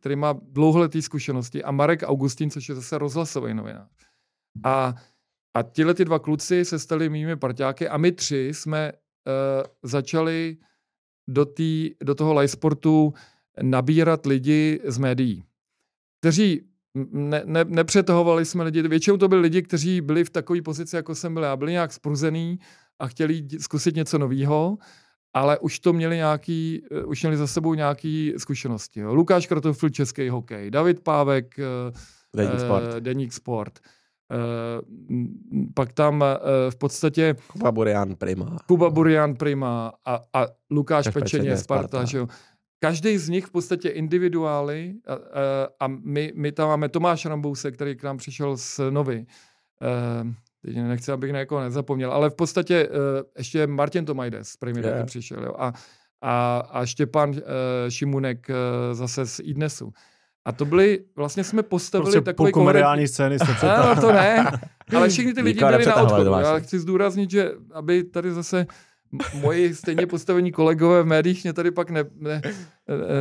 který má dlouholetý zkušenosti a Marek Augustín, což je zase rozhlasový novinář. A, a tyhle ty dva kluci se stali mými parťáky a my tři jsme uh, začali do, tý, do toho live sportu nabírat lidi z médií, kteří ne, ne, nepřetahovali jsme lidi, většinou to byli lidi, kteří byli v takové pozici, jako jsem byl já, byli nějak spruzený, a chtěli zkusit něco nového, ale už to měli nějaký, eh, už měli za sebou nějaké zkušenosti. Jo. Lukáš Krotofil, český hokej, David Pávek, eh, Deník Sport. Uh, Deník Sport. Uh, pak tam uh, v podstatě... Kuba Burian Prima. Kuba Burian Prima a, a Lukáš Pečeně, Sparta. Sparta. Že jo. Každý z nich v podstatě individuály a, a, a my, my tam máme Tomáš Rambouse, který k nám přišel z Novy. Uh, teď nechci, abych na někoho nezapomněl, ale v podstatě uh, ještě Martin Tomajdes první yeah. přišel, jo, a, a, a Štěpán uh, Šimunek uh, zase z Idnesu. A to byly, vlastně jsme postavili prostě takový komediální scény jste no, to ne, ale všichni ty lidi byli na odchodu. Já chci zdůraznit, že aby tady zase moji stejně postavení kolegové v médiích mě tady pak ne... ne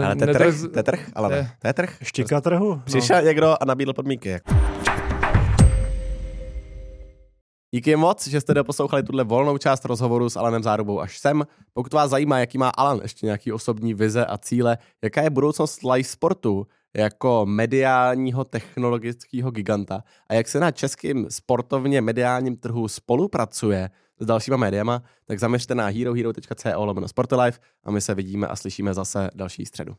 ale to je trh, to je trh, ale ne. to je trh. Štika trhu. Přišel no. někdo a nabídl podmínky. Díky moc, že jste doposlouchali tuhle volnou část rozhovoru s Alanem Zárubou až sem. Pokud vás zajímá, jaký má Alan ještě nějaký osobní vize a cíle, jaká je budoucnost live sportu jako mediálního technologického giganta a jak se na českém sportovně mediálním trhu spolupracuje s dalšíma médiama, tak zaměřte na herohero.co lomeno Sportolife a my se vidíme a slyšíme zase další středu.